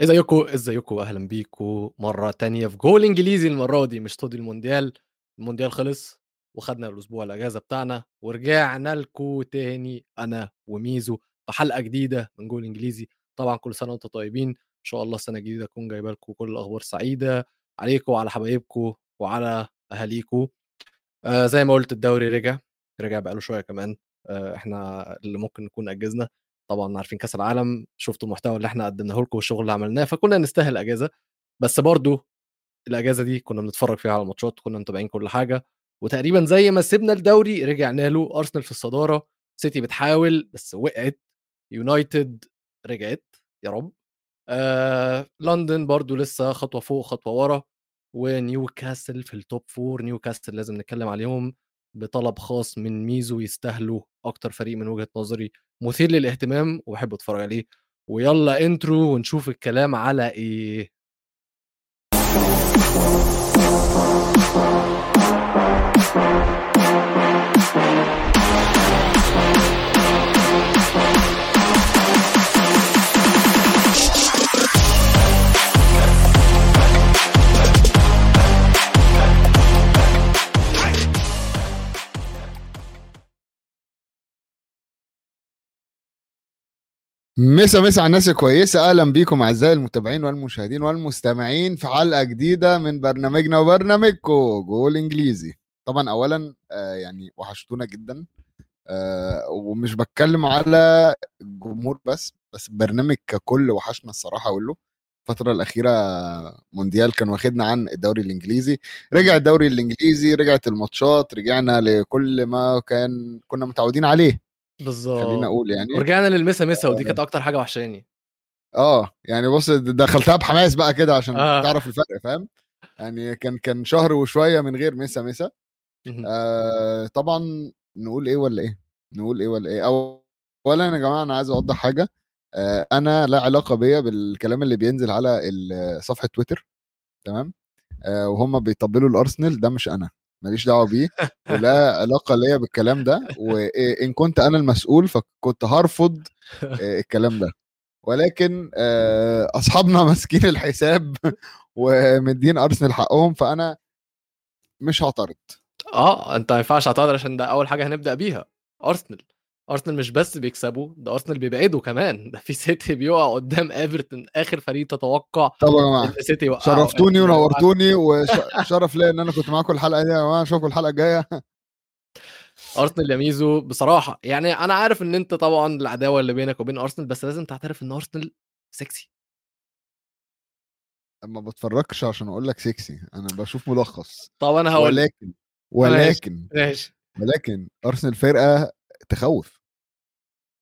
ازيكم ازيكم أهلا بيكم مرة تانية في جول إنجليزي المرة دي مش استوديو المونديال المونديال خلص وخدنا الأسبوع الأجازة بتاعنا ورجعنا لكم تاني أنا وميزو في حلقة جديدة من جول إنجليزي. طبعا كل سنة وأنتم طيبين إن شاء الله السنة الجديدة تكون جايبة لكم كل الأخبار سعيدة. عليكم وعلى حبايبكم وعلى أهاليكم. آه زي ما قلت الدوري رجع رجع بقاله شوية كمان. آه إحنا اللي ممكن نكون أجزنا. طبعا عارفين كأس العالم شفتوا المحتوى اللي إحنا قدمناه لكم والشغل اللي عملناه فكنا نستاهل اجازه بس برضو الأجازة دي كنا بنتفرج فيها على الماتشات كنا متابعين كل حاجة. وتقريبا زي ما سيبنا الدوري رجعنا له أرسنال في الصدارة سيتي بتحاول بس وقعت يونايتد رجعت يا رب. آه، لندن برضو لسه خطوة فوق خطوة ورا ونيوكاسل في ال top four نيوكاسل لازم نتكلم عليهم بطلب خاص من ميزو يستاهلوا أكتر فريق من وجهة نظري مثير للاهتمام وبحب أتفرج عليه. ويلا انترو ونشوف الكلام على إيه. مسا مسا على الناس الكويسة. أهلا بيكم أعزائي المتابعين والمشاهدين والمستمعين في حلقة جديدة من برنامجنا وبرنامجكم. جول إنجليزي. طبعا أولا آه يعني وحشتونا جدا. آه ومش بتكلم على الجمهور بس بس البرنامج ككل وحشنا الصراحة أقول له الفترة الأخيرة مونديال كان واخدنا عن الدوري الإنجليزي. رجع الدوري الإنجليزي رجعت الماتشات رجعنا لكل ما كان كنا متعودين عليه. بالظبط خلينا أقول يعني. ورجعنا للمسا مسا ودي كانت أكتر حاجة وحشاني. آه يعني بص دخلتها بحماس بقى كده عشان آه. آه. تعرف الفرق فاهم؟ يعني كان كان شهر وشوية من غير مسا مسا. آه طبعا نقول إيه ولا إيه؟ نقول إيه ولا إيه؟ اولا يا جماعة أنا عايز أوضح حاجة. آه أنا لا علاقة بيا بالكلام اللي بينزل على صفحة تويتر تمام؟ آه وهم بيطبلوا الأرسنال ده مش أنا. ماليش دعوة بيه ولا علاقة ليا بالكلام ده وان كنت أنا المسؤول فكنت هرفض آه، الكلام ده. ولكن آه، أصحابنا ماسكين الحساب ومدين أرسنال حقهم فأنا مش هعترض. آه أنت ما ينفعش تعترض عشان ده أول حاجة هنبدأ بيها أرسنال. أرسنال مش بس بيكسبوا ده أرسنال بيبعدوا كمان. ده في سيتي بيقع قدام إيفرتون آخر فريق تتوقع طب يا جماعة إن سيتي يوقعوا شرفتوني. ونورتوني وشرف ليا إن أنا كنت معاكم الحلقة دي. يا جماعة اشوفكم الحلقة الجاية. أرسنال يا ميزو بصراحة يعني أنا عارف إن أنت طبعا العداوة اللي بينك وبين أرسنال بس لازم تعترف إن أرسنال سكسي ما بتفرجش عشان أقول لك سكسي أنا بشوف ملخص. طب أنا هقول لك. ولكن ولكن ماشي. ولكن أرسنال فرقة تخوف.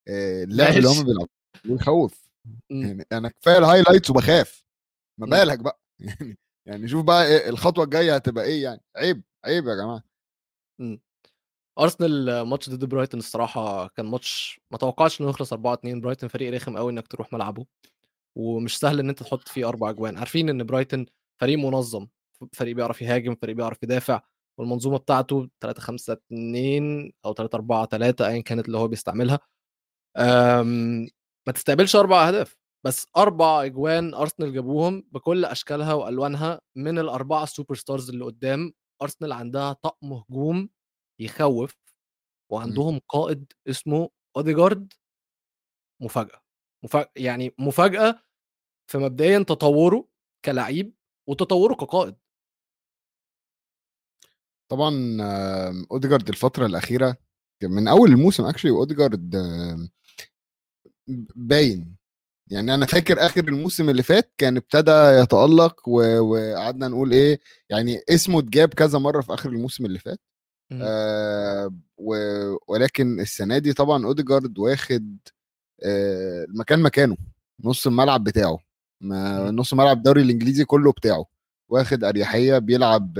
آه، اللعب اللي. هم بيلعبوه يخوف مم. يعني أنا كفاية ال highlights وبخاف. ما مم. بالك بقى. يعني يعني شوف بقى إيه الخطوة الجاية هتبقى إيه يعني. عيب عيب يا جماعة. أرسنال ماتش ضد برايتون الصراحة كان ماتش ما توقعتش إنه يخلص 4 2 برايتون فريق رخم قوي إنك تروح ملعبه. ومش سهل إن أنت تحط فيه أربع أجوان. عارفين إن برايتون فريق منظم. فريق بيعرف يهاجم فريق بيعرف يدافع. والمنظومة بتاعته 3 5 2 أو 3 4 3 ايا كانت اللي هو بيستعملها. أم، ما تستقبلش أربع أهداف بس أربع أجوان أرسنال جابوهم بكل أشكالها وألوانها من الأربعة ال super stars اللي قدام. أرسنال عندها طقم هجوم يخوف وعندهم قائد اسمه أوديجارد مفاجأة. مفاجاه يعني مفاجأة في مبدئيا تطوره كلعيب وتطوره كقائد. طبعا أوديجارد الفترة الأخيرة من أول الموسم actually اوديجارد باين يعني أنا فاكر آخر الموسم اللي فات كان ابتدى يتألق وقعدنا نقول إيه يعني اسمه اتجاب كذا مرة في آخر الموسم اللي فات. آه و- ولكن السنة دي طبعا أوديجارد واخد آه المكان مكانه نص الملعب بتاعه ما. نص ملعب الدوري الإنجليزي كله بتاعه واخد أريحية بيلعب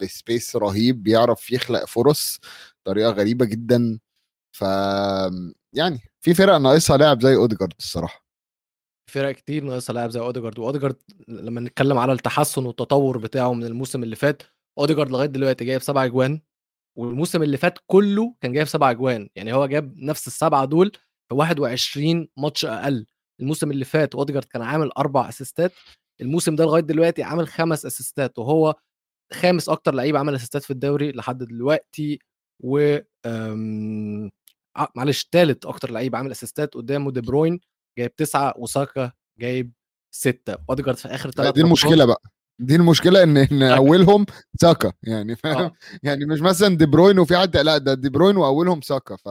ب space رهيب بيعرف يخلق فرص طريقه غريبة جدا. ف يعني في فرق ناقصها لاعب زي أوديجارد الصراحة. فرق كتير ناقصها لاعب زي أوديجارد. وأوديجارد لما نتكلم على التحسن والتطور بتاعه من الموسم اللي فات أوديجارد لغاية دلوقتي جايب سبع أجوان والموسم اللي فات كله كان جايب سبع أجوان. يعني هو جاب نفس السبعة دول في 21 ماتش أقل. الموسم اللي فات أوديجارد كان عامل أربع أسيستات الموسم ده لغاية دلوقتي عامل خمس أسيستات وهو خامس أكتر لعيب عمل أسيستات في الدوري لحد دلوقتي و آمم، معلش ثالث أكتر لعيب عامل أسيستات قدامه دي بروين جايب تسعة وساكا جايب ستة. أوديجارد في آخر ثلاث دي المشكلة بقى. دي المشكلة إن إن أولهم ساكا يعني فاهم؟ آه. يعني مش مثلا دي بروين وفي حد لا ده دي بروين وأولهم ساكا ف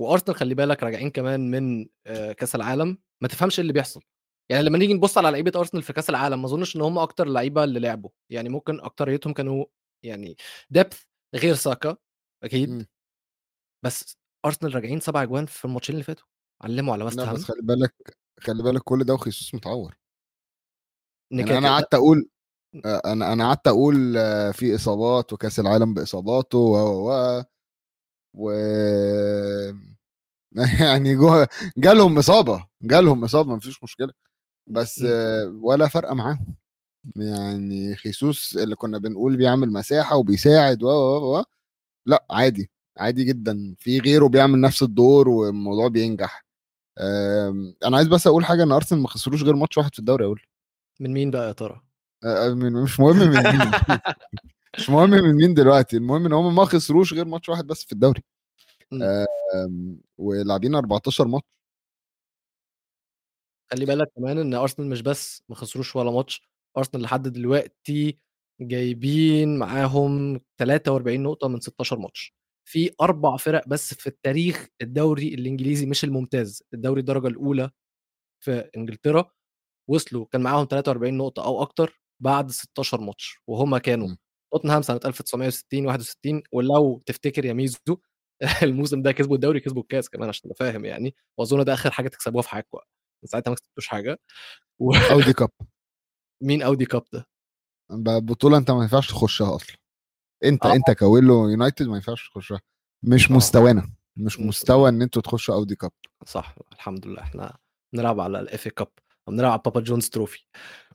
وأرسنال خلي بالك راجعين كمان من آه، كأس العالم. ما تفهمش إيه اللي بيحصل. يعني لما نيجي نبص على لعيبة أرسنال في كأس العالم ما أظنش إن هم أكتر لعيبة اللي لعبوا. يعني ممكن أكتريتهم كانوا يعني دبث غير ساكا أكيد. م. بس أرسنال راجعين سبع أجوان في الماتشين اللي فاتوا علموا على وست هام بس خلي بالك خلي بالك كل ده وخيسوس متعور. يعني أنا قعدت أقول أنا أنا قعدت أقول في إصابات وكأس العالم بإصاباته و و و يعني جالهم إصابة جالهم إصابة مفيش مشكلة. بس ولا فرقه معاهم. يعني خيسوس اللي كنا بنقول بيعمل مساحة وبيساعد و و لأ عادي عادي جدا. في غيره بيعمل نفس الدور والموضوع بينجح. أنا عايز بس أقول حاجة إن أرسنال ما خسروش غير ماتش واحد في الدوري أقول من مين بقى يا ترى؟ مش مهم من مين. مش مهم من مين دلوقتي المهم إن هم ما خسروش غير ماتش واحد بس في الدوري. ولاعبين 14 ماتش. خلي بالك كمان إن أرسنال مش بس ما خسروش ولا ماتش أرسنال لحد دلوقتي جايبين معاهم 43 نقطة من 16 ماتش. في أربع فرق بس في التاريخ الدوري الإنجليزي مش الممتاز الدوري الدرجة الأولى في إنجلترا وصلوا كان معاهم 43 نقطة أو أكتر بعد 16 ماتش وهم كانوا توتنهام سنة 1960 61 ولو تفتكر يا ميزو الموسم ده كسبوا الدوري كسبوا الكاس كمان عشان تبقى فاهم يعني وأظن ده آخر حاجة تكسبوها في حياتكم. ساعتها ما كسبتوش حاجة. و... Audi Cup مين Audi Cup ده؟ بطولة انت ما ينفعش تخشها أصلا. انت آه. انت كويلو يونايتد ما ينفعش تخشها. مش آه. مستوانا. مش مستوى ان أنتوا تخشوا Audi Cup صح. الحمد لله. إحنا بنلعب على ال FA Cup بنلعب على Papa John's Trophy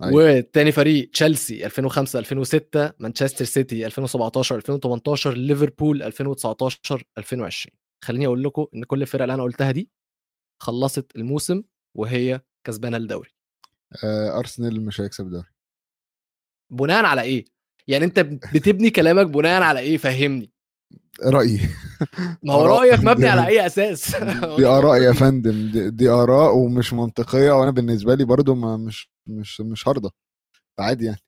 أيوة. والتاني فريق تشيلسي 2005 2006 مانشستر سيتي 2017 2018 ليفربول 2019 2020 خليني أقول لكم إن كل الفرق اللي أنا قلتها دي خلصت الموسم وهي كسبانة الدوري. آه أرسنال مش هيكسب الدوري. بناء على إيه؟ يعني أنت بتبني كلامك بناء على إيه؟ فهمني. رأيي. ما هو رأيك مبني على اي أساس؟ دي آراء يا فندم. دي, دي آراء ومش منطقية وأنا بالنسبة لي برضو ما مش مش مش هرضى عادي يعني.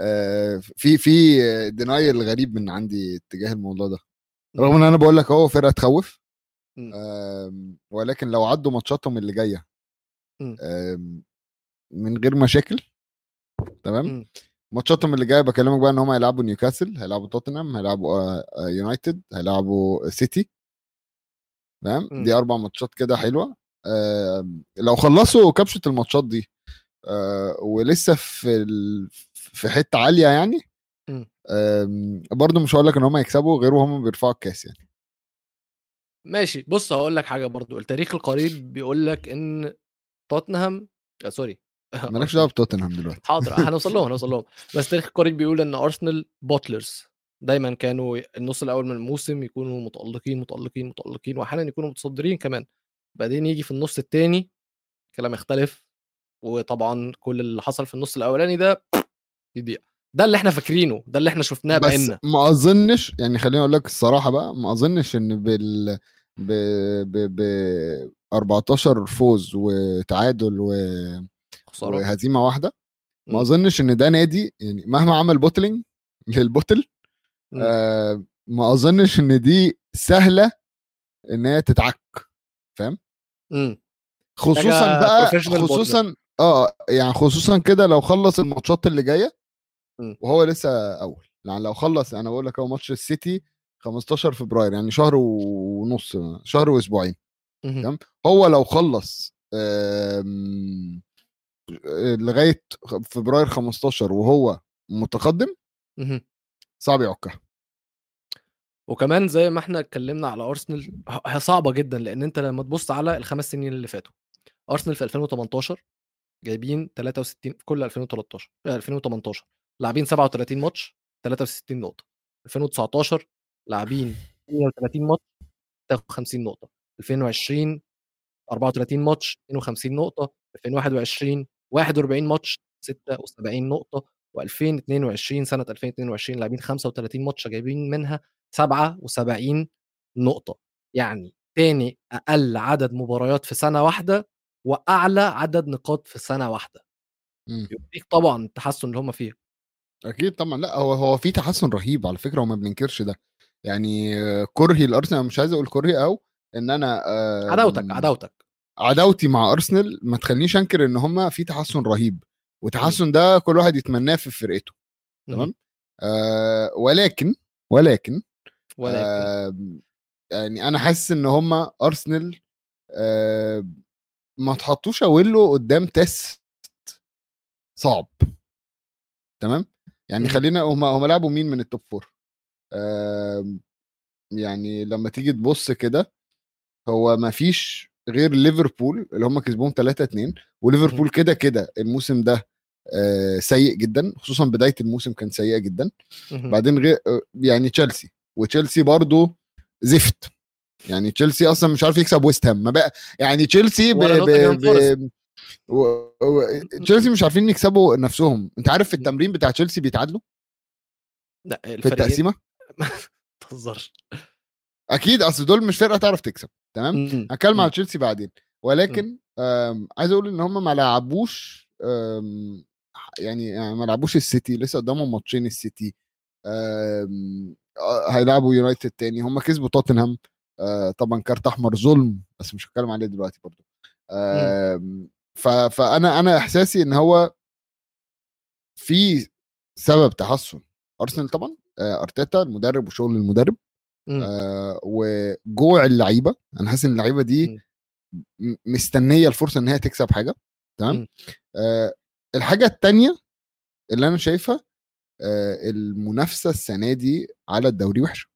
آه في في دينايل غريب من عندي اتجاه الموضوع ده. رغم إن أنا بقول لك أهو فرقة تخوف. آه ولكن لو عدوا ماتشاتهم اللي جاية من غير مشاكل تمام؟ ماتشاتهم اللي جاية بكلمك بقى إن هم هيلعبوا نيوكاسل هيلعبوا توتنهام هيلعبوا يونايتد هيلعبوا سيتي. تمام؟ دي أربع ماتشات كده حلوة. آه لو خلصوا كبشة الماتشات دي آه ولسه في في حتة عالية يعني آه برضه مش هقول لك إن هم يكسبوا غير وهم بيرفعوا الكاس يعني. ماشي. بص هقول لك حاجة برضو. التاريخ القريب بيقول لك إن توتنهام آه sorry. مالكش دعوة بتوتنهام دلوقتي. حاضر هنوصل لهم هنوصل لهم. بس تاريخ القريب بيقول إن ارسنال bottlers دايما كانوا النص الأول من الموسم يكونوا متألقين متألقين متألقين واحيانا يكونوا متصدرين كمان. بعدين يجي في النص الثاني كلام يختلف. وطبعا كل اللي حصل في النص الأولاني ده يضيع. ده اللي إحنا فاكرينه ده اللي إحنا شفناه بس بعيننا ما أظنش يعني خليني أقول لك الصراحة بقى ما أظنش إن بال ب ب ب 14 فوز وتعادل و خسارة. وهزيمة واحدة. ما أظنش إن ده نادي يعني مهما عمل bottling لل bottle آه ما أظنش إن دي سهلة إن هي تتعك فاهم؟ خصوصا بقى خصوصا آه يعني خصوصا كده لو خلص الماتشات اللي جاية وهو لسه أول. يعني لو خلص أنا بقول لك هو ماتش السيتي 15 فبراير يعني شهر ونص شهر وأسبوعين تمام؟ هو لو خلص لغاية فبراير 15 وهو متقدم صعب يعكها. وكمان زي ما إحنا اتكلمنا على أرسنال هي صعبة جدا لأن انت لما تبص على الخمس سنين اللي فاتوا أرسنال في 2018 جايبين 63 في كل 2013 2018 لاعبين 37 ماتش 63 نقطة. 2019 لاعبين 38 ماتش 53 نقطة. 2020 34 ماتش 52 نقطة. 2021 41 ماتش 76 نقطة. و2022 سنة 2022 لاعبين 35 ماتش جايبين منها 77 نقطة. يعني تاني أقل عدد مباريات في سنة واحدة وأعلى عدد نقاط في سنة واحدة. إمم. يوريك طبعًا التحسن اللي هم فيه. أكيد طبعًا، لأ هو هو في تحسُّن رهيب على فكرة وما بننكرش ده، يعني كُرهي لأرسنال مش عايز أقول كُرهي أو إن أنا عداوتك، آمم عداوتك. عداوتي مع أرسنال ما تخلّينيش أنكر إن هم في تحسُّن رهيب،. والتحسُّن ده كل واحد يتمناه في فرقته،. تمام، آآ ولكن، ولكن ولكن. آمم يعني أنا حاسس إن هم أرسنال آآ ما اتحطّوش أوِلّه قدّام test صعب. تمام، يعني. خلّينا هم هم لعبوا مين من 4 آمم يعني لمّا تيجي تبُص كده، هو ما فيش غير ليفربول اللي هم كسبوهم 3-2 اهم. وليفربول كده، كده الموسم ده سيء جدًا، خصوصًا بداية الموسم كانت سيئة جدًا،. بعدين غي آآ يعني تشيلسي، وتشيلسي برضه زفت، يعني تشيلسي أصلًا مش عارف يكسب ويست هام ما بقى يعني تشيلسي ب ب. ب و و تشيلسي مش عارفين يكسبوا نَفْسهم، أنت عارف في. التمرين بتاع تشيلسي بيتعادلوا؟ لأ في التقسيمة؟ ما تهزرش. أكيد أصل دول مش فرقة تعرف تكسب، تمام، إمم، هاتكلم على إمم. تشيلسي بعدين، إمم. ولكن عايز أقول إن هم ما لعبوش يعني يعني ما لعبوش السيتي لسه قدّامهم ماتشين السيتي، آه هيلاعبوا يونايتد تاني، هم كسبوا توتنهام آآ طبعًا كارت أحمر ظُلم، بس مش هاتكلم عليه دلوقتي برضه، إمم. آمم ف فأنا أنا إحساسي إن هو في سبب تحسُّن أرسنال طبعًا آآ أرتيتا المدرب وشغل المدرب إمم. آآ وجوع اللعيبة، أنا حاسس إن اللعيبة دي إمم. م مستنية الفرصة إن هي تكسب حاجة، تمام، إمم. آآ الحاجة التانية اللي أنا شايفها آآ المنافسة السنة دي على الدوري وِحشة.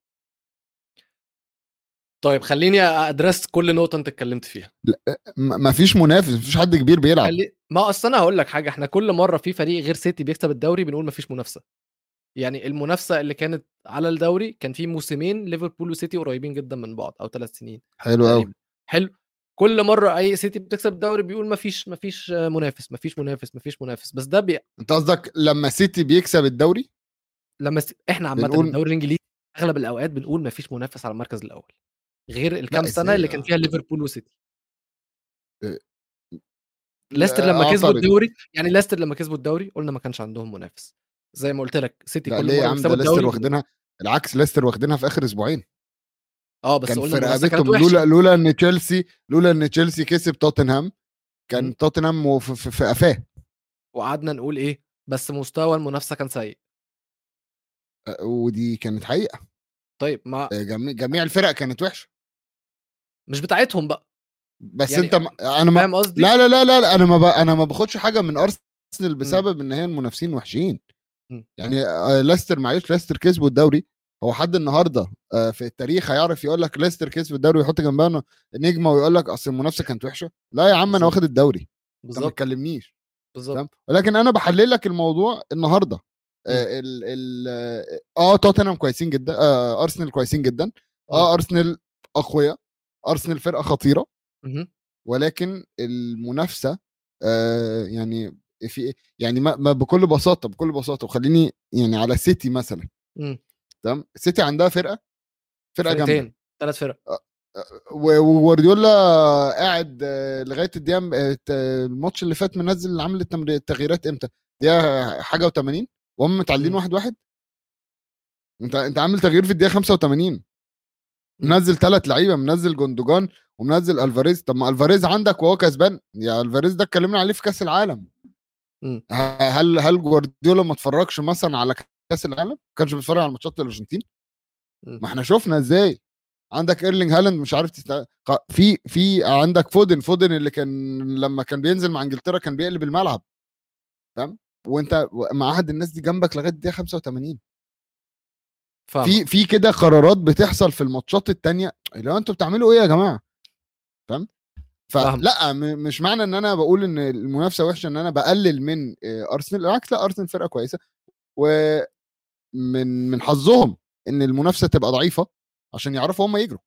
طيب خلّيني أدرس كل نقطة أنت اتكلمت فيها. أ ما فيش منافس، ما فيش حد كبير بيلعب. خلّي ما أصل أنا هاقول لك حاجة، إحنا كل مرّة في فريق غير سيتي بيكسب الدوري بنقول ما فيش منافسة، يعني المنافسة اللي كانت على الدوري كان في موسمين ليفربول وسيتي قريبين جدًا من بعض أو 3 سنين حلو أوي. تقريبًا، حلو، كل مرّة أي سيتي بتكسب الدوري بيقول ما فيش ما فيش منافس، ما فيش منافس، ما فيش منافس، بس ده بي أنت قصدك لمّا سيتي بيكسب الدوري؟ لمّا س إحنا عامةً بنقول الدوري الإنجليزي أغلب الأوقات بنقول ما فيش منافس على المركز الأول، غير الكام سنة اللي؟ كان فيها ليفربول وسيتي. آآ ليستر لمّا كسبوا. الدوري يعني ليستر لمّا كسبوا الدوري قُلنا ما كانش عندهم منافس، زي ما قُلت لك سيتي كل ليه يا عم ده ليستر واخدينها العكس ليستر واخدينها في آخر أسبوعين. آه، بس كان قُلنا وحشة. لولا لولا إن تشيلسي لولا إن تشيلسي كسب توتنهام،. كان توتنهام في قفاه. وقعدنا نقول إيه، بس مستوى المنافسة كان سيء. ودي كانت حقيقة. طيب ما آآ جمي جميع الفرق كانت وحشة. مش بتاعتهم بقى. بس يعني أنت م أنا ما فاهم قصدي؟ لا، لا، لا، لا، أنا ما ب أنا ما باخدش حاجة من أرسنال إمم. بسبب إن هي المنافسين وحشين. يعني آآ ليستر معلش ليستر كسبوا الدوري، هو حد النهارده آآ في التاريخ هيعرف يقول لك ليستر كسب الدوري ويحط جنبها ن نجمة ويقول لك أصل المنافسة كانت وحشة؟ لا يا عم بالضبط. واخد الدوري، أنت ما. تكلمنيش، بالضبط. تمام، ولكن أنا باحلل لك الموضوع النهارده ال ال آه توتنهام كويسين جدًا آآ أرسنال كويسين جدًا، إمم. آه أرسنال أقويا، أرسنال فرقة خطيرة. اهم. ولكن المنافسة آآ يعني في إيه، يعني ما ما بكل بساطة، بكل بساطة وخلّيني يعني على سيتي مثلًا، إمم. تمام، سيتي عندها فرقة فرقة جامدة. فرقتين، 3 فرق. أ و وجوارديولا قاعد لغاية الدقيقة م الت الماتش اللي فات منزّل عامل التغييرات إمتى؟ دقيقة حاجة و80 وهُم متعادلين إمم. 1-1. أنت أنت عامل تغيير في الدقيقة 85 إمم. منزّل 3 لعيبة، منزّل جوندوجان ومنزّل ألفاريز، طب ما ألفاريز عندك وهو كسبان، يا ألفاريز ده اتكلمنا عليه في كأس العالم. هل هل جوارديولا ما اتفرجش مثلًا على كأس العالم؟ ما كانش بيتفرج على ماتشات الأرجنتين؟ إمم. ما إحنا شُفنا إزاي، عندك إيرلينج هالاند مش عارف تست ق في في عندك فودن، فودن اللي كان لمّا كان بينزل مع إنجلترا كان بيقلب الملعب. تمام، وأنت و مقعّد الناس دي جنبك لغاية الدقيقة 85. فاهمك. في في كده قرارات بتحصل في الماتشات التانية، اللي هو أنتم بتعملوا إيه يا جماعة؟ فاهم؟ م مش معنى إن أنا باقول إن المنافسة وحشة إن أنا باقلل من آآ أرسنال، بالعكس لأ أرسنال فرقة كويسة، ومن من حظهم إن المنافسة تبقى ضعيفة عشان يعرفوا هُم يجروا.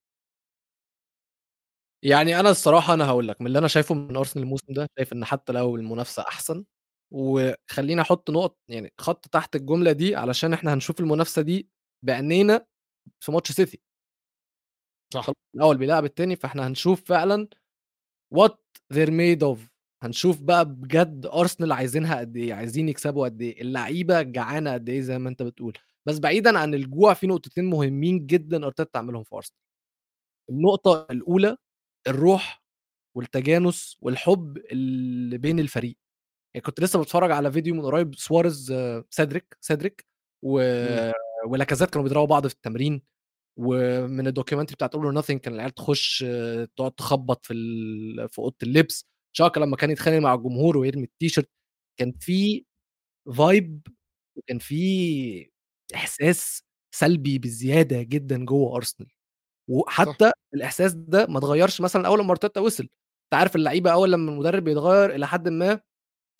يعني أنا الصراحة أنا هاقول لك، من اللي أنا شايفه من أرسنال الموسم ده، شايف إن حتى لو المنافسة أحسن وخلّيني أحط نقط يعني خط تحت الجملة دي علشان إحنا هنشوف المنافسة دي بعينينا في ماتش سيتي. صح. الأول بيلاعب التاني، فإحنا هنشوف فعلًا what they're made of هنشوف بقى بجد أرسنال عايزينها قد إيه، عايزين يكسبوا قد إيه، اللعيبة جعانة قد إيه زي ما أنت بتقول. بس بعيدًا عن الجوع في نقطتين مهمين جدًا أرتيتا عاملهم في أرسنال. النقطة الأولى الروح والتجانس والحب اللي بين الفريق. يعني كنت لسه باتفرج على فيديو من قريب سواريز سيدريك سيدريك و إمم. ولاكازيت كانوا بيضربوا بعض في التمرين، ومن بتاعة all or nothing كان العيال تخش تقعد تخبط في في أوضة اللبس، شاكا لمّا كان يتخانق مع الجمهور ويرمي التيشيرت، كان في vibe وكان في إحساس سلبي بزيادة جدًا جوّه أرسنال، صح. وحتى الإحساس ده ما اتغيّرش مثلًا أول لمّا أرتيتا وصل، أنت عارف اللعيبة أول لمّا المدرب بيتغيّر إلى حدٍ ما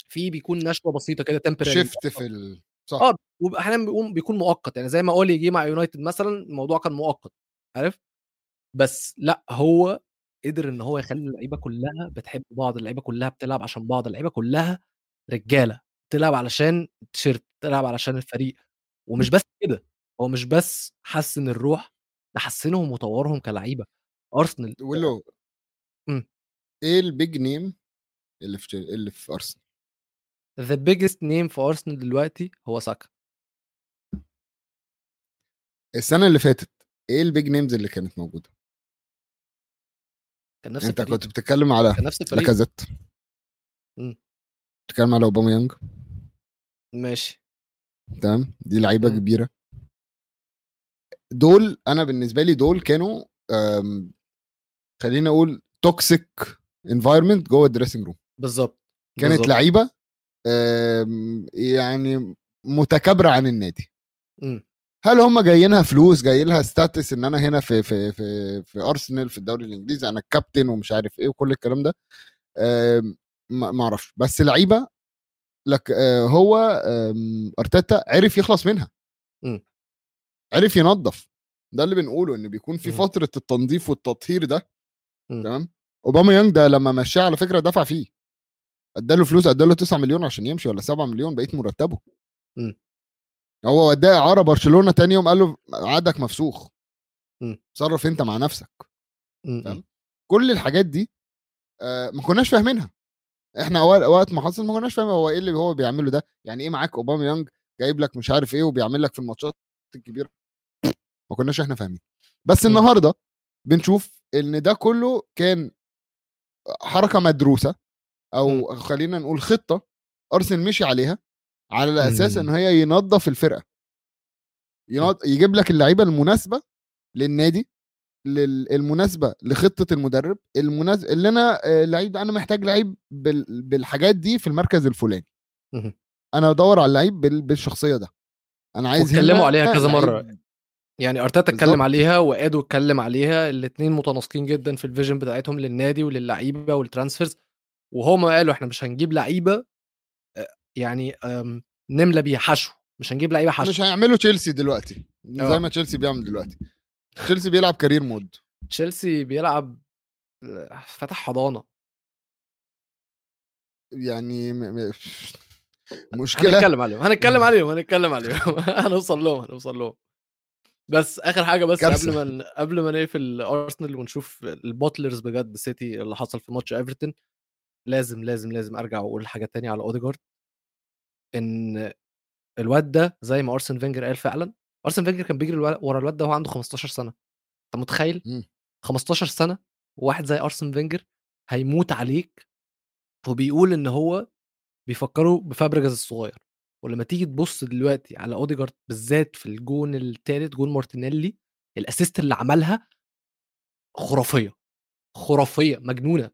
في بيكون نشوة بسيطة كده temporary. shift في ال صح. آه، وأحيانًا بيقوم بيكون مؤقت، يعني زي ما أولي جه مع يونايتد مثلًا الموضوع كان مؤقت، عارف؟ بس لأ، هو قدر إن هو يخلّي اللعيبة كلّها بتحب بعض، اللعيبة كلّها بتلعب عشان بعض، اللعيبة كلّها رجالة، بتلعب علشان التيشيرت، بتلعب علشان الفريق، ومش بس كده، هو مش بس حسّن الروح، ده حسّنهم وطوّرهم كلعيبة. أرسنال وِلّو. إيه الbig name اللي في اللي في أرسنال؟ The biggest name في أرسنال دلوقتي هو ساكا. السنة اللي فاتت إيه الbig names اللي كانت موجودة؟ كان نفس أنت الفريق. كنت بتتكلم على كان نفس الفريق. لاكازيت. بتتكلم على أوباميانج. ماشي. تمام، دي لعيبة إمم. كبيرة. دول أنا بالنسبة لي دول كانوا خلّيني أقول toxic environment جوّه الdressing room. بالضبط، كانت بالضبط. آمم، يعني متكابرة عن النادي. إمم. هل هم جايينها فلوس، جاي لها status إن أنا هنا في في في في أرسنال في الدوري الإنجليزي أنا الكابتن ومش عارف إيه وكل الكلام ده، آمم، ما أعرفش، بس لعيبة لك آآ، هو آمم، أرتيتا عرف يخلص منها. عرف ينضّف، ده اللي بنقوله إن بيكون في اهم. فترة التنضيف والتطهير ده. تمام، أوباميانج ده لمّا مشّاه على فكرة دفع فيه. أدّى له فلوس، أدّى له 9.000.000 عشان يمشي والّا 7.000.000 بقية مرتبه. إمم. هو ودّاه إعارة برشلونة تاني يوم قال له عقدك مفسوخ. إمم. اتصرّف أنت مع نفسك. إمم. تمام، كل الحاجات دي آآ، ما كناش فاهمينها. إحنا و وقت ما حصل ما كناش فاهمين هو إيه اللي هو بيعمله ده، يعني إيه معاك أوباميانج جايب لك مش عارف إيه وبيعمل لك في الماتشات الكبيرة. ما كناش إحنا فاهمين. بس. النهارده بنشوف إن ده كله كان حركة مدروسة إمم. أو خلّينا نقول خطة أرسنال مشي عليها، على أساس إن إمم. هي ينضّف الفرقة. إمم. ينض يجيب لك اللعيبة المناسبة للنادي، لل المناسبة لخطة المدرب، المناس اللي أنا آآ، اللعيب ده أنا محتاج لعيب بال بالحاجات دي في المركز الفلاني. اهم. أنا بادوّر على اللعيب بال بالشخصية ده. أنا عايز واتكلموا هنا عليها كذا مرّة. لعيب يعني أرتيتا اتكلم. عليها وإيدو اتكلم عليها، الاتنين متناسقين جدًا في الvision بتاعتهم للنادي وللعيبة والtransfers وهُم قالوا إحنا مش هنجيب لعيبة آآ، يعني آمم، نملى بيها حشو، مش هنجيب لعيبة حشو. مش هيعملوا تشيلسي دلوقتي، زي آه. ما تشيلسي بيعمل دلوقتي. تشيلسي بيلعب career mode. تشيلسي بيلعب آآ، فاتح حضانة. يعني م م مشكلة هنتكلم عليهم، هنتكلم عليهم، هنتكلم عليهم هنوصل لهم، هنوصل لهم. بس آخر حاجة بس قبل كارثة. ما قبل ما نقفل أرسنال ونشوف ال bottlers بجد سيتي اللي حصل في ماتش إيفرتون، لازم، لازم، لازم أرجع وأقول حاجة تانية على أوديجارد. إن الواد ده زي ما أرسن فينجر قال فعلًا، أرسن فينجر كان بيجري ورا الواد ده وهو عنده 15 سنة. أنت متخيل؟ إمم. 15 سنة وواحد زي أرسن فينجر هيموت عليك وبيقول إن هو بيفكّره بفابريجاس الصغير، ولمّا تيجي تبُص دلوقتي على أوديجارد بالذات في الجون التالت جون مارتينيلي، الأسيست اللي عملها خرافية، خرافية، مجنونة.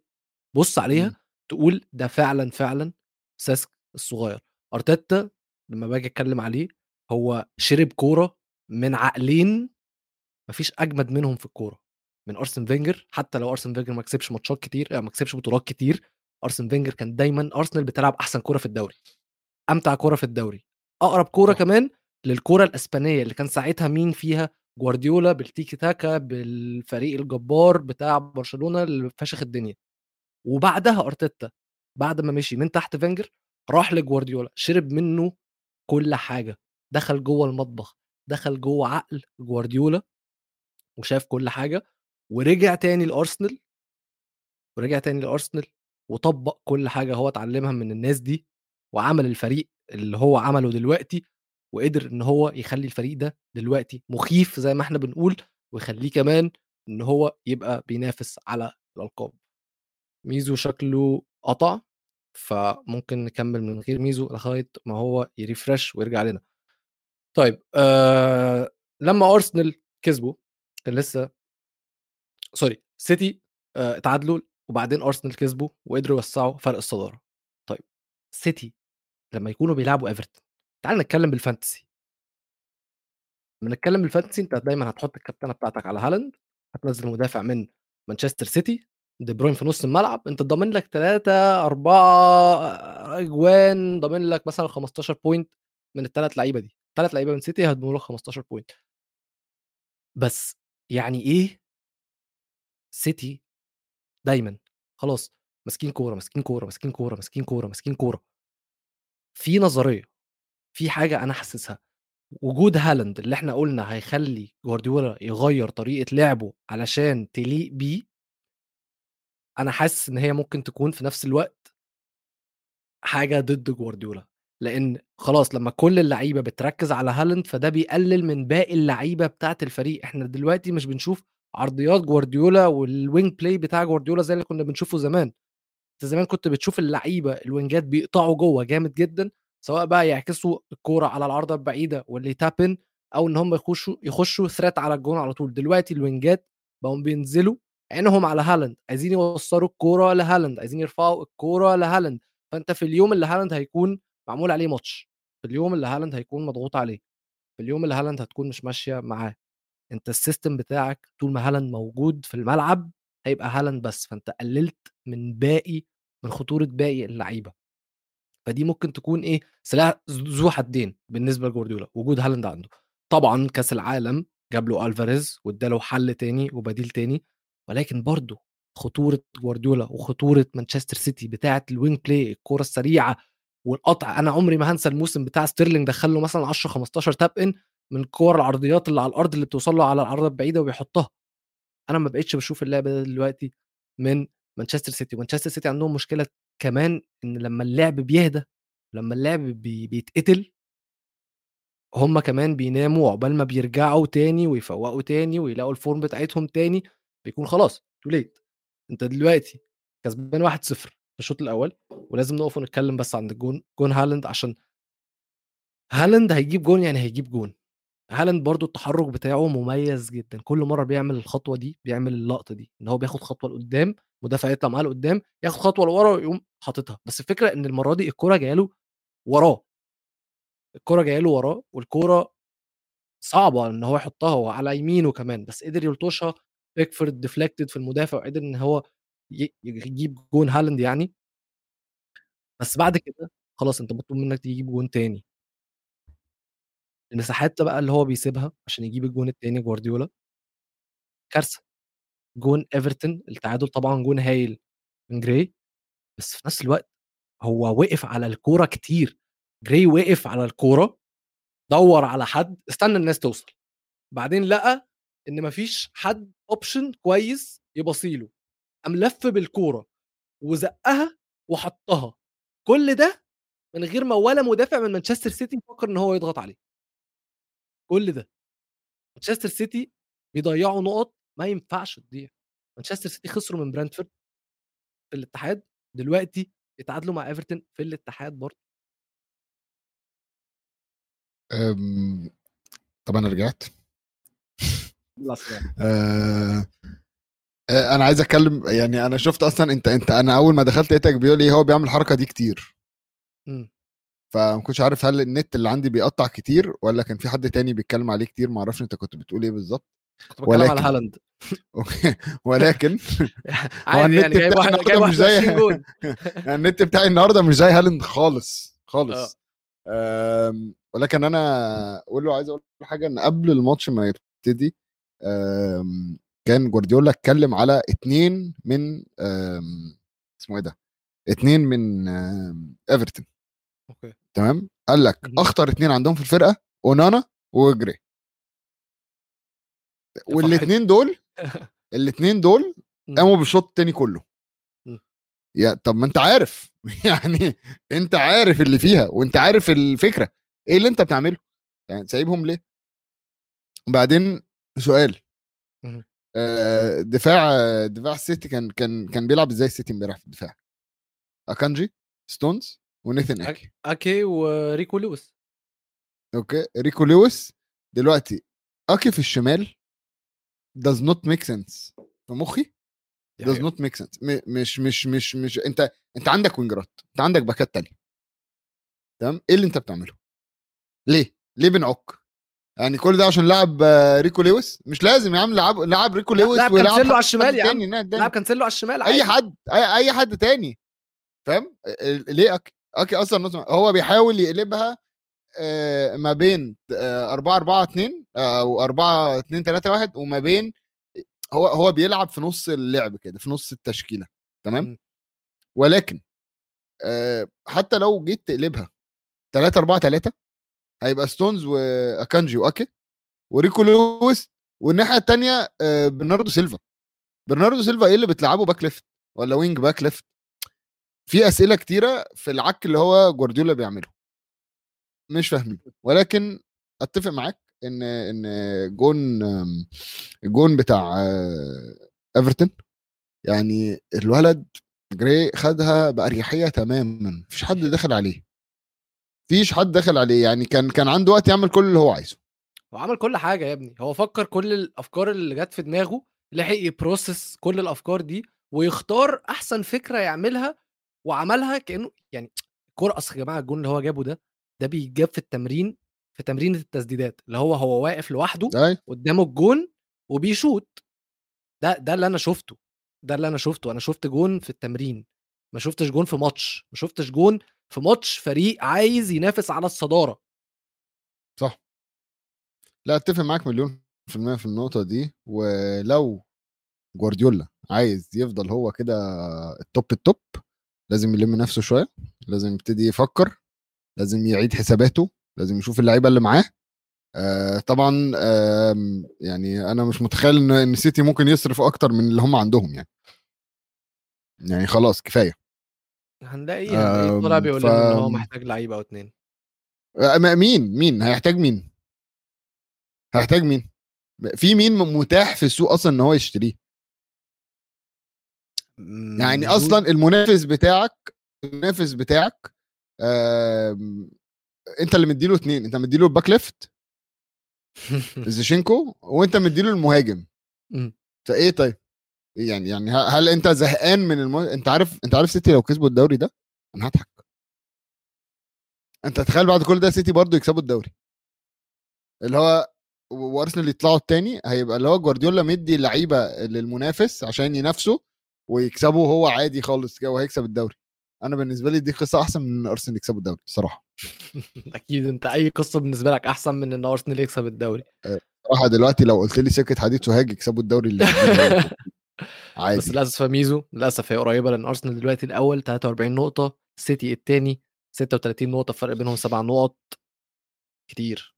بُص إمم. عليها تقول ده فعلًا، فعلًا سيسك الصغير. أرتيتا لمّا باجي أتكلم عليه هو شرب كورة من عقلين ما فيش أجمد منهم في الكورة، من أرسن فينجر حتى لو أرسن فينجر ما كسبش ماتشات كتير، ما كسبش بطولات كتير، أرسن فينجر كان دايمًا أرسنال بتلعب أحسن كورة في الدوري، أمتع كورة في الدوري، أقرب كورة صح. كمان للكورة الإسبانية اللي كان ساعتها مين فيها جوارديولا بالتيكي تاكا بالفريق الجبار بتاع برشلونة اللي فشخ الدنيا وبعدها أرتيتا بعد ما مشي من تحت فينجر راح لجوارديولا شرب منه كل حاجة دخل جوه المطبخ دخل جوه عقل جوارديولا وشاف كل حاجة ورجع تاني لأرسنال ورجع تاني لأرسنال وطبق كل حاجة هو اتعلمها من الناس دي وعمل الفريق اللي هو عمله دلوقتي وقدر إن هو يخلي الفريق ده دلوقتي مخيف زي ما إحنا بنقول ويخليه كمان إن هو يبقى بينافس على الألقاب. ميزو شكله قطع فممكن نكمل من غير ميزو لغاية ما هو ي refresh ويرجع لنا. طيب آه لما أرسنال كسبوا كان لسه sorry سيتي آه اتعادلوا وبعدين أرسنال كسبوا وقدروا يوسعوا فرق الصدارة. طيب سيتي لما يكونوا بيلعبوا إيفرتون تعال نتكلم بال fantasy. لما نتكلم بال fantasy أنت دايما هتحط الكابتنة بتاعتك على هالاند هتنزل مدافع من مانشستر سيتي دي بروين في نص الملعب أنت ضامن لك 3 4 أجوان ضامن لك مثلا 15 point من الثلاث لعيبة دي. ثلاث لعيبة من سيتي هتضمن لك 15 point بس يعني إيه؟ سيتي دايما خلاص ماسكين كورة ماسكين كورة ماسكين كورة ماسكين كورة ماسكين كورة. في نظرية في حاجة أنا حاسسها. وجود هالاند اللي إحنا قلنا هيخلي جوارديولا يغير طريقة لعبه علشان تليق بيه أنا حاسس إن هي ممكن تكون في نفس الوقت حاجة ضد جوارديولا لأن خلاص لما كل اللعيبة بتركز على هالاند فده بيقلل من باقي اللعيبة بتاعة الفريق. إحنا دلوقتي مش بنشوف عرضيات جوارديولا وال wing play بتاع جوارديولا زي اللي كنا بنشوفه زمان. أنت زمان كنت بتشوف اللعيبة ال wingات بيقطعوا جوه جامد جدا سواء بقى يعكسوا الكورة على العارضه البعيدة واللي tap in أو إن هم يخشوا يخشوا threat على الجون على طول. دلوقتي ال wingات بقوا بينزلوا عينهم على هالاند عايزين يوصلوا الكورة لهالاند عايزين يرفعوا الكورة لهالاند. فأنت في اليوم اللي هالاند هيكون معمول عليه ماتش في اليوم اللي هالاند هيكون مضغوط عليه في اليوم اللي هالاند هتكون مش ماشية معاه. أنت ال system بتاعك طول ما هالاند موجود في الملعب هيبقى هالاند بس فأنت قللت من باقي من خطورة باقي اللعيبة. فدي ممكن تكون إيه سلاح ذو حدين بالنسبة لجوارديولا وجود هالاند عنده. طبعا كأس العالم جاب له ألفاريز واداله حل تاني وبديل تاني. ولكن برضه خطورة جوارديولا وخطورة مانشستر سيتي بتاعة ال wing play الكوره السريعة والقطع أنا عمري ما هنسى الموسم بتاع ستيرلينج دخل له مثلا 10 15 tap in من الكور العرضيات اللي على الأرض اللي بتوصل له على العرضه البعيدة وبيحطها. أنا ما بقتش بشوف اللعب ده دلوقتي من مانشستر سيتي. مانشستر سيتي عندهم مشكلة كمان إن لما اللعب بيهدى لما اللعب بي بيتقتل هم كمان بيناموا عقبال ما بيرجعوا تاني ويفوقوا تاني ويلاقوا ال form بتاعتهم تاني. بيكون خلاص too late أنت دلوقتي كسبان 1-0 في الشوط الأول ولازم نقف ونتكلم بس عند الجون جون هالاند عشان هالاند هيجيب جون يعني هيجيب جون. هالاند برضو التحرك بتاعه مميز جدا. كل مرة بيعمل الخطوة دي بيعمل اللقطة دي إن هو بياخد خطوة لقدام مدافع يطلع معاه لقدام ياخد خطوة لورا ويقوم حاططها. بس الفكرة إن المرة دي الكرة جاية له وراه. الكرة جاية له وراه والكوره صعبة إن هو يحطها هو على يمينه كمان بس قدر يلطشها بيكفورد deflected في المدافع وقدر إن هو يجيب جون هالاند يعني. بس بعد كده خلاص أنت مطلوب منك تجيب جون تاني. المساحات بقى اللي هو بيسيبها عشان يجيب الجون التاني جوارديولا. كارثة. جون إيفرتون التعادل طبعا جون هايل من جراي. بس في نفس الوقت هو وقف على الكورة كتير. جراي وقف على الكورة دور على حد استنى الناس توصل. بعدين لقى إن مفيش حد option كويس يبصيله قام لف بالكورة وزقها وحطها. كل ده من غير ما ولا مدافع من مانشستر سيتي يفكر إن هو يضغط عليه. كل ده. مانشستر سيتي بيضيعوا نقط ما ينفعش تضيع. مانشستر سيتي خسروا من برانتفورد في الاتحاد دلوقتي اتعادلوا مع إيفرتون في الاتحاد برضه. أم... طب أنا رجعت. آه... آه، أنا عايز أتكلم يعني أنا شفت أصلا أنت أنت أنا أول ما دخلت لقيتك بيقول لي هو بيعمل الحركة دي كتير إمم. فما كنتش عارف هل النت اللي عندي بيقطع كتير ولا كان في حد تاني بيتكلم عليه كتير ما أعرفش أنت كنت بتقول إيه بالظبط كنت بتكلم على ولكن- هالاند okay. ولكن يعني النت جايب بتاعي النهاردة مش زي- 21 جون يعني النت بتاعي النهارده مش زي هالاند خالص آه. خالص أم، ولكن أنا أقول له عايز أقول له حاجة إن قبل الماتش ما نبتدي آم، كان جوارديولا اتكلم على اتنين من اسمه إيه ده اتنين من إيفرتون. أوكي. تمام؟ قال لك. أخطر اتنين عندهم في الفرقة أونانا وجري. والاثنين دول الاثنين دول. قاموا بالشوط التاني كله. يا طب ما أنت عارف. يعني أنت عارف اللي فيها وأنت عارف الفكرة. إيه اللي أنت بتعمله؟ يعني سايبهم ليه؟ وبعدين سؤال. آه، دفاع دفاع السيتي كان كان كان بيلعب إزاي السيتي امبارح في الدفاع؟ أكانجي ستونز ونيثن أكي. أكي وريكو لويس. okay ريكو لويس. دلوقتي أكي في الشمال does not make sense في مخي. does not make sense. مش مش مش مش أنت أنت عندك wingerات أنت عندك backات تانية. تمام؟ إيه اللي أنت بتعمله؟ ليه؟ ليه بنعك؟ يعني كل ده عشان لعب آه، ريكو لويس مش لازم يا عم لعب لعب ريكو لويس لعب كانسيلو على الشمال يا عم. التانية. لاعب كانسيلو على الشمال أي. حد أي أي حد تاني فاهم ليه اكي أكي أصلا هو بيحاول يقلبها آه، ما بين 4 4 2 أو 4 2 3 1 وما بين هو هو بيلعب في نص اللعب كده في نص التشكيلة تمام. ولكن آه، حتى لو جيت تقلبها 3 4 3 هيبقى ستونز وأكانجي وأكي وريكو لويس والناحية الثانية برناردو سيلفا برناردو سيلفا إيه اللي بتلعبه back left ولا wing back left في أسئلة كتيرة في العك اللي هو جوارديولا بيعمله. مش فاهمين. ولكن أتفق معاك إن إن جون الجون بتاع آه، ايفرتون يعني الولد جراي خدها بأريحية تماما. مفيش حد دخل عليه. مفيش حد دخل عليه يعني كان كان عنده وقت يعمل كل اللي هو عايزه. هو عمل كل حاجة يا ابني. هو فكر كل الأفكار اللي جت في دماغه لحق ي process كل الأفكار دي ويختار أحسن فكرة يعملها وعملها كأنه يعني الكوره اصل يا جماعة الجون اللي هو جابه ده ده بيتجاب في التمرين في تمرين التسديدات اللي هو هو واقف لوحده أي. قدامه الجون وبيشوط ده ده اللي أنا شفته ده اللي أنا شفته. أنا شفت جون في التمرين. ما شفتش جون في ماتش ما شفتش جون في ماتش فريق عايز ينافس على الصدارة. صح. لا أتفق معاك مليون في المية في النقطة دي ولو جوارديولا عايز يفضل هو كده ال top ال top لازم يلم نفسه شوية لازم يبتدي يفكر لازم يعيد حساباته لازم يشوف اللعيبة اللي معاه. آه طبعا آم، يعني أنا مش متخيل إن السيتي ممكن يصرف أكتر من اللي هم عندهم يعني. يعني خلاص كفاية. هنلاقي هنلاقي طالع آم، بيقول ف- إن هو محتاج لعيبه أو اتنين. آه، مين؟ مين؟ هيحتاج مين؟ هيحتاج مين؟ في مين متاح في السوق أصلا إن هو يشتريه؟ يعني أصلا المنافس بتاعك المنافس بتاعك آم، أنت اللي مديله اتنين أنت مديله ال back left؟ زينشينكو وأنت مديله المهاجم. فإيه طيب؟ يعني يعني هل أنت زهقان من الم... أنت عارف أنت عارف سيتي لو كسبوا الدوري ده؟ أنا هضحك. أنت تخيل بعد كل ده سيتي برضو يكسبوا الدوري. اللي هو وأرسنال يطلعوا التاني هيبقى اللي هو جوارديولا مدي لعيبة للمنافس عشان ينافسوا ويكسبوا هو عادي خالص كده وهيكسب الدوري. أنا بالنسبة لي دي قصة أحسن من إن أرسنال يكسبوا الدوري الصراحه أكيد أنت أي قصة بالنسبة لك أحسن من إن أرسنال يكسب الدوري. صراحة دلوقتي لو قلت لي سكة حديد سوهاج يكسبوا الدوري اللي عادي. بس للاسف ميزو للأسف هي قريبة لأن أرسنال دلوقتي الأول 43 نقطة سيتي الثاني 36 نقطة فرق بينهم سبع نقط كتير.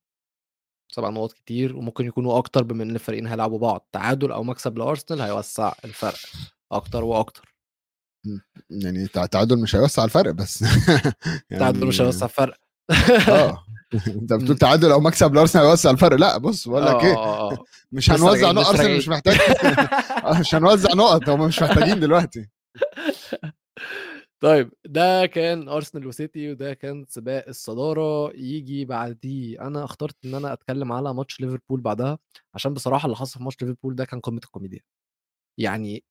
سبع نقط كتير وممكن يكونوا أكتر بما إن الفريقين هيلعبوا بعض. تعادل أو مكسب لأرسنال هيوسع الفرق أكتر وأكتر. يعني تع- تعادل مش هيوسع الفرق بس. تعادل مش هيوسع الفرق. آه. أنت بتقول تعادل أو مكسب لأرسنال هيوسع الفرق. لا بص بقول لك آه، إيه؟ آه، آه. مش لسه هنوزع نقط أرسنال. مش محتاج. آه، مش هنوزع نقط هم مش محتاجين دلوقتي. طيب ده كان أرسنال وسيتي وده كان سباق الصدارة. يجي بعديه. أنا اخترت إن أنا أتكلم على ماتش ليفربول بعدها عشان بصراحة اللي حصل في ماتش ليفربول ده كان قمة الكوميديا. يعني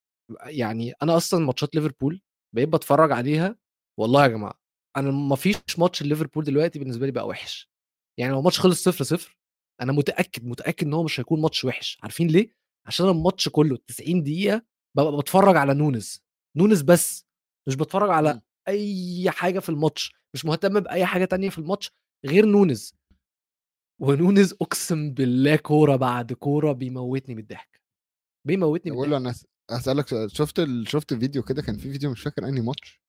يعني أنا أصلا ماتشات ليفربول بقيت بتفرج عليها والله يا جماعة أنا ما فيش ماتش ليفربول دلوقتي بالنسبة لي بقى وحش. يعني لو ماتش خلص 0 0 أنا متأكد متأكد إن هو مش هيكون ماتش وحش. عارفين ليه؟ عشان الماتش كله 90 دقيقة ببقى بتفرج على نونيز نونيز بس. مش بتفرج على. أي حاجة في الماتش. مش مهتم بأي حاجة تانية في الماتش غير نونيز ونونيز أقسم بالله كورة بعد كورة بيموتني من الضحك. بيموتني من الضحك. أنا أسألك. شفت ال... شفت فيديو كده؟ كان في فيديو مش فاكر أنهي ماتش؟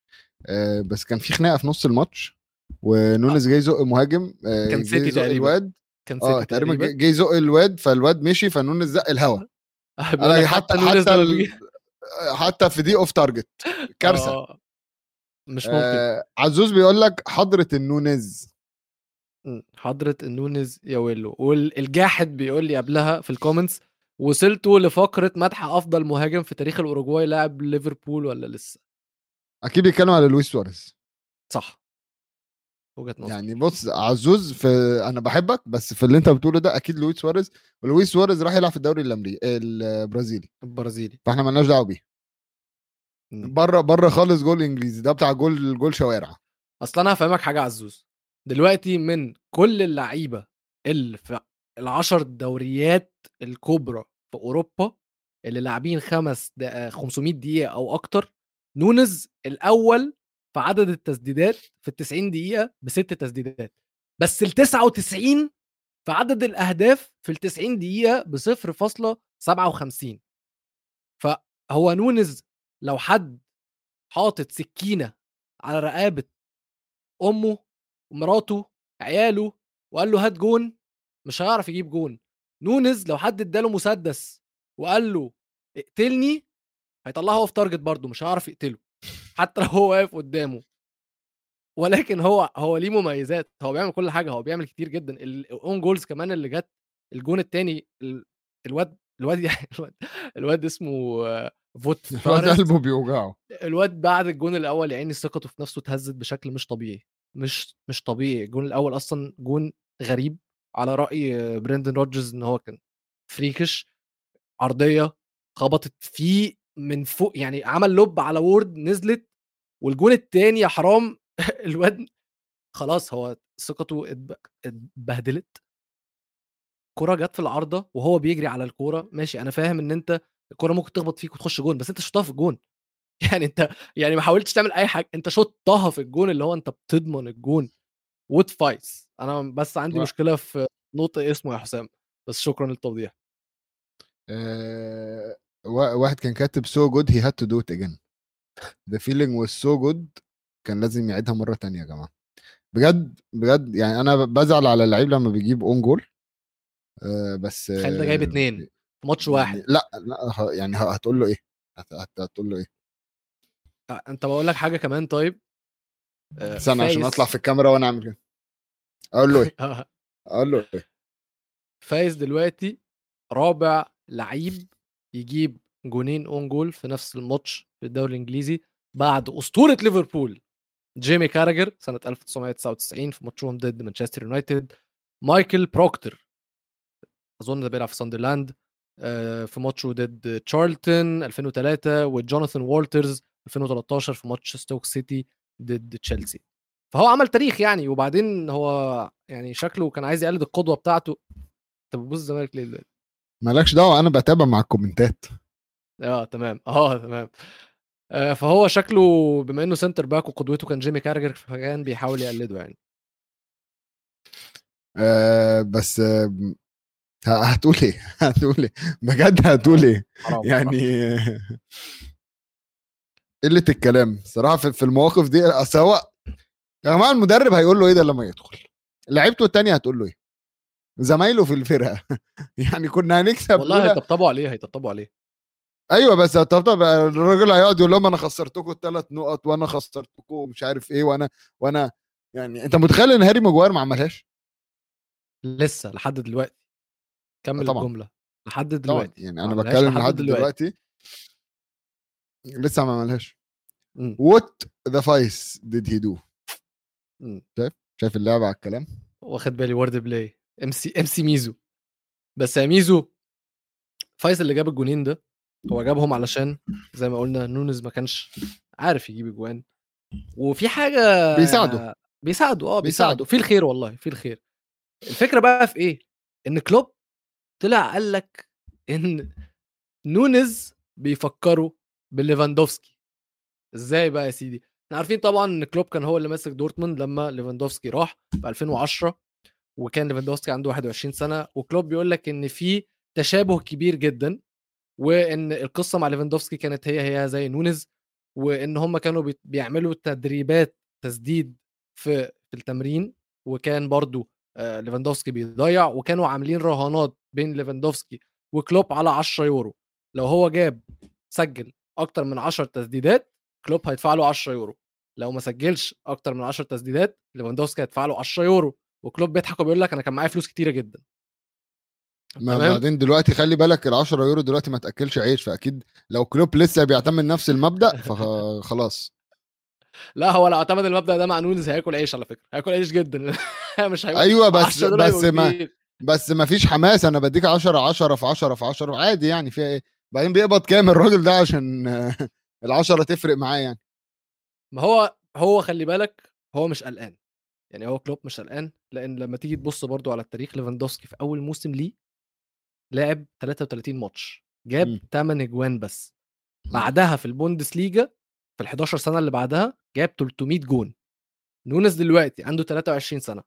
بس كان في خناقة في نص الماتش ونونيز جاي يزق مهاجم آه كان سيتي تقريبا. الواد. كان آه سيتي تقريبا تقريبا. جاي يزق الواد فالواد مشي فنونيز زق الهوا. حتى حتى نونيز حتى ال... حتى في دي off target كارثة. آه، مش ممكن. آه عزوز بيقول لك حضرة النونيز مم. حضرة النونيز يا ويلو. والجاحد بيقول لي قبلها في ال comments وصلتوا لفقرة مدح أفضل مهاجم في تاريخ الأوروجواي لاعب ليفربول ولا لسه؟ أكيد بيتكلم على لويس سواريز. صح. وجهة نظر. يعني بص عزوز في أنا بحبك بس في اللي أنت بتقوله ده أكيد لويس سواريز. ولويس سواريز راح يلعب في الدوري الامريكي البرازيلي. البرازيلي. فإحنا مالناش دعوة بيه. بره بره خالص جول إنجليزي. ده بتاع جول جول شوارع. أصل أنا هفهمك حاجة عزوز دلوقتي من كل اللعيبة اللي في العشر دوريات الكبرى في أوروبا اللي لاعبين خمس دق- 500 دقيقة أو أكتر نونز الأول في عدد التسديدات في ال 90 دقيقة بست تسديدات بس ال 99 في عدد الأهداف في ال 90 دقيقة ب 0.57 فهو نونيز لو حد حاطط سكينة على رقابة أمه ومراته عياله وقال له هات جون مش هيعرف يجيب جون. نونيز لو حد اداله مسدس وقال له اقتلني هيطلعه off target برضه مش هيعرف يقتله حتى لو هو واقف قدامه. ولكن هو هو ليه مميزات هو بيعمل كل حاجة هو بيعمل كتير جدا. ال own goals كمان اللي جت الجون الثاني الواد الواد يعني الواد, الواد اسمه فاوت الواد. قلبه بيوجعه. الواد بعد الجون الأول يعني ثقته في نفسه اتهزت بشكل مش طبيعي مش مش طبيعي. الجون الأول أصلا جون غريب على رأي بريندن رودجرز إن هو كان freakish عرضية خبطت فيه من فوق يعني عمل lob على وارد نزلت والجون التاني يا حرام الواد خلاص هو ثقته اتب- اتبهدلت. كرة جت في العارضة وهو بيجري على الكورة ماشي أنا فاهم إن أنت الكورة ممكن تخبط فيك وتخش جون بس أنت شطها في الجون. يعني أنت يعني ما حاولتش تعمل أي حاجة أنت شطها في الجون اللي هو أنت بتضمن الجون. فاوت فايس أنا بس عندي مشكلة في نطق اسمه يا حسام بس شكرا للتوضيح. واحد كان كاتب so good he had to do it again. The feeling was so good كان لازم يعيدها مرة تانية يا جماعة. بجد بجد يعني أنا بزعل على اللعيب لما بيجيب own goal آه، بس ده جايب اتنين في ماتش يعني واحد. لأ لأ يعني هتقول له إيه؟ هت- هت- هتقول له إيه؟ أنت بقول لك حاجة كمان طيب؟ آه، استنى عشان أطلع في الكاميرا وأنا أعمل كده. أقول له إيه؟ أقول له إيه؟ فايز دلوقتي رابع لعيب يجيب جونين own goal في نفس الماتش في الدوري الإنجليزي بعد أسطورة ليفربول جيمي كاراجر سنة 1999 في ماتشهم ضد مانشستر يونايتد مايكل بروكتر أظن ده بيلعب في ساندرلاند آه، في ماتشه ضد تشارلتون 2003 وجوناثان والترز 2013 في ماتش ستوك سيتي ضد تشيلسي فهو عمل تاريخ يعني وبعدين هو يعني شكله كان عايز يقلد القدوة بتاعته انت بتبص الزمالك ليه دلوقتي؟ مالكش دعوة أنا بتابع مع ال comments. آه تمام. آه تمام. آه فهو شكله بما إنه centre back وقدوته كان جيمي كارجر فكان بيحاول يقلده يعني. آه بس آه هتقول إيه؟ هتقول إيه؟ بجد هتقول إيه؟ يعني. قلة الكلام. صراحة في المواقف دي هو يا جماعة المدرب هيقول له إيه ده لما يدخل؟ لعيبته التانية هتقول له إيه؟ زمايله في الفرقة. يعني كنا هنكسب والله هيطبطبوا عليه هيطبطبوا عليه. أيوه بس طب الراجل هيقعد يقول لهم أنا خسرتكم الثلاث نقط وأنا خسرتكم مش عارف إيه وأنا وأنا يعني أنت متخيل إن هاري ماجواير ما عملهاش؟ لسه لحد دلوقتي. كمل طبعاً. الجملة. لحد طبعا. دلوقتي. يعني ما أنا بتكلم لحد دلوقتي. لسه ما عملهاش. وات ذا فايس ديد هي دو مم. شايف؟ اللعبة على الكلام؟ واخد بالي وورد بلاي ام سي ام سي ميزو بس يا ميزو فايز اللي جاب الجونين ده هو جابهم علشان زي ما قلنا نونز ما كانش عارف يجيب اجوان وفي حاجة بيساعده. بيساعده آه بيساعده. بيساعده. في الخير والله في الخير. الفكرة بقى في إيه؟ إن كلوب طلع قال لك إن نونز بيفكروا بليفاندوفسكي. إزاي بقى يا سيدي؟ إحنا عارفين طبعا إن كلوب كان هو اللي ماسك دورتموند لما ليفاندوفسكي راح في 2010 وكان ليفاندوفسكي عنده 21 سنة وكلوب بيقول لك إن في تشابه كبير جدا وإن القصة مع ليفاندوفسكي كانت هي هي زي نونز وإن هم كانوا بي- بيعملوا تدريبات تسديد في في التمرين وكان برضو آه، ليفاندوفسكي بيضيع وكانوا عاملين رهانات بين ليفاندوفسكي وكلوب على 10 يورو. لو هو جاب سجل أكتر من 10 تسديدات كلوب هيدفع له 10 يورو. لو ما سجلش أكتر من 10 تسديدات ليفاندوفسكي هيدفع له 10 يورو. وكلوب بيضحك وبيقول لك أنا كان معايا فلوس كتيرة جدا. ما. بعدين دلوقتي خلي بالك ال 10 يورو دلوقتي ما تأكلش عيش فأكيد لو كلوب لسه بيعتمد نفس المبدأ فخلاص لا هو لو اعتمد المبدأ ده مع نونز هياكل عيش على فكرة هياكل عيش جدا. مش هيقول أيوه بس 10 دول بس ما. بس ما فيش حماس أنا بديك 10 10 في 10 في 10 عادي يعني فيها إيه؟ بعدين بيقبض كام الراجل ده عشان ال 10 تفرق معاه يعني؟ ما هو هو خلي بالك هو مش قلقان. يعني هو كلوب مش قلقان لأن لما تيجي تبص برضو على التاريخ ليفاندوفسكي في أول موسم ليه لعب 33 ماتش جاب مم. 8 أجوان بس. بعدها في البوندس ليجا في ال 11 سنة اللي بعدها جاب 300 جون. نونز دلوقتي عنده 23 سنة.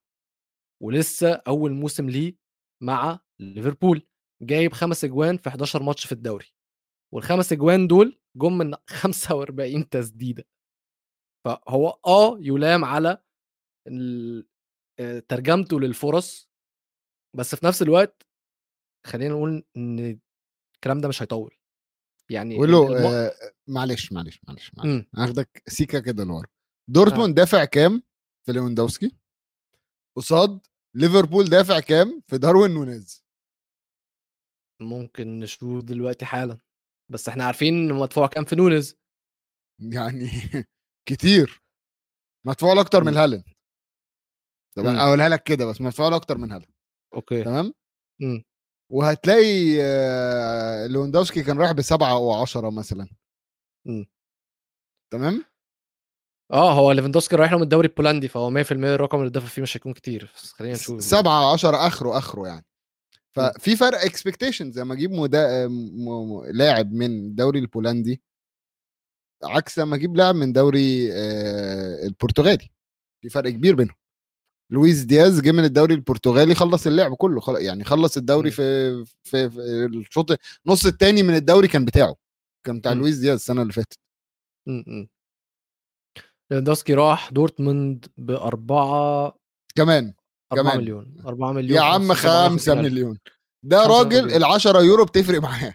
ولسه أول موسم ليه مع ليفربول جايب خمس أجوان في 11 ماتش في الدوري. والخمس أجوان دول جم من 45 تسديدة. فهو آه يلام على ترجمته للفرص بس في نفس الوقت خلينا نقول إن الكلام ده مش هيطول. يعني قول له الم- آه، معلش معلش معلش معلش مم. هاخدك سيكا كده لورا. دورتموند دافع كام في ليفاندوفسكي قصاد ليفربول دافع كام في داروين نونيز؟ ممكن نشوف دلوقتي حالا بس إحنا عارفين مدفوع كام في نونز يعني كتير. مدفوع له أكتر من مم. هالاند. مم. اقولها لك كده بس مدفوع له أكتر من هالاند okay. تمام؟ مم. وهتلاقي آه، ليفاندوفسكي كان رايح بسبعة أو عشرة مثلا. مم. تمام؟ آه هو ليفاندوسكي رايح له من الدوري البولندي فهو 100% الرقم اللي دافع فيه مش هيكون كتير بس خلينا نشوف سبعة عشرة آخره آخره يعني. ففي فرق expectations لما أجيب مدا... م... م... لاعب من الدوري البولندي عكس لما أجيب لاعب من دوري آه، البرتغالي. في فرق كبير بينهم. لويس دياز جه من الدوري البرتغالي خلص اللعب كله خل... يعني خلص الدوري. في في, في الشوط النص الثاني من الدوري كان بتاعه كان بتاع. لويس دياز السنة اللي فاتت. ليفاندوسكي راح دورتموند بأربعة كمان أربعة كمان. مليون أربعة مليون يا عم 557 خمسة ألف. مليون ده راجل. ال 10 يورو بتفرق معاه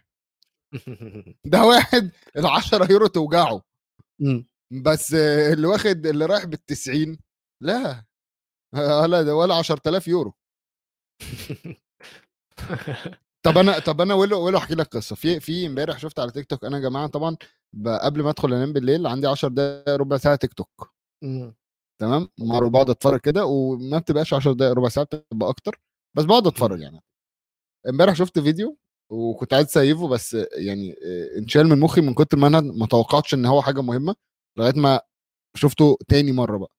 ده واحد ال 10 يورو توجعه. بس اللي واخد اللي رايح بال 90 لا ولا ده ولا 10000 يورو. طب أنا طب أنا ولو ولو احكي لك قصة. في في امبارح شفت على تيك توك أنا يا جماعة طبعا قبل ما أدخل أنام بالليل عندي 10 دقائق ربع ساعة تيك توك. م. تمام؟ مره بقعد أتفرج كده وما بتبقاش 10 دقائق ربع ساعة بتبقى أكتر. بس بقعد أتفرج يعني. امبارح شفت فيديو وكنت عايز اسيفه بس يعني آه، انشال من مخي من كتر ما أنا ما توقعتش إن هو حاجة مهمة لغاية ما شفته تاني مرة بقى.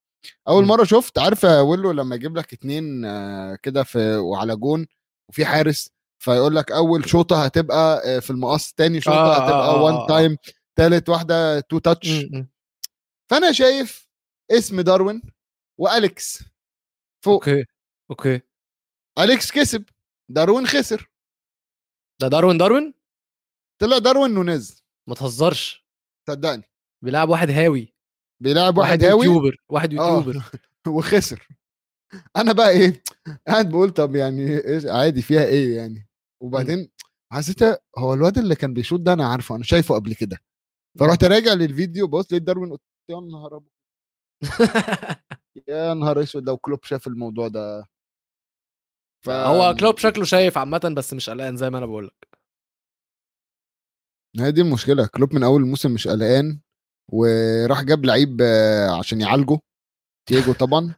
أول مم. مرة شفت عارف ويلو لما يجيب لك اتنين آه، كده في وعلى جون وفي حارس فيقول لك أول شوطة هتبقى آه، في المقص تاني شوطة آه، آه، هتبقى آه، وان آه. تايم تالت واحدة تو تاتش م- م. فأنا شايف اسم داروين وأليكس فوق. أوكي أوكي. أليكس كسب داروين خسر. ده داروين داروين؟ طلع داروين نونيز. ما تهزرش. صدقني. بيلعب واحد هاوي. بيلعب واحد هاوي؟ YouTuber واحد آه. YouTuber. وخسر. أنا بقى إيه قاعد بقول طب يعني إيش عادي فيها إيه يعني؟ وبعدين حسيت هو الواد اللي كان بيشوط ده أنا عارفه أنا شايفه قبل كده. فرحت راجع للفيديو بص لقيت داروين قلت يا نهار يا نهار أسود لو كلوب شاف الموضوع ده. ف... هو كلوب شكله شايف عامة بس مش قلقان زي ما أنا بقول لك. هي دي المشكلة كلوب من أول الموسم مش قلقان. وراح جاب لعيب آه، عشان يعالجه. تياجو طبعا.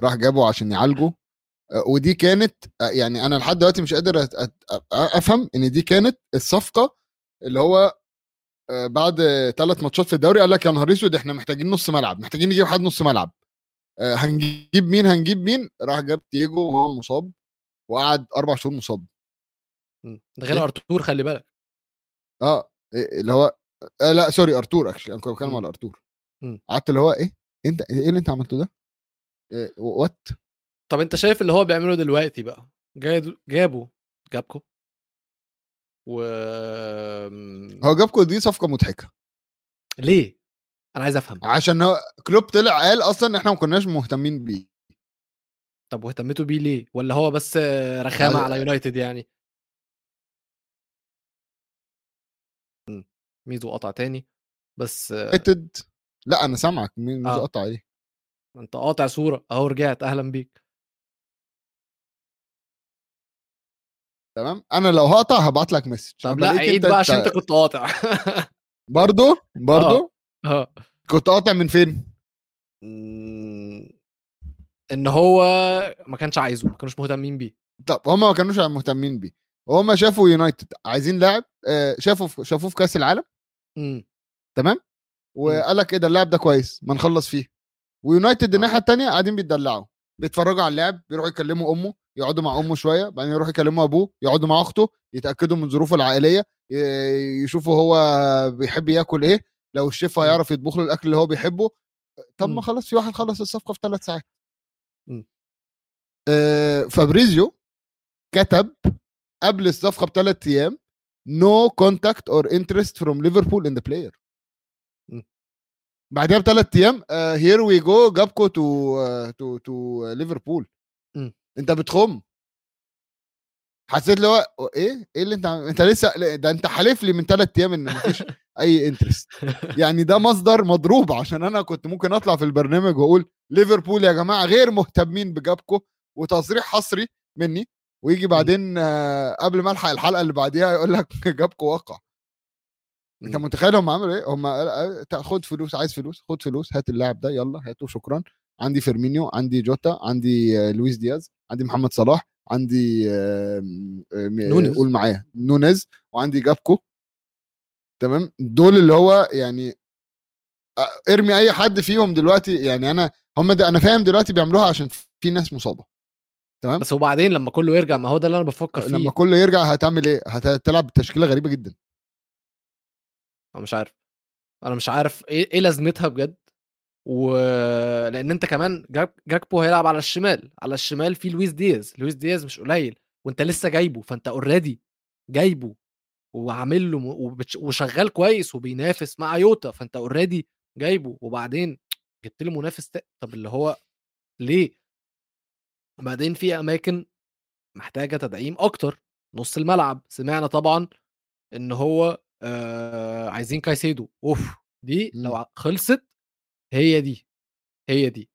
راح جابه عشان يعالجه. آه، ودي كانت آه، يعني أنا لحد دلوقتي مش قادر أفهم إن دي كانت الصفقة اللي هو بعد ثلاث ماتشات في الدوري قال لك يا نهار أسود إحنا محتاجين نص ملعب محتاجين نجيب حد نص ملعب. هنجيب مين هنجيب مين؟ راح جاب تياجو وهو مصاب وقعد أربع شهور مصاب. ده غير أرتور خلي بالك. آه إيه اللي هو آه لا sorry أرتور actually أنا كنت بتكلم. على أرتور. قعدت اللي هو إيه أنت إيه اللي أنت عملته ده؟ إيه what طب أنت شايف اللي هو بيعمله دلوقتي بقى جاد- جابوا جابكو و هو جابكو دي صفقة مضحكة ليه؟ أنا عايز أفهم عشان هو كلوب طلع قال أصلا إحنا ما كناش مهتمين بيه طب واهتميتوا بيه ليه؟ ولا هو بس رخامة على يونايتد يعني؟ مم. ميدو قطع تاني بس يونايتد لأ أنا سامعك. مش آه. قطع إيه؟ أنت قاطع صورة. أهو رجعت. أهلا بيك. تمام؟ أنا لو هقطع هبعت لك message طب لأ عيد بقى عشان أنت كنت قاطع. برضه برضه آه. كنت قاطع من فين. إن هو ما كانش عايزه ما كانوش مهتمين بيه. طب هم ما كانوش مهتمين بيه. وهم شافوا يونايتد عايزين لاعب آه، شافوا شافوه في كأس العالم؟ مم. تمام وقال لك إيه ده اللاعب ده كويس ما نخلص فيه ويونايتد الناحية الثانية قاعدين بيتدلعوا بيتفرجوا على اللاعب بيروحوا يكلموا أمه يقعدوا مع أمه شوية بعدين يروحوا يكلموا أبوه يقعدوا مع أخته يتأكدوا من ظروفه العائلية يشوفوا هو بيحب ياكل إيه لو الشيف مم. هيعرف يطبخ له الأكل اللي هو بيحبه طب ما. خلاص في واحد خلص الصفقة في ثلاث ساعات. آه، فابريزيو كتب قبل الصفقة بثلاث أيام no contact or interest from Liverpool in the player. بعدها بثلاث أيام here we go جابكو to to to Liverpool. انت بتخم. حسيت اللي هو إيه؟ إيه اللي انت انت لسه ده انت حالف لي من ثلاث أيام إن مفيش أي انترست يعني ده مصدر مضروب عشان أنا كنت ممكن أطلع في البرنامج وأقول ليفربول يا جماعة غير مهتمين بجابكو وتصريح حصري مني. ويجي بعدين آه، قبل ما ألحق الحلقة اللي بعديها يقول لك جابكو وقع أنت. متخيل هم عملوا إيه؟ هم خد فلوس عايز فلوس خد فلوس هات اللاعب ده يلا هاته شكرا عندي فيرمينيو عندي جوتا عندي آه، لويس دياز عندي محمد صلاح عندي آم، نونيز. قول معايا نونيز وعندي جابكو تمام دول اللي هو يعني آه، ارمي أي حد فيهم دلوقتي يعني أنا هم ده أنا فاهم دلوقتي بيعملوها عشان في ناس مصابة تمام؟ بس وبعدين لما كله يرجع ما هو ده اللي أنا بفكر فيه. لما كله يرجع هتعمل إيه؟ هتلعب بتشكيله غريبة جدا. أنا مش عارف. أنا مش عارف إيه إيه لازمتها بجد؟ ولان أنت كمان جاك... جاكبو هيلعب على الشمال. على الشمال في لويس دياز. لويس دياز مش قليل. وأنت لسه جايبه. فأنت already جايبه. وعامل له وبتش... وشغال كويس وبينافس مع جوتا. فأنت already جايبه. وبعدين جبت له منافس تا... طب اللي هو ليه؟ بعدين في أماكن محتاجة تدعيم أكتر نص الملعب. سمعنا طبعا إن هو آه عايزين كايسيدو. أوف! دي مم. لو خلصت هي دي هي دي.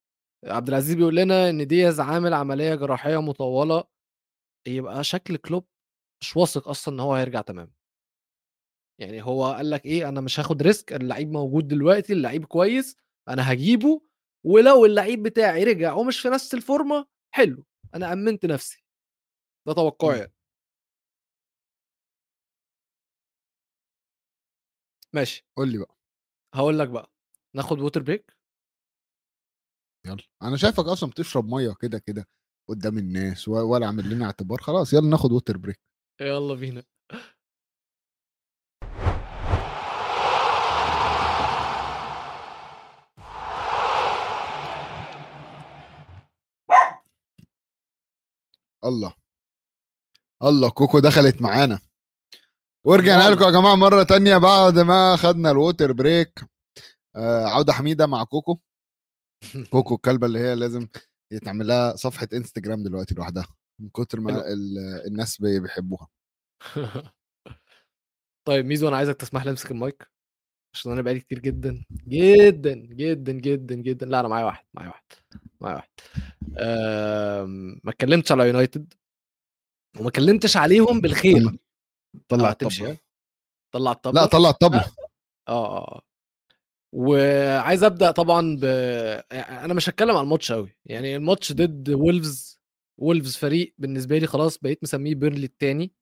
عبد العزيز بيقول لنا إن دياز عامل عملية جراحية مطولة يبقى شكل كلوب مش واثق أصلا إن هو هيرجع تمام يعني هو قال لك إيه أنا مش هاخد risk اللعيب موجود دلوقتي اللعيب كويس أنا هجيبه ولو اللعيب بتاعي رجع ومش في نفس الفورمة حلو أنا أمنت نفسي. ده توقعي مم. يعني. ماشي قول لي بقى. هقول لك بقى ناخد ووتر بريك يلا أنا شايفك أصلا بتشرب مية كده كده قدام الناس ولا عامل لنا اعتبار خلاص يلا ناخد water break يلا بينا. الله. الله كوكو دخلت معانا. ورجعنا. لكم يا جماعة مرة تانية بعد ما خدنا ال water break. آه عودة حميدة مع كوكو. كوكو الكلبة اللي هي لازم يتعمل لها صفحة إنستجرام دلوقتي لوحدها من كتر. ما ال- الناس بي- بيحبوها. طيب ميزو أنا عايزك تسمح لي أمسك المايك عشان أنا بقالي كتير جدا جدا جدا جدا جدا. لا أنا معايا واحد معايا واحد. معايا واحد. ما اتكلمتش على يونايتد وما اتكلمتش عليهم بالخير. طلع آه،. الطبله طلع الطبله لا طلع الطبله آه آه وعايز أبدأ طبعا ب أنا مش هتكلم على الماتش قوي يعني الماتش ضد وولفز وولفز فريق بالنسبة لي خلاص بقيت مسميه بيرنلي التاني.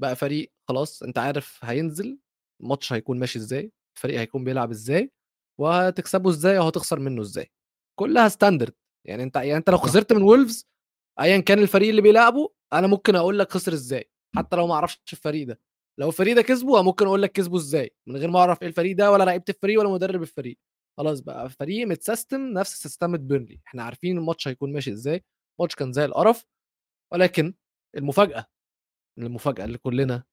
بقى فريق خلاص أنت عارف هينزل الماتش هيكون ماشي إزاي الفريق هيكون بيلعب إزاي وهتكسبه إزاي أو هتخسر منه إزاي. كلها standard يعني انت يعني انت لو. خسرت من وولفز ايا كان الفريق اللي بيلعبه أنا ممكن أقول لك خسر إزاي حتى لو ما أعرفش الفريق ده. لو الفريق ده كسبه ممكن أقول لك كسبه إزاي من غير ما أعرف إيه الفريق ده ولا لعيبة الفريق ولا مدرب الفريق. خلاص بقى فريق متسيستم نفس system بيرنلي. إحنا عارفين الماتش هيكون ماشي إزاي الماتش كان زي القرف ولكن المفاجأة المفاجأة اللي كلنا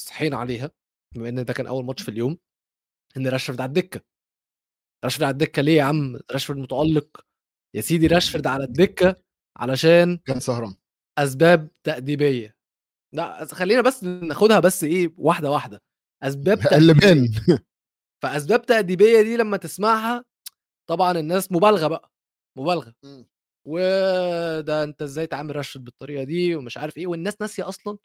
صحينا عليها بما إن ده كان أول ماتش في اليوم إن راشفورد على الدكة. راشفورد على الدكة ليه يا عم؟ راشفورد متألق. يا سيدي راشفورد على الدكة علشان كان سهران. أسباب تأديبية. لا خلينا بس ناخدها بس إيه واحدة واحدة. أسباب بان فأسباب تأديبية دي لما تسمعها طبعا الناس مبالغة بقى مبالغة. وده أنت إزاي تعامل راشفورد بالطريقة دي ومش عارف إيه. والناس ناسية أصلا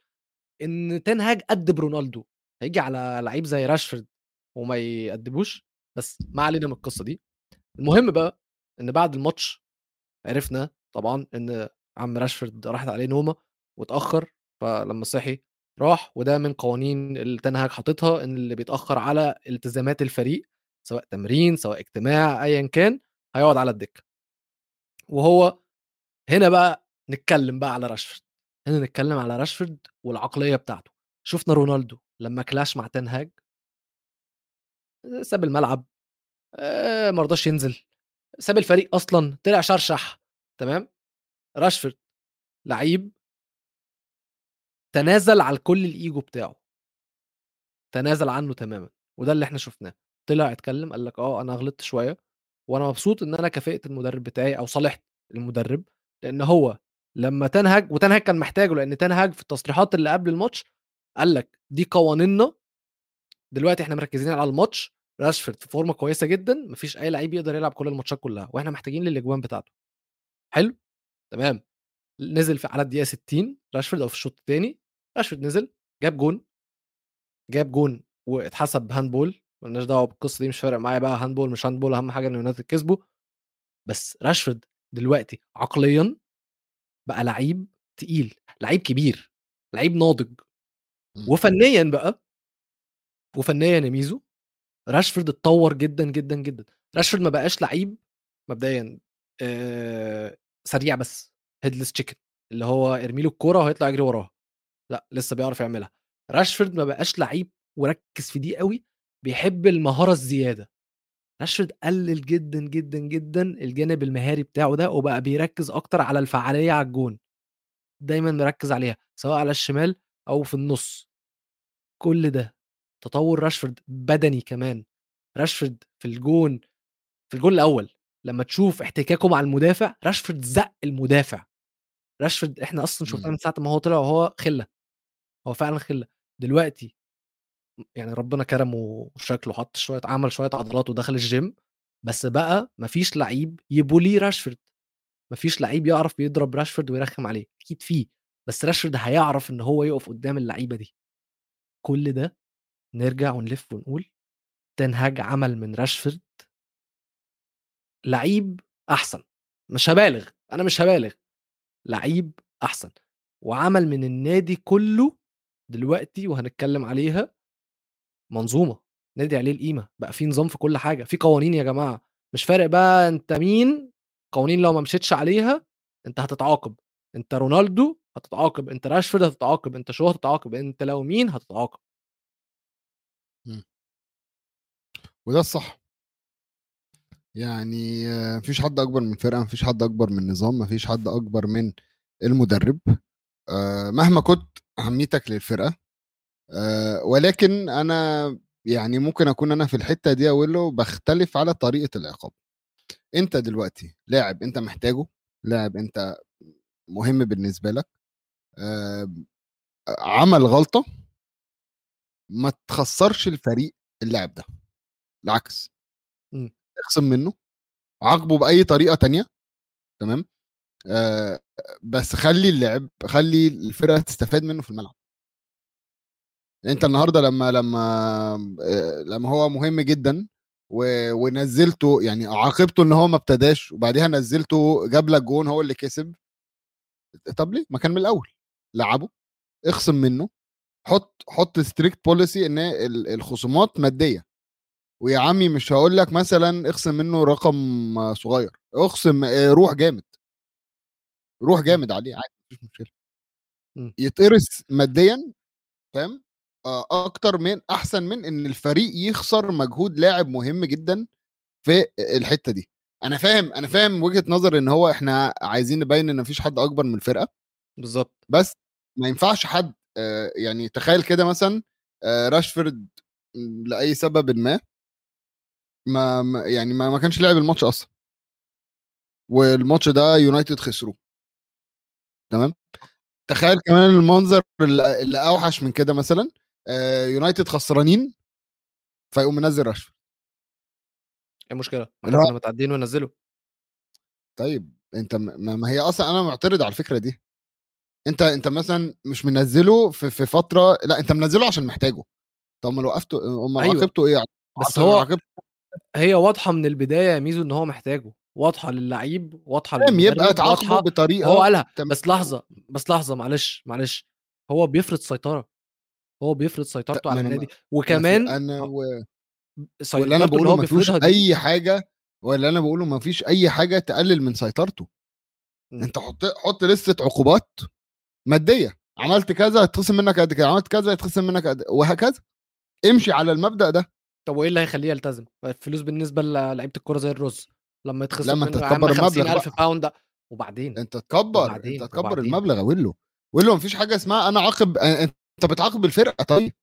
إن تين هاج قد رونالدو هيجي على لعيب زي راشفورد وما يقدموش بس ما علينا من القصة دي. المهم بقى إن بعد الماتش عرفنا طبعا إن عم راشفورد راحت عليه نومة واتأخر فلما صحي راح وده من قوانين اللي حاططها إن اللي بيتأخر على التزامات الفريق سواء تمرين سواء اجتماع ايا كان هيقعد على الدكة. وهو هنا بقى نتكلم بقى على راشفورد. هنا نتكلم على راشفورد والعقلية بتاعته. شفنا رونالدو لما كلاش مع تين هاج ساب الملعب آه، ما رضاش ينزل. ساب الفريق أصلا طلع شرشح تمام؟ راشفورد لعيب. تنازل على كل الإيجو بتاعه. تنازل عنه تماما وده اللي إحنا شفناه. طلع اتكلم قال لك آه أنا غلطت شوية وأنا مبسوط إن أنا كفئت المدرب بتاعي أو صالحت المدرب لأن هو لما تنهج وتنهج كان محتاجه لأن تنهج في التصريحات اللي قبل الماتش قال لك دي قوانيننا دلوقتي إحنا مركزين على الماتش راشفورد في فورمة كويسة جدا مفيش أي لعيب يقدر يلعب كل الماتشات كلها وإحنا محتاجين للأجوان بتاعته. حلو؟ تمام. نزل في على الدقيقة 60 راشفورد أو في الشوط الثاني راشفورد نزل جاب جون. جاب جون واتحسب handball مالناش دعوة بالقصة دي مش فارق معايا بقى handball مش handball أهم حاجة إن يونايتد كسبوا بس راشفورد دلوقتي عقليا بقى لعيب تقيل لعيب كبير لعيب ناضج. وفنيا بقى وفنيا يا ميزو راشفورد اتطور جدا جدا جدا. راشفورد ما بقاش لعيب مبدئيا آه سريع بس headless chicken اللي هو ارمي له الكورة وهيطلع يجري وراها. لا لسه بيعرف يعملها. راشفورد ما بقاش لعيب وركز في دي قوي بيحب المهارة الزيادة. راشفورد قلل جدا جدا جدا الجانب المهاري بتاعه ده وبقى بيركز أكتر على الفعالية على الجون. دايما مركز عليها سواء على الشمال أو في النص. كل ده تطور راشفورد بدني كمان راشفورد في الجون في الجون الأول لما تشوف احتكاكه مع المدافع راشفورد زق المدافع. راشفورد إحنا أصلا شفناه إمم. من ساعة ما هو طلع وهو خلة هو فعلا خلة. دلوقتي يعني ربنا كرمه وشكله حط شوية عمل شوية عضلات ودخل الجيم بس بقى مفيش لعيب يبولي راشفورد. مفيش لعيب يعرف يضرب راشفورد ويرخم عليه أكيد فيه بس راشفورد هيعرف إن هو يقف قدام اللعيبة دي. كل ده نرجع ونلف ونقول تنهاج عمل من راشفورد لعيب أحسن. مش هبالغ أنا مش هبالغ. لعيب أحسن. وعمل من النادي كله دلوقتي وهنتكلم عليها منظومة. نادي عليه القيمة. بقى في نظام في كل حاجة. في قوانين يا جماعة. مش فارق بقى أنت مين. قوانين لو ما مشيتش عليها أنت هتتعاقب. أنت رونالدو هتتعاقب. أنت راشفورد هتتعاقب. أنت شو هتتعاقب. أنت لو مين هتتعاقب. وده الصح. يعني آه، مفيش حد أكبر من فرقة مفيش حد أكبر من نظام مفيش حد أكبر من المدرب. آه، مهما كنت أهميتك للفرقة. آه، ولكن أنا يعني ممكن أكون أنا في الحتة دي أقول له بختلف على طريقة العقاب. أنت دلوقتي لاعب أنت محتاجه لاعب أنت مهم بالنسبة لك. عمل غلطة ما تخسرش الفريق اللاعب ده. العكس. إمم. اخصم منه عاقبه بأي طريقة تانية تمام؟ آه بس خلي اللعب خلي الفرقة تستفاد منه في الملعب. أنت النهارده لما لما لما هو مهم جدا و- ونزلته يعني عاقبته إن هو ما ابتداش وبعديها نزلته جاب لك جون هو اللي كسب طب ليه؟ ما كان من الأول. لعبه اخصم منه حط حط strict policy إن ال- الخصومات مادية. ويا عمي مش هقول لك مثلا اخصم منه رقم صغير اخصم آه، روح جامد. روح جامد عليه عادي مفيش مشكلة. يتقرص ماديا فاهم؟ آه، أكتر من أحسن من إن الفريق يخسر مجهود لاعب مهم جدا في الحتة دي. أنا فاهم أنا فاهم وجهة نظر إن هو إحنا عايزين نبين إن مفيش حد أكبر من الفرقة. بالظبط. بس ما ينفعش حد آه، يعني تخيل كده مثلا راشفورد لأي سبب ما ما ما- يعني ما, ما كانش لعب الماتش أصلا. والماتش ده يونايتد خسروه. تمام؟ تخيل كمان المنظر اللي أوحش من كده مثلا آه، يونايتد خسرانين فيقوم منزل راشفورد. إيه المشكلة؟ ما كنا متعدين وننزله طيب أنت ما, هي أصلا أنا معترض على الفكرة دي. أنت أنت مثلا مش منزله في, في فترة لا أنت منزله عشان محتاجه. طب ما لو وقفته هم أيوة. عاقبته إيه بس عشان هو عاقبته هي واضحة من البداية يا ميزو إن هو محتاجه واضحة للعيب واضحة تمام، يبقى تعاقبه بطريقة هو قالها. تمام. بس لحظة بس لحظة معلش معلش هو بيفرض سيطرة هو بيفرض سيطرته على النادي. وكمان أنا و... سيطرته واللي أنا بقوله ما فيهوش دي. أي حاجة ولا أنا بقوله ما فيش أي حاجة تقلل من سيطرته. م. أنت حط حط لستة عقوبات مادية عملت كذا هيتخصم منك قد كده عملت كذا هيتخصم منك قد وهكذا. امشي على المبدأ ده. طب وإيه اللي هيخليه يلتزم؟ الفلوس بالنسبة للعيبه الكورة زي الرز لما يتخصم لما انت يا تكبر المبلغ 50000 بقى. باوند وبعدين أنت تكبر وبعدين- انت تكبر وبعدين. المبلغ ويلو ويلو مفيش حاجة اسمها أنا عاقب أنت بتعاقب الفرقة طيب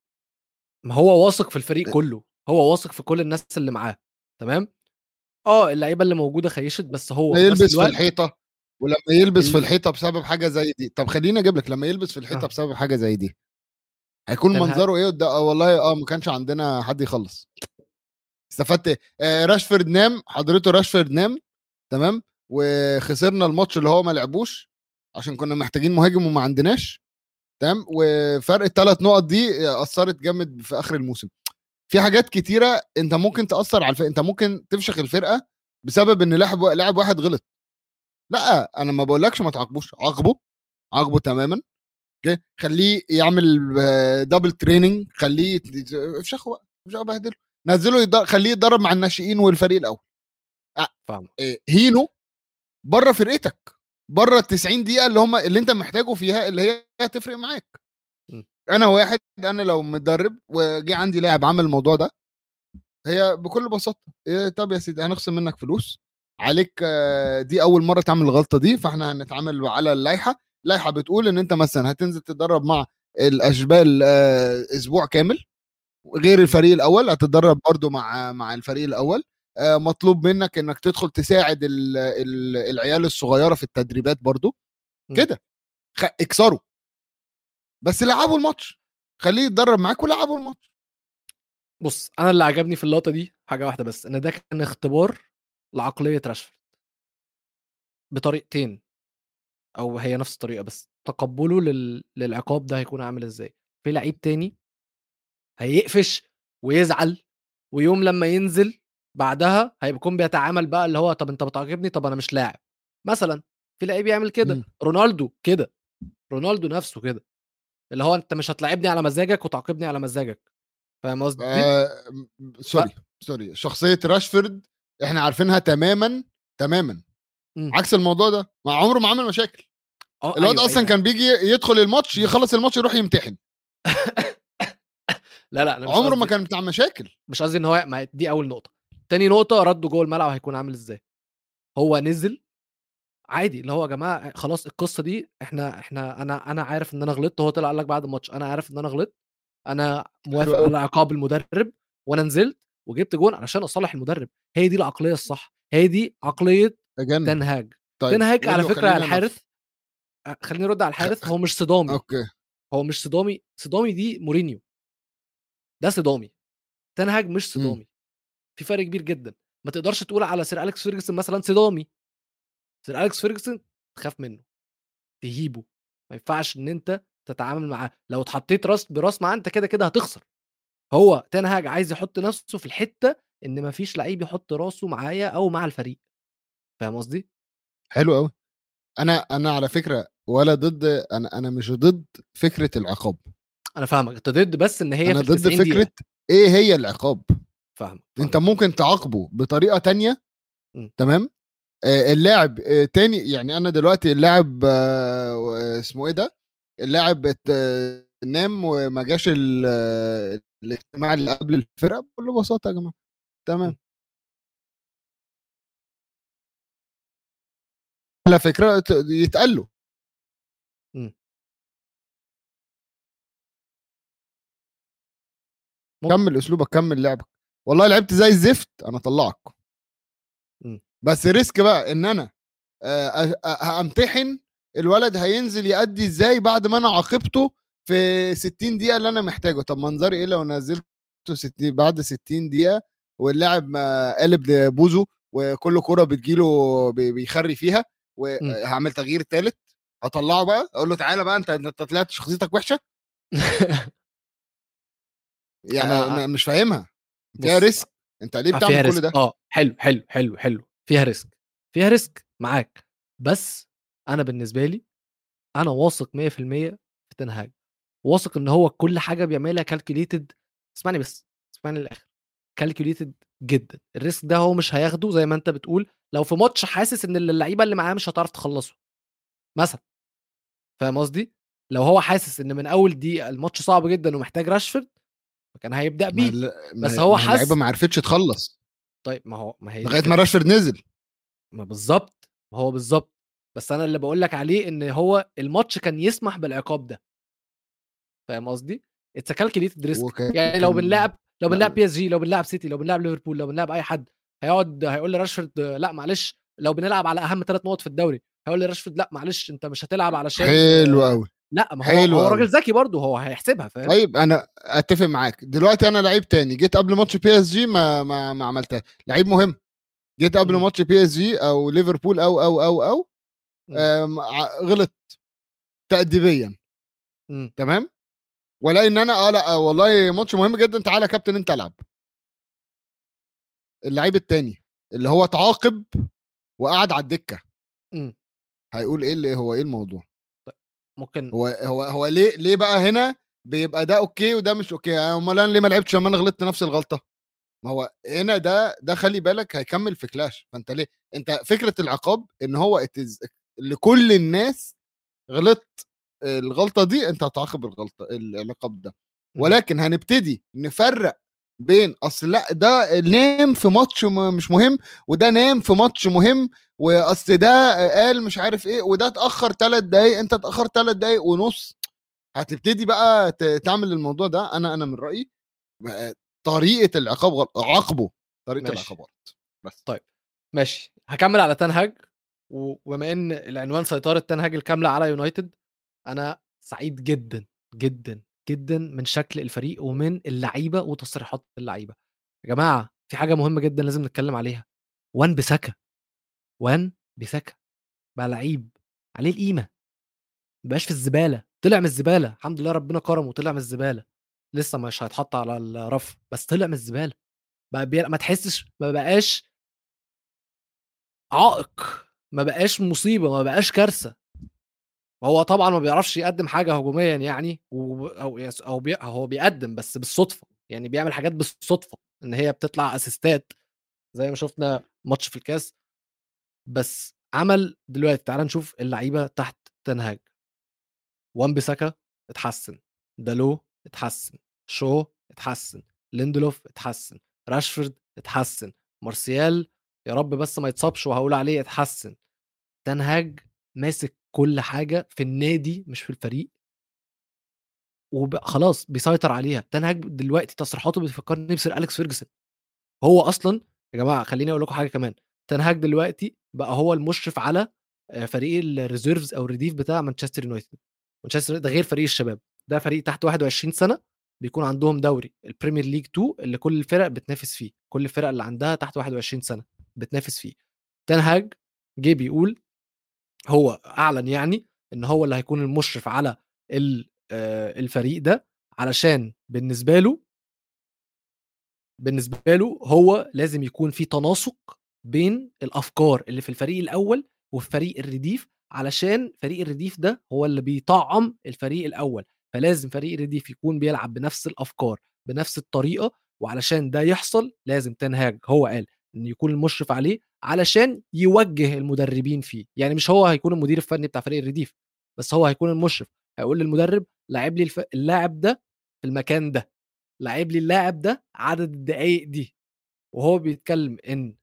ما هو واثق في الفريق كله هو واثق في كل الناس اللي معاه تمام آه اللعيبة اللي موجودة خيشت بس هو يلبس في الحيطة ولما يلبس في ال- الحيطة بسبب حاجة زي دي طب خليني أجيب لك لما يلبس في الحيطة آه. بسبب حاجة زي دي هيكون منظره إيه قدام؟ آه والله آه ما كانش عندنا حد يخلص. استفدت إيه؟ آه راشفورد نام حضرته راشفورد نام تمام؟ وخسرنا الماتش اللي هو ما لعبوش عشان كنا محتاجين مهاجم وما عندناش تمام؟ وفرق الثلاث نقط دي أثرت جامد في آخر الموسم. في حاجات كتيرة أنت ممكن تأثر على الفرقه أنت ممكن تفشخ الفرقة بسبب إن لاعب لاعب واحد غلط. لأ أنا ما بقولكش ما تعاقبوش عاقبه عاقبه تماما. okay؟ خليه يعمل double training خليه افشخه بقى افشخه بهدله نزله. خليه يتدرب مع الناشئين والفريق الأول. فاهم إيه، هينو بره فرقتك بره ال 90 دقيقة اللي هم اللي أنت محتاجه فيها اللي هي هتفرق معاك. م. أنا واحد أنا لو متدرب وجي عندي لاعب عمل الموضوع ده هي بكل بساطة إيه طب يا سيدي هنخصم منك فلوس عليك آه، دي أول مرة تعمل الغلطة دي فإحنا هنتعامل على اللائحة. اللائحه بتقول إن أنت مثلا هتنزل تتدرب مع الأشبال آه، أسبوع كامل غير الفريق الأول هتتدرب برضو مع مع الفريق الأول. آه، مطلوب منك إنك تدخل تساعد ال- ال- العيال الصغيرة في التدريبات برضو. كده. اكسره بس لعبوا الماتش. خليه يتدرب معاك ولعبوا الماتش. بص أنا اللي عجبني في اللقطة دي حاجة واحدة بس إن ده كان اختبار لعقلية راشفورد. بطريقتين. أو هي نفس الطريقة بس تقبله لل... للعقاب ده هيكون عامل إزاي. في لعيب تاني هيقفش ويزعل ويوم لما ينزل بعدها هيكون بيتعامل بقى اللي هو طب أنت بتعاقبني؟ طب أنا مش لاعب. مثلا في لعيب يعمل كده مم. رونالدو كده رونالدو نفسه كده اللي هو أنت مش هتلاعبني على مزاجك وتعاقبني على مزاجك. فاهم قصدي؟ آه sorry sorry شخصية راشفورد إحنا عارفينها تماما تماما. مم. عكس الموضوع ده ما عمره ما عمل مشاكل. الواد أيوة، أصلا أيوة. كان بيجي يدخل الماتش يخلص الماتش يروح يمتحن. لا لا أنا عمره ما كان بتاع مشاكل. مش قصدي إن هو ما دي أول نقطة. تاني نقطة رده جوه الملعب هيكون عامل إزاي؟ هو نزل عادي اللي هو يا جماعة خلاص القصة دي إحنا إحنا أنا أنا عارف إن أنا غلطت هو طلع قال لك بعد الماتش أنا عارف إن أنا غلطت أنا موافق. على عقاب المدرب وأنا نزلت وجبت جون علشان أصالح المدرب. هي دي العقلية الصح هي دي عقلية تنهاج. طيب تنهاج على فكرة الحارث خليني أرد على الحارث هو مش صدامي. okay. هو مش صدامي. صدامي دي مورينيو. ده صدامي. تنهاج مش مم. صدامي. في فرق كبير جدا. ما تقدرش تقول على سير أليكس فيرجسون مثلا صدامي. سير أليكس فيرجسون تخاف منه. تهيبه. ما ينفعش إن أنت تتعامل معاه. لو اتحطيت راس براس معاه أنت كده كده هتخسر. هو تنهاج عايز يحط نفسه في الحتة إن ما فيش لعيب يحط راسه معايا أو مع الفريق. فاهم قصدي؟ حلو قوي أنا أنا على فكرة ولا ضد أنا أنا مش ضد فكرة العقاب أنا فاهمك أنت ضد بس إن هي أنا في ضد 90 فكرة دقيقة. إيه هي العقاب فاهمك أنت. ممكن تعاقبه بطريقة تانية م. تمام آه، اللاعب آه، تاني يعني أنا دلوقتي اللاعب آه، اسمه إيه ده اللاعب نام وما جاش آه، الاجتماع اللي قبل الفرقة بكل بساطه يا جماعة تمام على فكرة ت- يتقال له مم. ممكن. كمل أسلوبك كمل لعبك والله لعبت زي الزفت أنا طلعك مم. بس ريسك بقى إن أنا همتحن الولد هينزل يأدي إزاي بعد ما أنا عاقبته في 60 دقيقة اللي أنا محتاجه طب منظري إيه لو نزلته 60 بعد 60 دقيقة واللاعب قالب بوزه وكل كرة بتجيله بي- بيخري فيها وهعمل تغيير ثالث هطلعه بقى أقول له تعالى بقى أنت أنت طلعت شخصيتك وحشة؟ يعني أنا مش فاهمها. فيها risk. أنت ليه فيها بتعمل كل risk. ده؟ آه حلو حلو حلو حلو. فيها risk. فيها risk معاك. بس أنا بالنسبة لي أنا واثق 100% في تنهاج واثق إن هو كل حاجة بيعملها calculated اسمعني بس اسمعني للآخر. calculated جدا. ال risk ده هو مش هياخده زي ما أنت بتقول لو في ماتش حاسس إن اللعيبة اللي معاه مش هتعرف تخلصه مثلا. فاهم قصدي؟ لو هو حاسس إن من أول دقيقة الماتش صعب جدا ومحتاج راشفورد فكان هيبدأ ما بيه. ال- بس ما- هو ما اللعيبة ما عرفتش تخلص. طيب ما هو ما هي لغاية. ما راشفورد نزل. ما بالظبط ما هو بالظبط بس أنا اللي بقول لك عليه إن هو الماتش كان يسمح بالعقاب ده. فاهم قصدي؟ it's calculated risk يعني لو بنلعب لو. بنلعب PSG لو بنلعب سيتي لو بنلعب ليفربول لو بنلعب أي حد هيقعد هيقول لراشفورد لأ معلش لو بنلعب على أهم ثلاث نقط في الدوري هيقول لراشفورد لأ معلش أنت مش هتلعب علشان حلو قوي لأ ما هو حلو هو. راجل ذكي برضه هو هيحسبها فاهم طيب أنا أتفق معاك دلوقتي أنا لعيب تاني جيت قبل ماتش PSG ما ما, ما عملتها لعيب مهم جيت قبل. ماتش PSG أو ليفربول أو أو أو أو غلط تأديبيا. تمام ولا إن أنا آه لا والله ماتش مهم جدا تعالى يا كابتن أنت ألعب. اللعيب التاني اللي هو اتعاقب وقعد على الدكة. مم. هيقول إيه اللي هو إيه الموضوع؟ ممكن هو هو هو ليه ليه بقى هنا بيبقى ده okay وده مش okay؟ أمال أنا ليه ما لعبتش لما أنا غلطت نفس الغلطة؟ ما هو هنا ده ده خلي بالك هيكمل في clash فأنت ليه؟ أنت فكرة العقاب إن هو لكل الناس غلطت. الغلطة دي أنت هتعاقب الغلطة العقاب ده مم. ولكن هنبتدي نفرق بين أصل لأ ده نام في ماتش مش مهم وده نام في ماتش مهم وأصل ده قال مش عارف إيه وده اتأخر ثلاث دقايق أنت اتاخر ثلاث دقايق ونص هتبتدي بقى تعمل الموضوع ده أنا أنا من رأيي طريقة العقاب غلط عاقبه طريقة ماشي. العقاب غلط بس طيب. ماشي هكمل على تنهاج وبما إن العنوان سيطرة تنهاج الكاملة على يونايتد أنا سعيد جدا جدا جدا من شكل الفريق ومن اللعيبة وتصريحات اللعيبة. يا جماعة في حاجة مهمة جدا لازم نتكلم عليها. وان بسكا وان بسكا بقى لعيب عليه القيمة. مبقاش في الزبالة طلع من الزبالة الحمد لله ربنا كرمه وطلع من الزبالة. لسه مش هيتحط على الرف بس طلع من الزبالة. بقى بي... ما تحسش ما بقاش عائق ما بقاش مصيبة ما بقاش كارثة. هو طبعا ما بيعرفش يقدم حاجة هجوميا يعني و... أو أو بي... هو بيقدم بس بالصدفة يعني بيعمل حاجات بالصدفة إن هي بتطلع أسيستات زي ما شفنا ماتش في الكاس. بس عمل دلوقتي تعال نشوف اللعيبة تحت تنهاج. وان بيساكا اتحسن دالو اتحسن شو اتحسن ليندلوف اتحسن راشفورد اتحسن مارسيال يا رب بس ما يتصابش وهقول عليه اتحسن. تنهاج ماسك كل حاجة في النادي مش في الفريق. وخلاص بيسيطر عليها. تنهاج دلوقتي تصريحاته بتفكرني بسير أليكس فيرجسون. هو أصلا يا جماعة خليني أقول لكم حاجة كمان. تنهاج دلوقتي بقى هو المشرف على آه، فريق ال reserves أو الرديف بتاع مانشستر يونايتد. مانشستر ده غير فريق الشباب. ده فريق تحت 21 سنة بيكون عندهم دوري. البريمير ليج 2 اللي كل الفرق بتنافس فيه. كل الفرق اللي عندها تحت 21 سنة بتنافس فيه. تنهاج جه بيقول هو أعلن يعني إن هو اللي هيكون المشرف على ال- الفريق ده علشان بالنسبة له بالنسبة له هو لازم يكون في تناسق بين الأفكار اللي في الفريق الأول وفي فريق الرديف علشان فريق الرديف ده هو اللي بيطعم الفريق الأول. فلازم فريق الرديف يكون بيلعب بنفس الأفكار بنفس الطريقة وعلشان ده يحصل لازم تنهاج هو قال. إن يكون المشرف عليه علشان يوجه المدربين فيه. يعني مش هو هيكون المدير الفني بتاع فريق الرديف بس هو هيكون المشرف. هيقول للمدرب لعب لي الف... اللاعب ده في المكان ده لعب لي اللاعب ده عدد الدقايق دي. وهو بيتكلم إن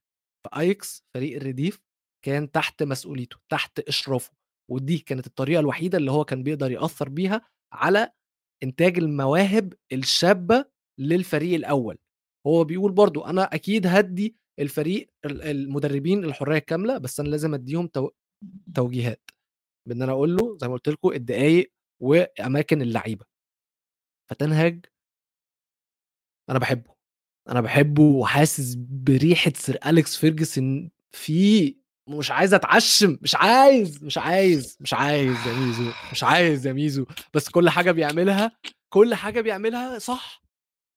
في أيكس فريق الرديف كان تحت مسؤوليته تحت إشرافه. ودي كانت الطريقة الوحيدة اللي هو كان بيقدر يأثر بيها على إنتاج المواهب الشابة للفريق الأول. هو بيقول برضو أنا أكيد هدي الفريق المدربين الحرية الكاملة بس أنا لازم أديهم تو... توجيهات. بإن أنا أقول له زي ما قلت لكم الدقائق وأماكن اللعيبة. فتنهج أنا بحبه أنا بحبه وحاسس بريحة سير أليكس فيرجسون في مش عايز أتعشم. مش عايز مش عايز مش عايز يا ميزو مش عايز يا ميزو. بس كل حاجة بيعملها كل حاجة بيعملها صح.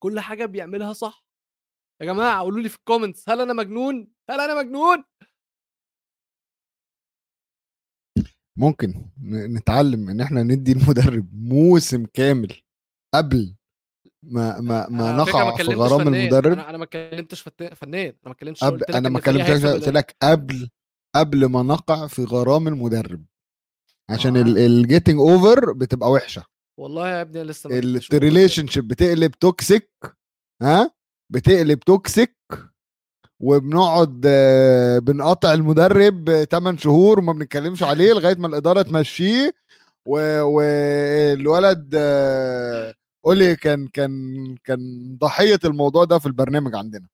كل حاجة بيعملها صح. يا جماعة قولوا لي في ال comments هل أنا مجنون؟ هل أنا مجنون؟ ممكن نتعلم إن إحنا ندي المدرب موسم كامل قبل ما ما ما نقع في غرام المدرب. أنا ما اتكلمتش فنان أنا ما اتكلمتش قبل أنا ما اتكلمتش قلت لك قبل قبل ما نقع في غرام المدرب عشان آه. ال getting over بتبقى وحشة. والله يا ابني لسه ال relationship بتقلب toxic ها؟ بتقلب toxic وبنقعد آه، بنقطع المدرب 8 شهور وما بنتكلمش عليه لغاية ما الإدارة تمشيه. والولد آه، كان كان كان ضحية الموضوع ده في البرنامج عندنا.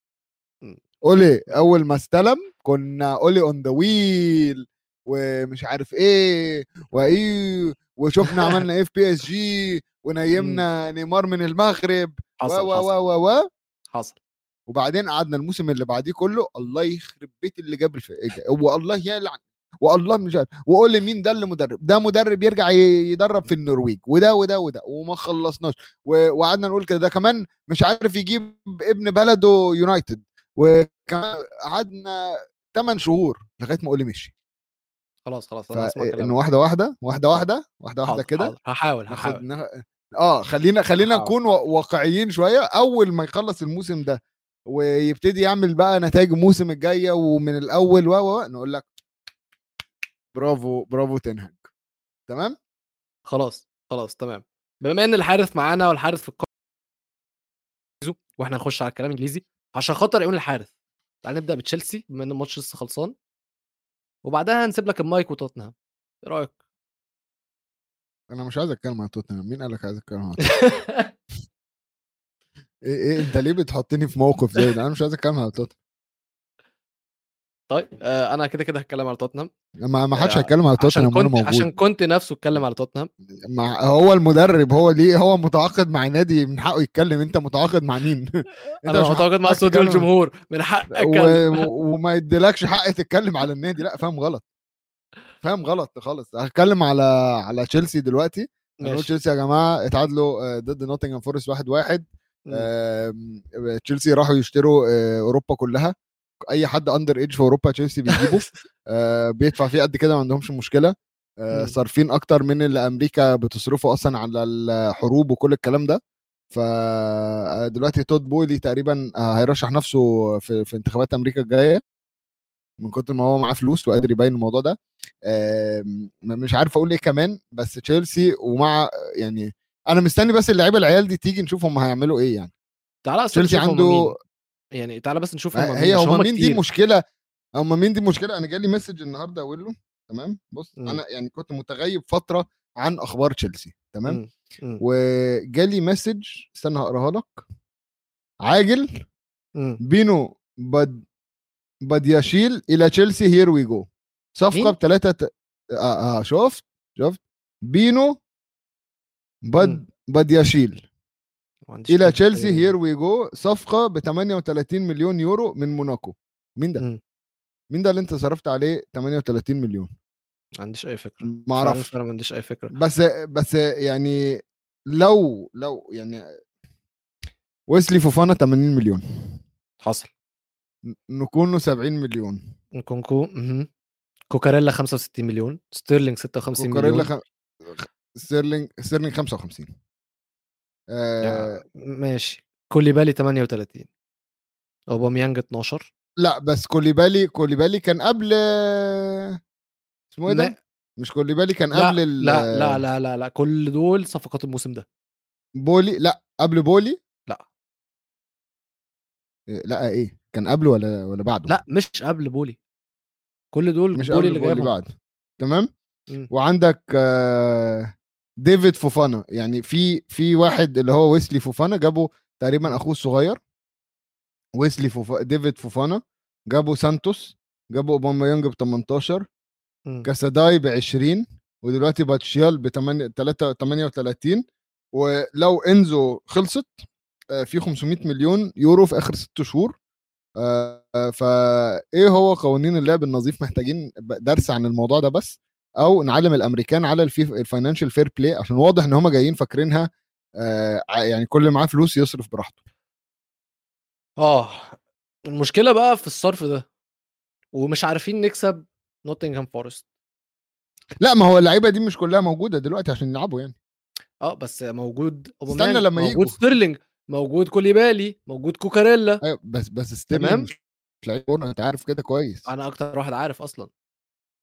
اولي أول ما استلم كنا اولي on the wheel ومش عارف إيه وإيه وشفنا عملنا إيه في PSG ونيمنا نيمار من المغرب حصل و و و و. حصل. وبعدين قعدنا الموسم اللي بعديه كله الله يخرب بيت اللي جاب الفرقه والله يلعن والله مش عارف وقول لي مين ده اللي مدرب ده مدرب يرجع يدرب في النرويج وده وده وده وما خلصناش وقعدنا نقول كده ده كمان مش عارف يجيب ابن بلده يونايتد وكمان قعدنا 8 شهور لغاية ما قولي مشي. خلاص خلاص انه واحدة واحدة واحدة واحدة واحدة واحدة كده هحاول هحاول. آه خلينا خلينا نكون واقعيين شوية. أول ما يخلص الموسم ده ويبتدي يعمل بقى نتائج الموسم الجايه ومن الأول و نقول لك برافو برافو تنهج تمام؟ خلاص خلاص تمام. بما إن الحارث معانا والحارث في القائمه وإحنا نخش على الكلام الانجليزي عشان خاطر يقول الحارث تعال نبدأ بتشيلسي بما إن الماتش لسه خلصان. وبعدها هنسيب لك المايك وتوتنهام. إيه رأيك؟ أنا مش عايز أتكلم عن توتنهام مين قال لك عايز أتكلم عن إيه إيه أنت ليه بتحطني في موقف زي ده؟ أنا مش عايز أتكلم على توتنهام طيب آه أنا كده كده هتكلم على توتنهام. ما ما حدش آه، هيتكلم على توتنهام وأنا موجود عشان كنت نفسه اتكلم على توتنهام. هو المدرب هو ليه هو متعاقد مع نادي من حقه يتكلم أنت متعاقد مع مين؟ أنت مش متعاقد مع استوديو الجمهور من حقك و... وما يديلكش حق تتكلم على النادي. لأ فاهم غلط. فاهم غلط خالص. هتكلم على على تشيلسي دلوقتي. تشيلسي يا جماعة اتعادلوا آه، ضد نوتنجهام فورست واحد واحد. تشيلسي راحوا يشتروا آه، أوروبا كلها. أي حد under age في أوروبا تشيلسي بيجيبه. آه، بيدفع فيه قد كده ما عندهمش مشكلة. صارفين أكتر من اللي أمريكا بتصرفه أصلا على الحروب وكل الكلام ده. فدلوقتي تود بولي تقريبا هيرشح نفسه في, في انتخابات أمريكا الجاية. من كتر ما هو معاه فلوس وقادر يبين الموضوع ده. مش عارف أقول إيه كمان بس تشيلسي ومع يعني أنا مستني بس اللعيبة العيال دي تيجي نشوف هم هيعملوا إيه يعني تعالى تشيلسي عنده مين. يعني تعالى بس نشوف هم هي هم مين دي مشكلة هم مين دي مشكلة أنا جالي message النهارده أقول له تمام بص م. أنا يعني كنت متغيب فترة عن أخبار تشيلسي تمام. وجالي message استنى هقراها لك عاجل م. بينو بد بادياشيل إلى تشيلسي here we go صفقة بثلاثه ت... آه, آه شفت؟ شفت؟ بينو بد بادياشيل. إلى تشيلسي here we go صفقة ب 38 مليون يورو من موناكو. مين ده؟ م. مين ده اللي أنت صرفت عليه 38 مليون؟ ما عنديش أي فكرة. ما أعرفش. أنا ما عنديش أي فكرة. بس بس يعني لو لو يعني ويسلي فوفانا 80 مليون. حصل. نكونكو 70 مليون. نكونكو كوكاريلا 65 مليون ستيرلينج 56 كوكاريلا مليون. خ... ستيرلينج ستيرلينج 55 آه... ماشي. كوليبالي 38 أوباميانج 12 لا بس كوليبالي كوليبالي كان قبل اسمه إيه ده؟ مش كوليبالي كان لا قبل ال... لا لا لا لا لا كل دول صفقات الموسم ده. بولي؟ لا قبل بولي؟ لا. لا إيه؟ كان قبله ولا ولا بعده؟ لا مش قبل بولي. كل دول مش قبل اللي اللي بعده تمام. وعندك آه، ديفيد فوفانا. يعني في في واحد اللي هو ويسلي فوفانا جابه تقريبا أخوه الصغير. ويسلي فوفانا ديفيد فوفانا جابوا سانتوس جابوا أوباميانج ب 18 مم. كاساداي ب 20 ودلوقتي بادياشيل ب 38 ولو إنزو خلصت آه، في 500 مليون يورو في آخر ست شهور. فايه هو قوانين اللعب النظيف؟ محتاجين درس عن الموضوع ده بس أو نعلم الأمريكان على ال financial fair play عشان واضح إن هم جايين فاكرينها آه، يعني كل معاه فلوس يصرف براحته. آه المشكلة بقى في الصرف ده ومش عارفين نكسب نوتنغهام فورست لا ما هو اللعيبة دي مش كلها موجودة دلوقتي عشان يلعبوا يعني. آه بس موجود استنى لما موجود. ستيرلينج موجود كوليبالي موجود كوكاريلا أيوه بس بس تمام. ستيرلينج مش لعيب كوره أنت عارف كده كويس أنا أكتر واحد عارف أصلا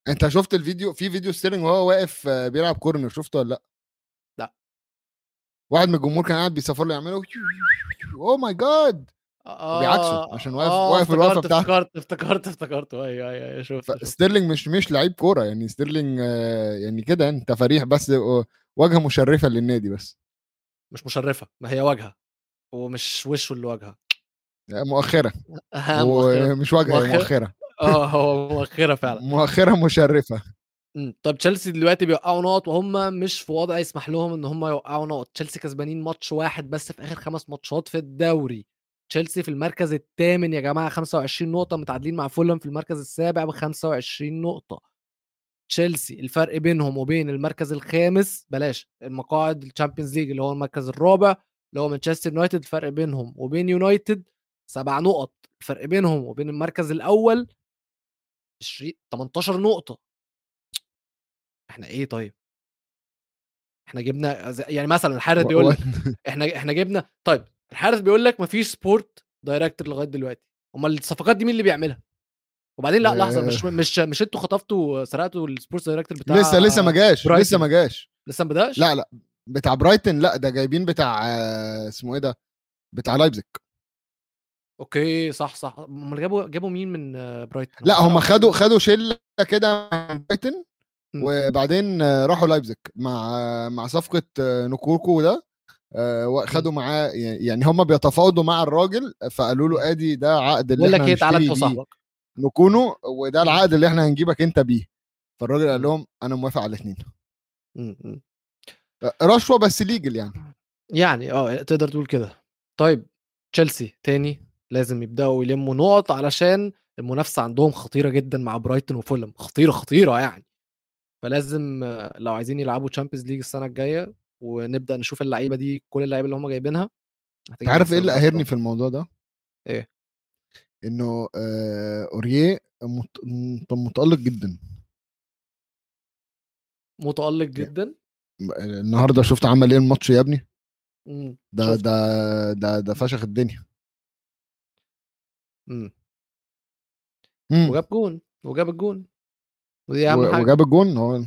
أنت شفت الفيديو في فيديو ستيرلينج وهو واقف آه، بيلعب corner شفته ولا لأ؟ لأ. واحد من الجمهور كان قاعد بيصفر له يعمله oh my God آه بيعكسوا عشان واقف- آه، واقف افتكرت بتاعته. افتكرت افتكرت افتكرت أيوه أيوه أيوه شفت. ستيرلينج مش مش لعيب كورة يعني ستيرلينج آه، يعني كده أنت فريح بس آه، واجهه مشرفة للنادي بس مش مشرفة ما هي واجهه ومش وشه اللي واجهه. آه، مؤخرة. مؤخرة. ومش واجهة. مؤخرة. آه هو مؤخرة فعلا. مؤخرة مشرفة. مم. طب تشيلسي دلوقتي بيوقعوا نقط وهم مش في وضع يسمح لهم إن هم يوقعوا نقط. تشيلسي كسبانين ماتش واحد بس في آخر خمس ماتشات في الدوري. تشيلسي في المركز الثامن يا جماعة 25 نقطة متعادلين مع فولهام في المركز السابع ب 25 نقطة. تشيلسي الفرق بينهم وبين المركز الخامس بلاش المقاعد ال Champions League اللي هو المركز الرابع اللي هو مانشستر يونايتد الفرق بينهم وبين يونايتد سبع نقط الفرق بينهم وبين المركز الأول 20 18 نقطة. إحنا إيه طيب؟ إحنا جبنا يعني مثلا الحارس بيقول لك إحنا إحنا جبنا طيب الحارس بيقول لك مفيش sport director لغاية دلوقتي. أمال الصفقات دي مين اللي بيعملها؟ وبعدين لأ لحظة مش مش مش أنتوا خطفتوا سرقتوا ال sports director بتاع لسه لسه ما جاش. لسه ما جاش. لسه ما بدأش؟ لأ لأ. بتاع برايتن لأ ده جايبين بتاع آه، اسمه إيه ده؟ بتاع لايبزيج. okay صح صح. أمال جابوا جابوا مين من آه، برايتون لأ هم خدوا خدوا شلة كده من برايتن م. وبعدين آه، راحوا لايبزيج مع مع صفقة نكوكو ده آه، خدوا معاه يعني هم بيتفاوضوا مع الراجل فقالوا. له آدي ده عقد اللي إحنا إيه تعالى نكونو وده العقد اللي إحنا هنجيبك أنت بيه. فالراجل قال. لهم أنا موافق على الاثنين. رشوة بس ليجل يعني. يعني آه تقدر تقول كده. طيب تشيلسي تاني لازم يبدأوا يلموا نقط علشان المنافسة عندهم خطيرة جدا مع برايتون وفولهام خطيرة خطيرة يعني. فلازم لو عايزين يلعبوا Champions League السنة الجاية ونبدأ نشوف اللعيبة دي كل اللعيبة اللي هم جايبينها أنت عارف إيه اللي قاهرني. في الموضوع ده؟ إيه؟ إنه آه، اوريه مت- مت- متألق جدا. متألق جدا؟ النهارده شفت عمل إيه الماتش يا ابني. ده. ده ده ده فشخ الدنيا. مم. مم. وجاب جون وجاب الجون. ودي أهم حاجة. وجاب الجون هو.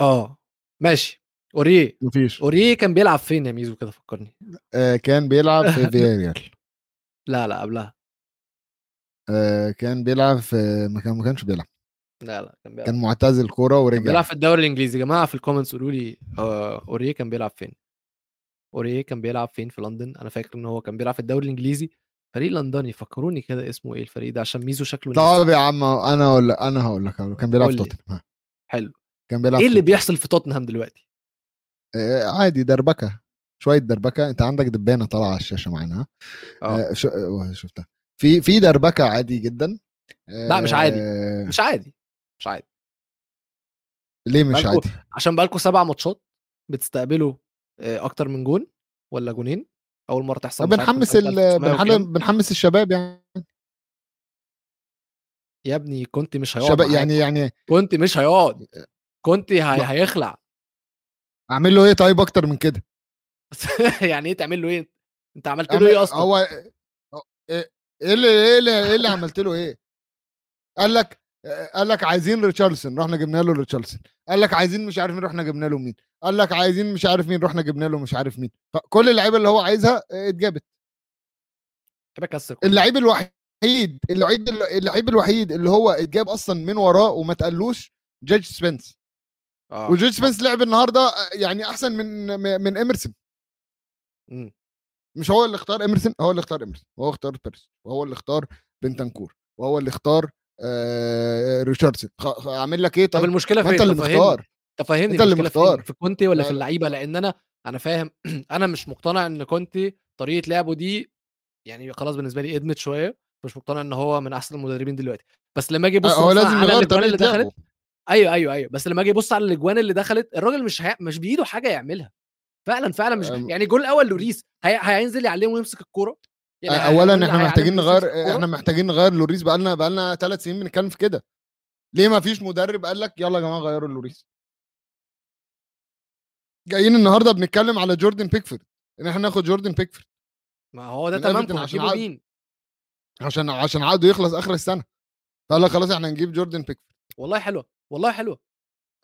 آه. ماشي. أوريه. مفيش. أوريه كان بيلعب فين يا ميزو؟ كده فكرني. آه كان بيلعب في فياريال. لا لا قبلها. آه كان بيلعب في ما كان ما كانش بيلعب. لا لا كان بيلعب كان معتزل كورة كان ورجع. بيلعب في الدوري الإنجليزي. يا جماعة في ال comments قولوا لي آه، أوريه كان بيلعب فين؟ أوريه كان بيلعب فين في لندن؟ أنا فاكر إن هو كان بيلعب في الدوري الإنجليزي. فريق لندني فكروني كده اسمه إيه الفريق ده عشان ميزو شكله. طب يا عم أنا أقول لك أنا هقول لك هقول. كان بيلعب في. توتنهام. ها. حلو. كان بيلعب إيه اللي. بيحصل في توتنهام دلوقتي؟ آه عادي دربكة. شوية دربكة. أنت عندك دبانة طالعة على الشاشة معانا. آه آه. شو... آه، شفتها. في في دربكة عادي جدا. لا، مش عادي. آه، مش عادي. مش عادي. ليه مش عادي؟ عشان بقالكم سبع ماتشات بتستقبلوا آه، أكتر من جون ولا جونين؟ أول مرة تحصل من بنحمس ال... 1900 بنحل... وكام. بنحمس الشباب يعني. يا ابني كنت مش هيقعد معاك. يعني يعني كنت مش هيقعد. كنت هي... هيخلع. أعمل له إيه طيب أكتر من كده؟ يعني إيه تعمل له إيه؟ أنت عملت له إيه أصلا؟ هو إيه إيه اللي إيه اللي, إيه اللي عملت له إيه؟ قال لك قال لك عايزين ريتشارلسون رحنا جبنا له ريتشارلسون قال لك عايزين مش عارف مين رحنا جبنا له مين. قال لك عايزين مش عارف مين رحنا جبنا له مش عارف مين. كل اللعيبة اللي هو عايزها اتجابت. بكسر كل ده. اللعيب الوحيد اللعيب اللعيب الوحيد اللي هو اتجاب أصلا من وراه وما تقالوش جيد سبنس آه. وجيد سبنس لعب النهارده آه، يعني أحسن من من إيمرسون. مم. مش هو اللي اختار إيمرسون؟ هو اللي اختار إيمرسون. وهو اختار بيرس وهو اللي اختار بنتنكور وهو اللي اختار آه ريتشاردسون أعمل لك إيه؟ طب طيب المشكلة فين أنت اللي مختار. طب فهمني أنت اللي مختار. في كونتي ولا لا في اللعيبة؟ لأن أنا أنا فاهم أنا مش مقتنع إن كونتي طريقة لعبه دي يعني خلاص بالنسبة لي إدمت شوية. مش مقتنع إن هو من أحسن المدربين دلوقتي. بس لما أجي آه، أبص هو مثلا لازم على الأجوان اللي دخلت أيوه أيوه أيوه. بس لما أجي أبص على الأجوان اللي دخلت الراجل مش هي... مش بإيده حاجة يعملها. فعلا فعلا مش أم، يعني الجول الأول لوريس هي... هينزل يعلمه ويمسك الكورة. يعني اولا إحنا محتاجين نغير إحنا محتاجين نغير لوريس بقالنا بقالنا ثلاث سنين بنتكلم في كده. ليه ما فيش مدرب قال لك يلا يا جماعة غيروا لوريس؟ جايين النهارده بنتكلم على جوردن بيكفورد إن إحنا ناخد جوردن بيكفورد. ما هو ده ايفرتون عشان عقد. مين؟ عشان عشان عقده يخلص آخر السنة. فقال لك خلاص إحنا هنجيب جوردن بيكفورد. والله حلوة والله حلوة.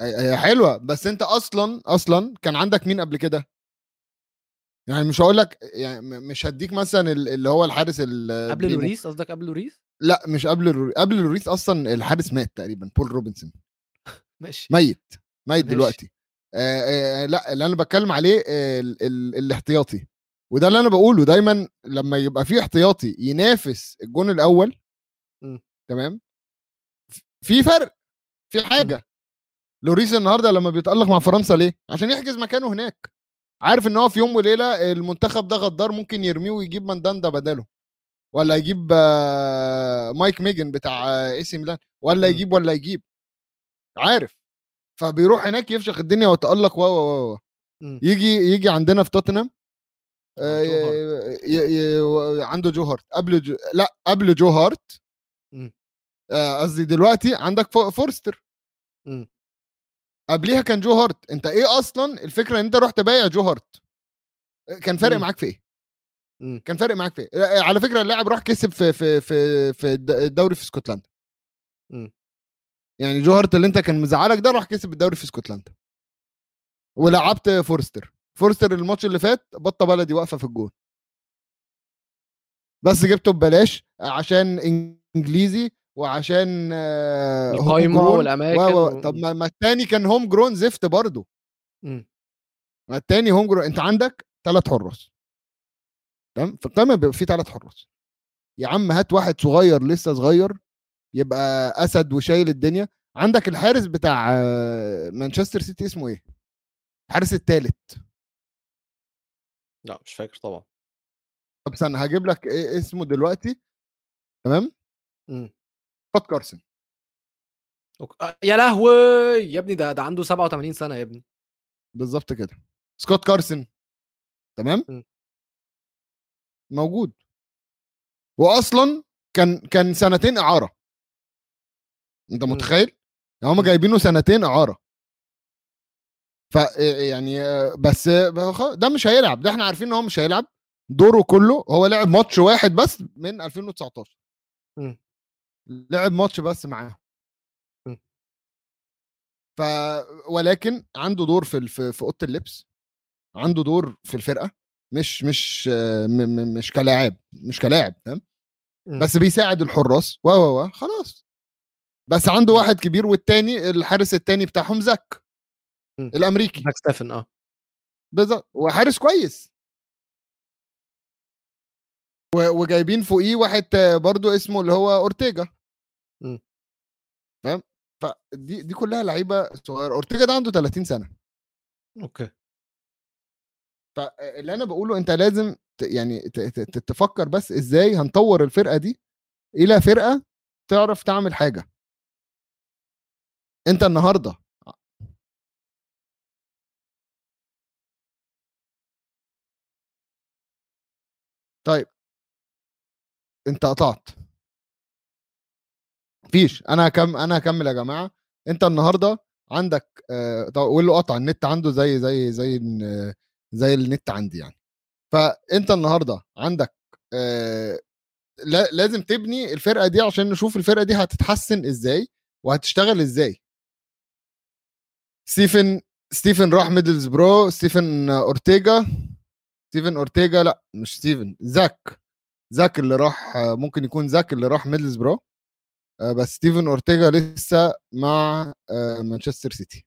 هي حلوة بس أنت أصلا أصلا كان عندك مين قبل كده؟ يعني مش هقول لك يعني مش هديك مثلا ال- اللي هو الحارس ال- قبل. لوريس؟ قصدك قبل لوريس؟ لا مش قبل لوريس قبل لوريس أصلا الحارس مات تقريبا بول روبنسون. ماشي. ميت ميت ماشي. دلوقتي. آه آه لا اللي أنا بتكلم عليه آه ال ال الاحتياطي. وده اللي أنا بقوله دايما لما يبقى في احتياطي ينافس الجون الأول م. تمام؟ في فرق في حاجة. لوريس النهارده لما بيتألق مع فرنسا ليه؟ عشان يحجز مكانه هناك. عارف إن هو في يوم وليلة المنتخب ده غدار ممكن يرميه ويجيب مانداندا بداله ولا يجيب آه، مايك ماينان بتاع إي سي ميلان ولا. يجيب ولا يجيب عارف فبيروح هناك يفشخ الدنيا ويتألق و و و. يجي يجي عندنا في توتنهام آه، عنده جو هارت قبل جو لا قبل جو هارت. آه، قصدي دلوقتي عندك فو- فورستر. قبليها كان جو هارت. انت إيه أصلا الفكرة ان انت رحت بايع جو هارت؟ كان فارق. معاك في إيه. كان فارق معاك في إيه؟ آه، على فكرة اللاعب راح كسب في في في في الد- الدوري في اسكتلندا. يعني جو هارت اللي انت كان مزعلك ده راح كسب الدوري في اسكتلندا. ولعبت فورستر. فورستر الماتش اللي فات بطة بلدي واقفة في الجون. بس جبته ببلاش عشان إنجليزي وعشان آه، home القايمة grown. والأماكن و- و- و- طب ما ما التاني كان home grown زفت برضه. م. ما التاني home grown انت عندك ثلاث حراس. تمام؟ في القائمه بيبقى في ثلاث حراس. يا عم هات واحد صغير لسه صغير يبقى أسد وشايل الدنيا. عندك الحارس بتاع آه، مانشستر سيتي اسمه إيه؟ الحارس الثالث لا مش فاكر طبعا. طب استنى هجيب لك إيه اسمه دلوقتي. تمام؟ سكوت كارسون أوك- آه، يا لهوي! يا ابني ده ده عنده 87 سنة يا ابني. بالظبط كده. سكوت كارسون تمام؟ م. موجود. واصلا كان كان سنتين إعارة. أنت م. متخيل؟ يعني هم م. جايبينه سنتين إعارة. ف يعني بس ده مش هيلعب. ده إحنا عارفين إن هو مش هيلعب. دوره كله هو لعب ماتش واحد بس من 2019 م. لعب ماتش بس معاهم م. ف ولكن عنده دور في في في أوضة اللبس عنده دور في الفرقة مش مش م- م- مش كلاعب مش كلاعب فاهم م. بس بيساعد الحراس و و و خلاص بس عنده واحد كبير والتاني الحارس التاني بتاعهم زاك م. الأمريكي زاك ستيفن آه بالظبط وحارس كويس وجايبين فوقيه واحد برضو اسمه اللي هو أورتيجا. فاهم؟ فدي دي كلها لعيبة صغيرة أورتيجا ده عنده 30 سنة. أوكي. فاللي أنا بقوله أنت لازم يعني تفكر بس إزاي هنطور الفرقة دي إلى فرقة تعرف تعمل حاجة. أنت النهارده طيب. أنت قطعت. مفيش أنا هكم أنا هكمل يا جماعة. أنت النهارده عندك آه، قول له قطع النت عنده زي زي زي زي النت عندي يعني. فأنت النهارده عندك آه، لا- لازم تبني الفرقة دي عشان نشوف الفرقة دي هتتحسن إزاي وهتشتغل إزاي. ستيفن ستيفن راح ميدلزبرو ستيفن أورتيجا. ستيفن أورتيجا لا مش ستيفن زاك. زاك اللي راح ممكن يكون زاك اللي راح ميدلزبرو بس ستيفن أورتيجا لسه مع آه، مانشستر سيتي.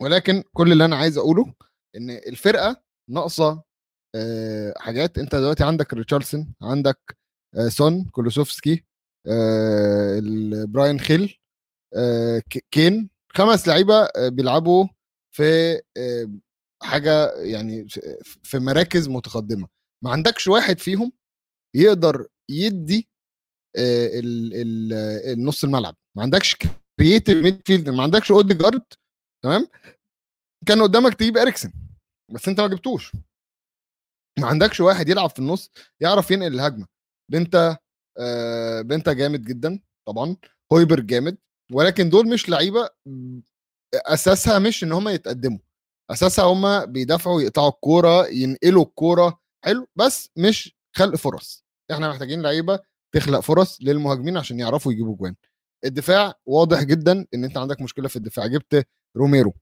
ولكن كل اللي أنا عايز أقوله إن الفرقة ناقصة آه، حاجات. أنت دلوقتي عندك ريتشاردسون عندك آه، سون كولوسيفسكي آه، براين خيل آه، كين. خمس لعيبة آه، بيلعبوا في آه، حاجة يعني في- مراكز متقدمة. ما عندكش واحد فيهم يقدر يدي آه، آه، النص الملعب. ما عندكش creative midfield ما عندكش اوديجارد تمام؟ كان قدامك تجيب إريكسن بس أنت ما جبتوش. ما عندكش واحد يلعب في النص يعرف ينقل الهجمة. بنتا آه بنتا جامد جدا طبعا. هويبر جامد. ولكن دول مش لعيبة أساسها مش إن هم يتقدموا. أساسها هم بيدافعوا يقطعوا الكورة ينقلوا الكورة. حلو. بس مش خلق فرص. إحنا محتاجين لعيبة تخلق فرص للمهاجمين عشان يعرفوا يجيبوا جوان. الدفاع واضح جدا إن أنت عندك مشكلة في الدفاع. جبت روميرو.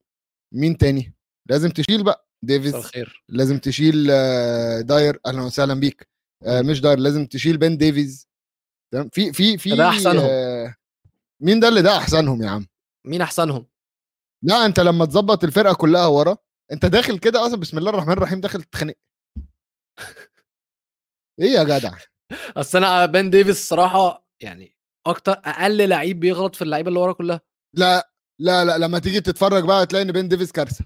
مين تاني؟ لازم تشيل بقى. ديفيز. الخير. لازم تشيل آه، داير. أهلا وسهلا بيك. آه، مش داير. لازم تشيل بن ديفيز. تمام؟ في في في ده أحسنهم. آه، مين ده اللي ده أحسنهم يا عم؟ مين أحسنهم؟ لا أنت لما تظبط الفرقة كلها ورا أنت داخل كده. أصلا بسم الله الرحمن الرحيم. داخل تتخانق. إيه يا جدع؟ أصل أنا بن ديفيس الصراحة يعني أكتر أقل لعيب بيغلط في اللعيبة اللي ورا كلها. لا لا لا لما تيجي تتفرج بقى هتلاقي إن بن ديفيز كارثة.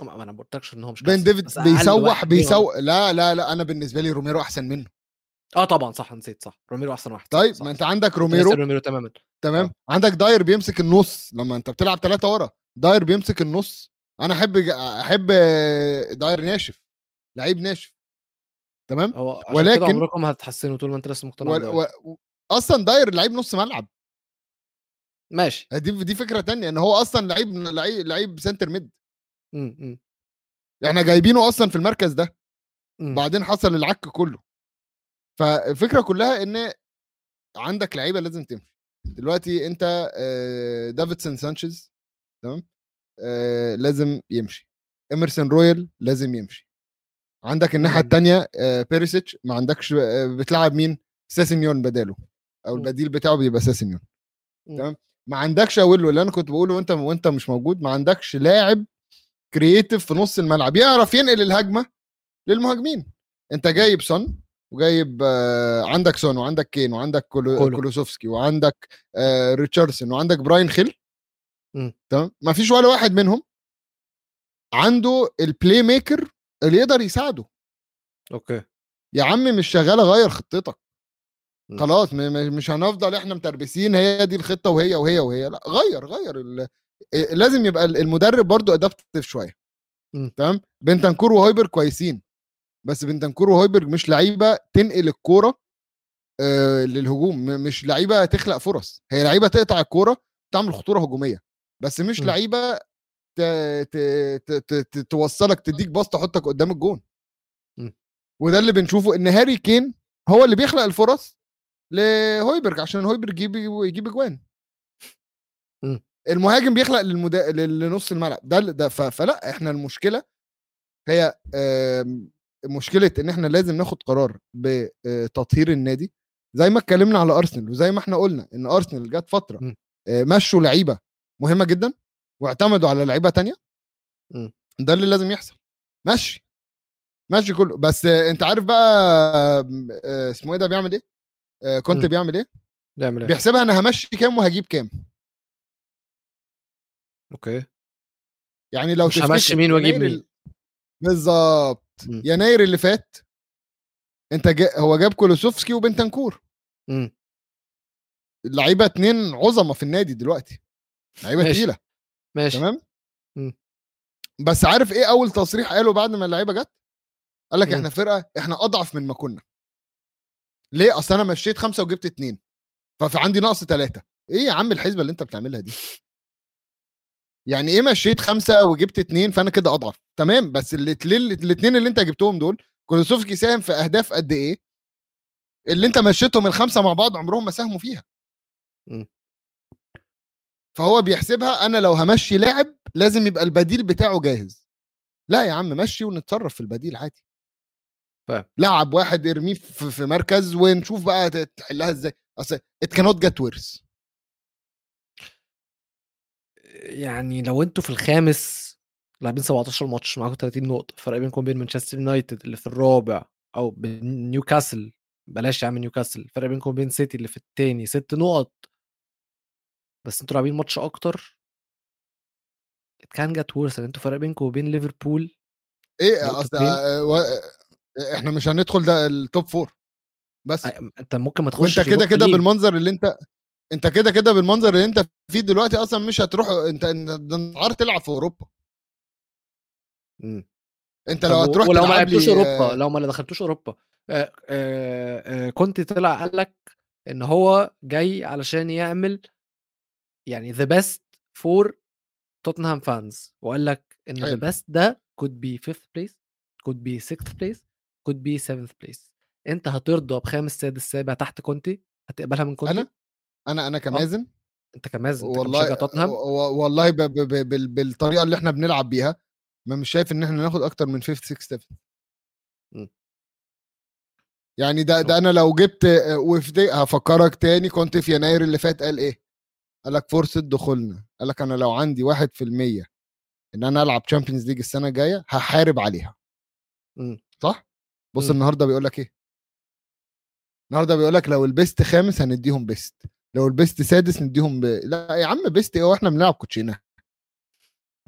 ما أنا ما قلتلكش إن هو مش بس أقل بيسوح. بيسوح. لا لا لا أنا بالنسبة لي روميرو أحسن منه. آه طبعا صح نسيت صح. روميرو أحسن واحد طيب صح، ما أنت. عندك روميرو. روميرو تماما. تمام. آه. عندك داير بيمسك النص. لما أنت بتلعب ثلاثة ورا داير بيمسك النص. أنا أحب أحب داير ناشف لعيب ناشف. تمام؟ هو ولكن- عمركم هتتحسنوا طول ما انت لسه مقتنع و... و... و... أصلا داير لعيب نص ملعب. ماشي. دي دي فكرة تانية إن هو أصلا لعيب لعيب لعيب centre mid م- م- إحنا جايبينه أصلا في المركز ده م. بعدين حصل العك كله. فالفكرة كلها إن عندك لعيبة لازم تمشي دلوقتي أنت آه، دافينسون سانشيز تمام؟ آه، لازم يمشي. ايمرسون رويال لازم يمشي. عندك الناحية. الثانية بيريسيتش ما عندكش آه، بتلعب مين ساسينيون بداله أو. البديل بتاعه بيبقى ساسينيون. تمام ما عندكش أوله اللي أنا كنت بقوله وأنت وأنت مش موجود ما عندكش لاعب creative في نص الملعب يعرف ينقل الهجمة للمهاجمين أنت جايب سون وجايب آه، عندك سون وعندك كين وعندك كولو- كولو. كولوسيفسكي وعندك آه، ريتشارليسون وعندك بريان خيل. تمام ما فيش ولا واحد منهم عنده ال playmaker اللي يقدر يساعده. okay. يا عم مش شغاله غير خطتك. خلاص م- م- مش هنفضل إحنا متربسين هي دي الخطة وهي وهي وهي. لأ غير غير ال... لازم يبقى المدرب برضو adaptive شوية. تمام؟ بنتانكور وهويبير كويسين. بس بنتانكور وهويبير مش لعيبة تنقل الكورة آه للهجوم. م- مش لعيبة تخلق فرص. هي لعيبة تقطع الكورة تعمل خطورة هجومية. بس مش مم. لعيبة. توصلك تديك باص تحطك قدام الجون مم. وده اللي بنشوفه إن هاري كين هو اللي بيخلق الفرص لهويبرج عشان هويبرج يجيب يجيب أجوان مم. المهاجم بيخلق للمدا... لنص الملعب ده ده ف... فلا إحنا المشكلة هي آم، مشكلة إن إحنا لازم ناخد قرار بتطهير النادي زي ما اتكلمنا على أرسنال وزي ما إحنا قلنا إن أرسنال جت فترة. آه، مشوا لعيبة مهمة جدا واعتمدوا على لعيبة تانية؟ مم. ده اللي لازم يحصل. ماشي. ماشي كله. بس أنت عارف بقى آه، اسمه إيه ده بيعمل إيه؟ آه، كنت مم. بيعمل إيه؟ نعمل إيه؟ بيحسبها أنا همشي كام وهجيب كام. أوكي. يعني لو مش همشي مين وأجيب مين. ال- بالظبط مم. يناير اللي فات أنت جا... هو جاب كولوسوفسكي وبنتنكور مم. اللعيبه اتنين عظمة في النادي دلوقتي. لعيبة. تقيلة. ماشي. تمام؟ مم. بس عارف إيه أول تصريح قاله بعد ما اللعيبة جت؟ قال لك مم. إحنا فرقة إحنا أضعف من ما كنا ليه؟ أصل أنا مشيت خمسة وجبت اتنين. ففي عندي نقص ثلاثة إيه يا عم الحسبة اللي أنت بتعملها دي؟ يعني إيه مشيت خمسة وجبت اتنين فأنا كده أضعف؟ تمام؟ بس الاثنين اللي أنت جبتهم دول كولوسوفسكي ساهم في أهداف قد إيه؟ اللي أنت مشيتهم الخمسة مع بعض عمرهم ما ساهموا فيها. مم. فهو بيحسبها أنا لو همشي لاعب لازم يبقى البديل بتاعه جاهز لا يا عم مشي ونتصرف في البديل عادي فاهم. لعب واحد ارميه في في مركز ونشوف بقى تحلها إزاي، أصل it cannot get worse. يعني لو أنتم في الخامس لاعبين 17 ماتش معاكم 30 نقطة، الفرق بينكم وبين مانشستر يونايتد اللي في الرابع بين نيوكاسل بلاش يا عم نيوكاسل، الفرق بينكم وبين سيتي اللي في التاني 6 نقط. بس أنتم لاعبين ماتش أكتر. it can get worse لأن أنتم فرق بينكم وبين ليفربول إيه أصل نقطتين. آآ و إحنا مش هندخل ده الtop 4 بس. أ أنت ممكن ما وأنت تخشش كده، كده. بالمنظر اللي أنت أنت كده، كده بالمنظر اللي أنت فيه دلوقتي أصلًا مش هتروح أنت عارف تلعب في أوروبا. إمم. أنت طب لو هتروح ولو ما لعبتوش لي أوروبا، لو ما دخلتوش أوروبا آآ كونتي طلع قال لك إن هو جاي علشان يعمل يعني the best for توتنهام fans وقال لك the حلو. best ده could be 5th place could be 6th place could be 7th place أنت هترضى بخامس، سادس، سابع تحت كونتي؟ هتقبلها من كونتي؟ أنا؟ أنا أنا آه. كمازن؟ أنت كمازن، والله كمشجع توتنهام؟ والله ب ب ب بال بالطريقة اللي إحنا بنلعب بيها، ما مش شايف إن إحنا ناخد أكتر من 5th 6th 7th. إمم. يعني ده ده. أنا لو جبت وفي دي هافكّرك تاني كنت في يناير اللي فات قال إيه؟ قال لك فرصة دخولنا، قال لك أنا لو عندي 1% إن أنا ألعب Champions League السنة الجاية هاحارب عليها. إمم. صح؟ بُص إمم. النهارده بيقول لك إيه؟ النهارده بيقول لك لو لبست خامس هندّيهم best، لو لبست سادس ندّيهم ب لأ يا عم إيه هو إحنا بنلعب كوتشينة؟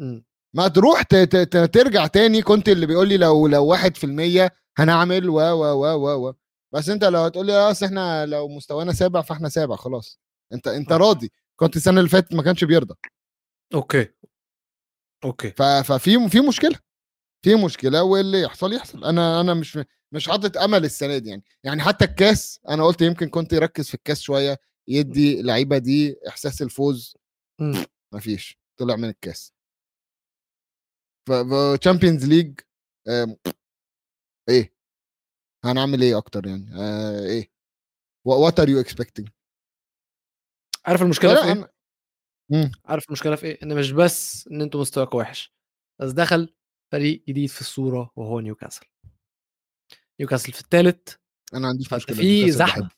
إمم. ما تروح ت ت ترجع تاني كونتي اللي بيقول لي لو لو 1% هنعمل و و و و و بس أنت لو هتقول لي آه أصل إحنا لو مستوانا سابع فإحنا سابع خلاص، أنت أنت آه. راضي، كونتي السنة اللي فاتت ما كانش بيرضى. okay. ف ففي في مشكلة، في مشكلة واللي يحصل يحصل، أنا أنا مش مش حاطط أمل السنة دي يعني، يعني حتى الكاس أنا قُلت يمكن كونتي يركّز في الكاس شوية، إمم. يدّي اللعيبة دي إحساس الفوز، إمم. ما فيش، طلع من الكاس. ف فChampions League آمم إيه؟ هنعمل إيه أكتر يعني؟ آآ إيه؟ و what are you expecting؟ عارف المشكلة في؟ أنا إمم. عارف المشكلة في إيه؟ إن مش بس إن أنتم مستواكم وِحِش، بس دخل فريق جديد في الصورة وهو نيوكاسل. نيوكاسل في ما عنديش فأنت مشكلة، في باحبه.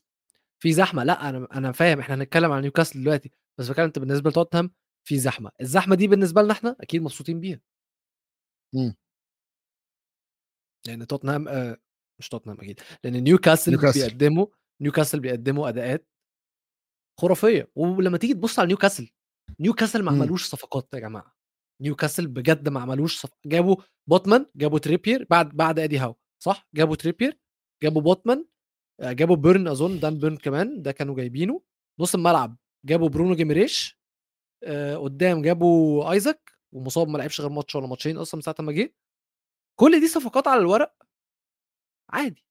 في زحمة، لأ أنا أنا فاهم إحنا هنتكلم عن نيوكاسل دلوقتي، بس باتكلم أنت بالنسبة لتوتنهام في زحمة، الزحمة دي بالنسبة لنا إحنا أكيد مبسوطين بيها. إمم. لأن توتنهام آآ مش توتنهام أكيد، لأن نيوكاسل نيوكاسل. بيقدّموا نيوكاسل بيقدّموا أداءات خرافية، ولمّا تيجي تبُص على نيوكاسل، نيوكاسل ما إمم. عملوش صفقات يا جماعة، نيوكاسل بجد ما عملوش صف جابوا بوتمان، جابوا تريبير بعد بعد إيدي هاو صح؟ جابوا تريبير، جابوا بوتمان، آآ جابوا بيرن أظن دان بيرن كمان ده كانوا جايبينه، نُص الملعب جابوا برونو جيماريش، آآ قدّام جابوا أيزاك ومصاب ما لعبش غير ماتش والّا ماتشين أصلًا من ساعة أمّا جه. كل دي صفقات على الورق عادي.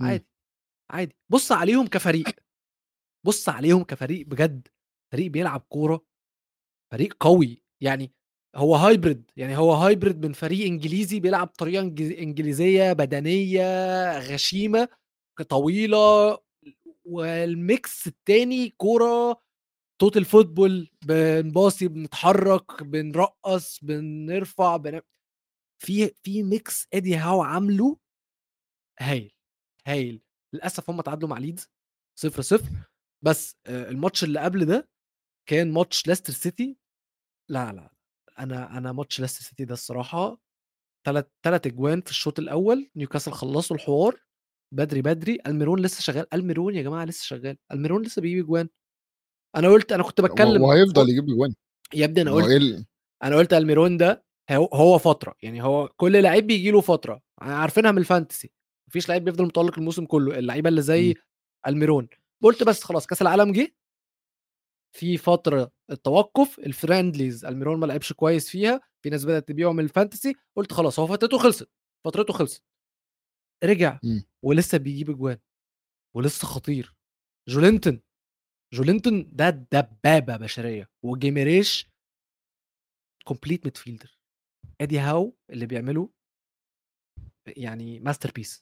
إمم. عادي، عادي. بُص عليهم كفريق، بُص عليهم كفريق بجد، فريق بيلعب كورة، فريق قوي، يعني هو hybrid يعني هو hybrid من فريق إنجليزي بيلعب إنجليزية بدنية غشيمة ك طويلة والmix التاني كورة total football بنباصي، بنتحرك، بنرقّص، بنرفع، بن في في mix إيدي هاو عامله هايل، هايل. للأسف هم اتعادلوا مع ليدز 0-0 بس الماتش اللي قبل ده كان ماتش ليستر سيتي لا، لا، أنا أنا ماتش ليستر سيتي ده الصراحة 3 3 أجوان في الشوط الأول، نيوكاسل خلّصوا الحوار بدري، بدري، ألميرون لسه شغال، ألميرون يا جماعة لسه شغال، ألميرون لسه بيجيب أجوان. أنا قُلت أنا كنت و باتكلم وهيفضل يجيب أجوان. يا ابني هو قُلت إيه ال أنا قُلت ألميرون ده هو فترة، يعني هو كل لعيب بييجي له فترة، عارفينها من ال fantasy، ما فيش لعيب بيفضل متألق الموسم كله، اللعيبة اللي زي إمم. ألميرون. قُلت بس خلاص كأس العالم جه في فترة التوقُّف، ال friendlies ألميرون ما لعبش كويس فيها، في ناس بدأت تبيعه من ال fantasy، قُلت خلاص هو فترته خلصت، فترته خلصت. رجع. ولسه بيجيب أجوان ولسه خطير. جولينتون، جولينتون ده دبابة بشرية وجيماريش complete midfielder. إيدي هاو اللي بيعمله يعني masterpiece،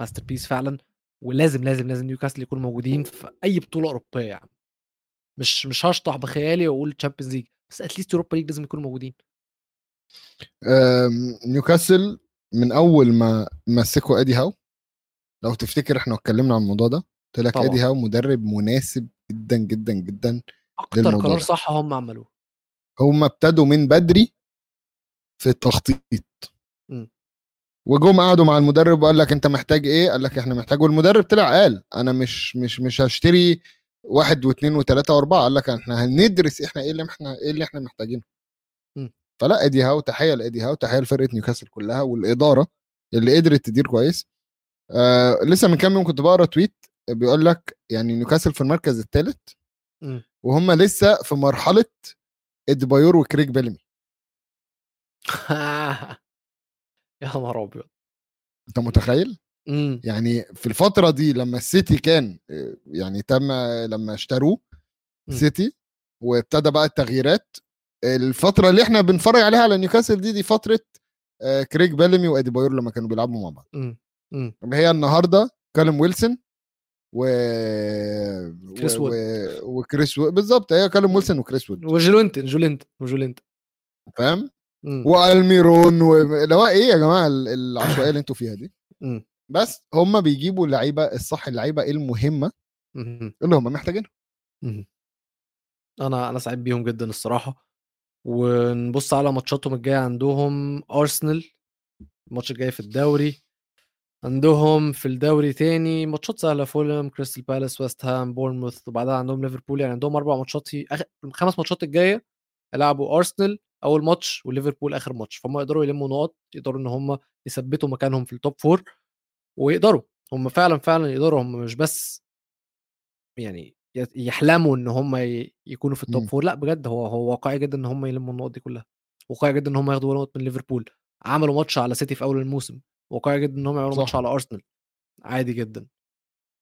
masterpiece فعلًا ولازم، لازم، لازم نيوكاسل يكونوا موجودين في أي بطولة أوروبية يا عم. مش مش هاشطح بخيالي وأقول Champions League بس least Europa League لازم يكونوا موجودين. نيوكاسل من أول ما مسكوا ادي هاو لو تفتكر إحنا اتكلمنا عن الموضوع ده قلت لك. ادي هاو مدرب مناسب جدا جدا جدا أكتر قرار. صح هم عملوه هم ابتدوا من بدري في التخطيط. وجم قعدوا مع المدرب وقال لك انت محتاج إيه؟ قال لك إحنا محتاج والمدرب طلع قال أنا مش مش مش هشتري واحد واثنين وثلاثة واربعة. قال لك إحنا هندرس إحنا إيه اللي إحنا إيه اللي إحنا محتاجينه. فلا ايدي هاو تحية لايدي هاو تحية لفرقة نيوكاسل كلها والإدارة اللي قدرت تدير كويس. آه لسه من كام يوم كنت بقرأ تويت بيقول لك يعني نيوكاسل في المركز الثالث. وهم لسه في مرحلة اديبايور وكريج بيلمي. يا نهار أبيض أنت متخيل مم. يعني في الفترة دي لما السيتي كان يعني تم لما اشتروه مم. سيتي وابتدى بقى التغييرات الفترة اللي إحنا بنتفرج عليها على نيوكاسل دي دي فترة كريج بيلمي واديبايور لما كانوا بيلعبوا مع بعض مم. مم. اللي هي النهارده كالم ويلسون و كريس و... وود. و... وكريس وود بالظبط هي كالم ويلسون وكريس وود وجولينتون جولينتون وجولينتون فاهم. وألميرون. اللي هو إيه يا جماعة ال- العشوائية اللي أنتوا فيها دي. بس هم بيجيبوا اللعيبة الصح اللعيبة المهمة. اللي هم محتاجينها. أنا أنا سعيد بيهم جدا الصراحة ونبص على ماتشاتهم الجاية عندهم أرسنال الماتش الجاي في الدوري عندهم في الدوري تاني ماتشات سهلة فولهام كريستال بالاس ويست هام بورنموث وبعدها عندهم ليفربول يعني عندهم أربع ماتشات. خمس ماتشات الجاية يلعبوا أرسنال أول ماتش وليفربول آخر ماتش فهم يقدروا يلموا نقط يقدروا إن هم يثبتوا مكانهم في ال top four ويقدروا هم فعلا فعلا يقدروا هم مش بس يعني يحلموا إن هم يكونوا في ال top. four لأ بجد هو هو واقعي جدا إن هم يلموا النقط دي كلها واقعي جدا إن هم ياخدوا نقط من ليفربول عملوا ماتش على سيتي في أول الموسم واقعي جدا إن هم يعملوا. ماتش على ارسنال عادي جدا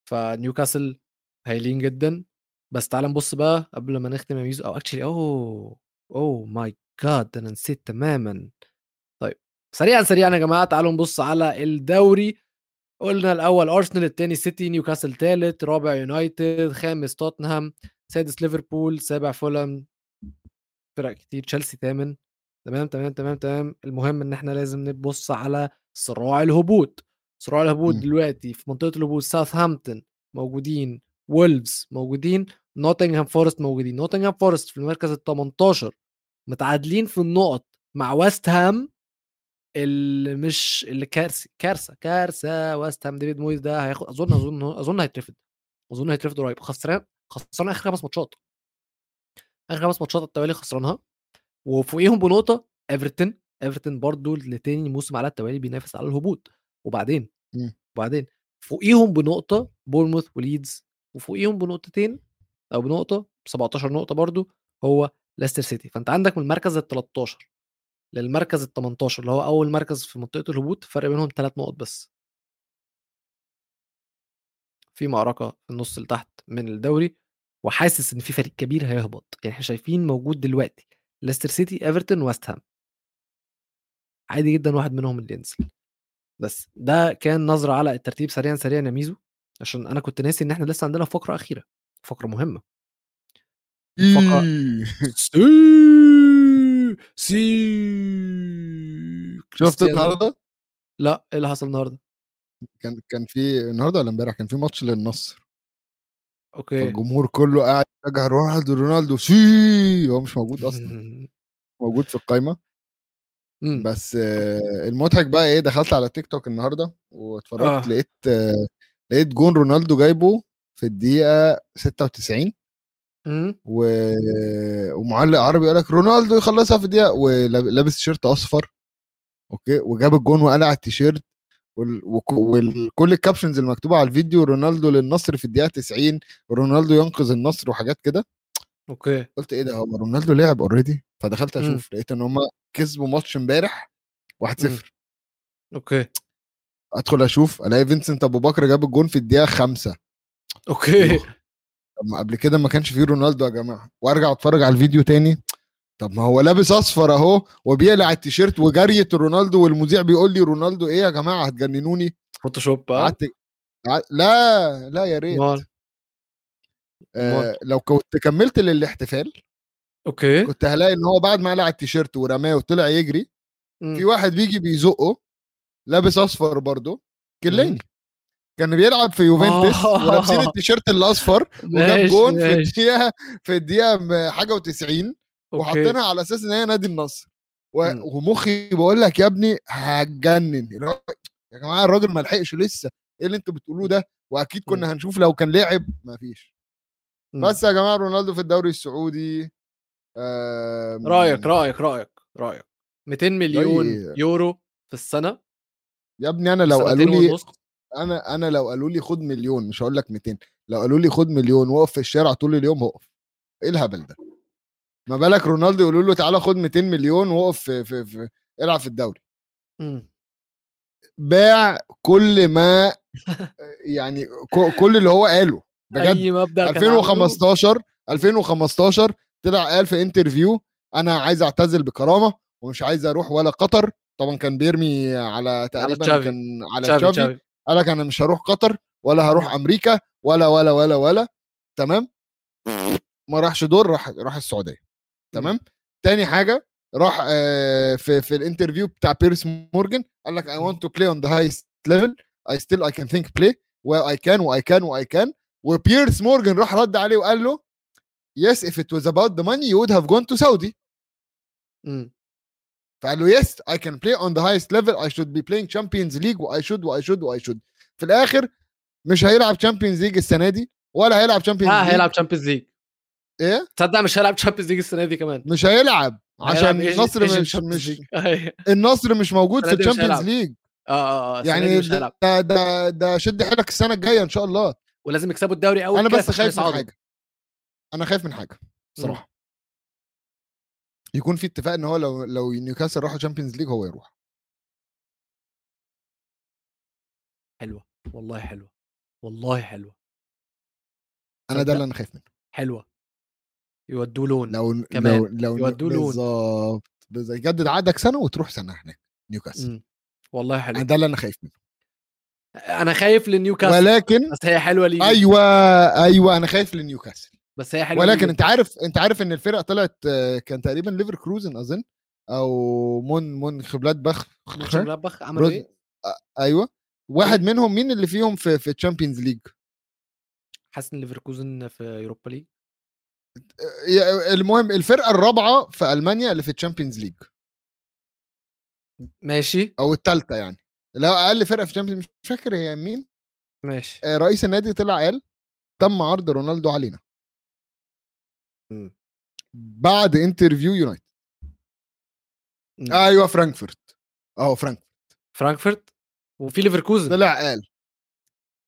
فنيوكاسل هايلين جدا بس تعال نبص بقى قبل ما نختم يا ميزو أو actually oh oh my God أنا نسيت تماما. طيب سريعا سريعا يا جماعة تعالوا نبص على الدوري. قلنا الأول أرسنال الثاني سيتي نيوكاسل ثالث رابع يونايتد خامس توتنهام سادس ليفربول سابع فولهام فرق كتير تشيلسي ثامن تمام تمام تمام تمام. المهم إن إحنا لازم نبص على صراع الهبوط. صراع الهبوط مم. دلوقتي في منطقة الهبوط ساوثهامبتون موجودين وولفز موجودين نوتنغهام فورست موجودين. نوتنغهام فورست في المركز ال 18 متعادلين في النقط مع ويست هام اللي مش اللي كارثه كارثة كارثة ويست هام ديفيد مويز ده هياخد أظن أظن أظن هيترفد أظن هيترفد قريب خسران خسران آخر خمس ماتشات آخر خمس ماتشات التوالي خسرانها وفوقيهم بنقطة ايفرتون ايفرتون برضو لتاني موسم على التوالي بينافس على الهبوط وبعدين. وبعدين فوقيهم بنقطة بورنموث وليدز وفوقيهم بنقطتين أو بنقطة 17 نقطة برضو هو ليستر سيتي فأنت عندك من المركز ال 13 للمركز ال 18 اللي هو أول مركز في منطقة الهبوط فرق بينهم ثلاث نقط بس. في معركة في النص اللي تحت من الدوري وحاسس إن في فريق كبير هيهبط. يعني إحنا شايفين موجود دلوقتي ليستر سيتي ايفرتون ويست هام عادي جدا واحد منهم اللي ينزل. بس ده كان نظرة على الترتيب سريعا سريعا يا ميزو عشان أنا كنت ناسي إن إحنا لسه عندنا فقرة أخيرة فقرة مهمة. فقرة- إيه. سي سي شفت كريستيانو- النهارده؟ لا إيه اللي حصل النهارده؟ كان كان في النهارده ولا امبارح؟ كان في ماتش للنصر. أوكي. فالجمهور كله قاعد يشجع رونالدو رونالدو سي! هو مش موجود أصلا. موجود في القايمة. مم. بس آه، المضحك بقى إيه؟ دخلت على تيك توك النهارده واتفرجت آه. لقيت آه، لقيت جون رونالدو جايبه في الدقيقة 96 مم. و... ومعلق عربي قال لك رونالدو يخلصها في دقيقة ولابس تيشيرت أصفر أوكي؟ وجاب الجون وقلع التيشيرت وكل ال captions المكتوبة على الفيديو رونالدو للنصر في الدقيقة 90 ورونالدو ينقذ النصر وحاجات كده. أوكي. قلت إيه ده؟ هو رونالدو لعب already فدخلت. أشوف لقيت إن هم كسبوا ماتش امبارح 1-0 أوكي. أدخل أشوف ألاقي فينسنت أبو بكر جاب الجون في الدقيقة 5 أوكي. طب ما قبل كده ما كانش فيه رونالدو يا جماعة. وأرجع أتفرج على الفيديو تاني. طب ما هو لابس أصفر أهو وبيقلع التيشيرت وجرية رونالدو والمذيع بيقول لي رونالدو إيه يا جماعة؟ هتجننوني. Photoshop قعدت لا لا يا ريت. أمال. آه لو كنت كملت للاحتفال أوكي. كنت هلاقي إن هو بعد ما قلع التيشيرت ورماه وطلع يجري مم. في واحد بيجي بيزقه لابس أصفر برضه كأن كان بيلعب في يوفنتوس ولابسين آه. التيشيرت الأصفر وجاب جون في. الدقيقة في الدقيقة حاجة و90 أوكي. وحاطينها على أساس إن هي نادي النصر. ومخي بقول لك يا ابني هتجنن يا جماعة الراجل ما لحقش لسه إيه اللي أنتوا بتقولوه ده وأكيد كنا هنشوف لو كان لعب ما فيش. بس يا جماعة رونالدو في الدوري السعودي رأيك رأيك رأيك رأيك 200 مليون زي- يورو في السنة يا ابني أنا لو قالوا لي أنا أنا لو قالوا لي خد مليون مش هقول لك 200 لو قالوا لي خد مليون وقف في الشارع طول اليوم هقف. إيه الهبل ده؟ ما بالك رونالدو يقولوا له تعالى خد 200 مليون وقف في, في, في العب في الدوري. إمم. باع كل ما يعني كل اللي هو قاله. بجد كان عامله 2015 2015 طلع قال في interview أنا عايز أعتزل بكرامة ومش عايز أروح ولا قطر. طبعا كان بيرمي على تقريبا تشافي. كان على تشافي. قال لك أنا مش هروح قطر ولا هروح أمريكا ولا ولا ولا ولا تمام؟ ما راحش دور راح راح السعودية تمام؟ تاني حاجة راح آه، في في ال interview بتاع بيرس مورجان قال لك I want to play on the highest level. I still I can think play و I can و I can و I can. وبيرس مورجان راح رد عليه وقال له yes if it was about the money you would have gone to Saudi. إمم. فقال له yes I can play on the highest level. I should be playing Champions League و I should و I should و I should. في الآخر مش هيلعب Champions League السنة دي ولا هيلعب Champions لا League. هيلعب Champions League إيه؟ تصدق مش هيلعب Champions League السنة دي كمان. مش هيلعب. عشان هيلعب النصر Asian مش مش. أيوه. النصر مش موجود في هيلعب. ليج آه آه آه دي يعني ده ده ده شد حيلك السنة الجاية إن شاء الله. ولازم يكسبوا الدوري أول أنا بس خايف من. حاجة. أنا خايف من حاجة صراحة يكون في اتفاق إن هو لو لو نيوكاسل راحوا Champions League هو يروح حلوة والله حلوة والله حلوة أنا ده؟ اللي أنا خايف منه حلوة يودوه لون لو كمان. لو لو يودوه loan. بالظبط. يجدد عقدك سنة وتروح سنة هناك نيوكاسل مم. والله أنا حلو ده اللي أنا خايف منه أنا خايف لنيوكاسل ولكن بس هي حلوة ليه أيوه أيوه أنا خايف لنيوكاسل بس هي حلوة ولكن؟ أنت عارف أنت عارف إن الفرق طلعت آه، كان تقريبا ليفر كروزن أظن أو مون مون خبلات بخ مönchengladbach عملوا روز- إيه؟ أيوه. واحد منهم مين اللي فيهم في في الشامبيونز ليج حاسس إن ليفركوزن في أوروبا ليج. المهم الفرقة الرابعة في ألمانيا اللي في الشامبيونز ليج ماشي. أو الثالثه يعني. اللي هو أقل فرقة في الشامبيونز مش فاكر هي مين. ماشي. آه، رئيس النادي طلع قال تم عرض رونالدو علينا. بعد interview يونايتد. أيوه فرانكفورت. أهو فرانكفورت. فرانكفورت؟ وفي ليفركوزن. طلع قال.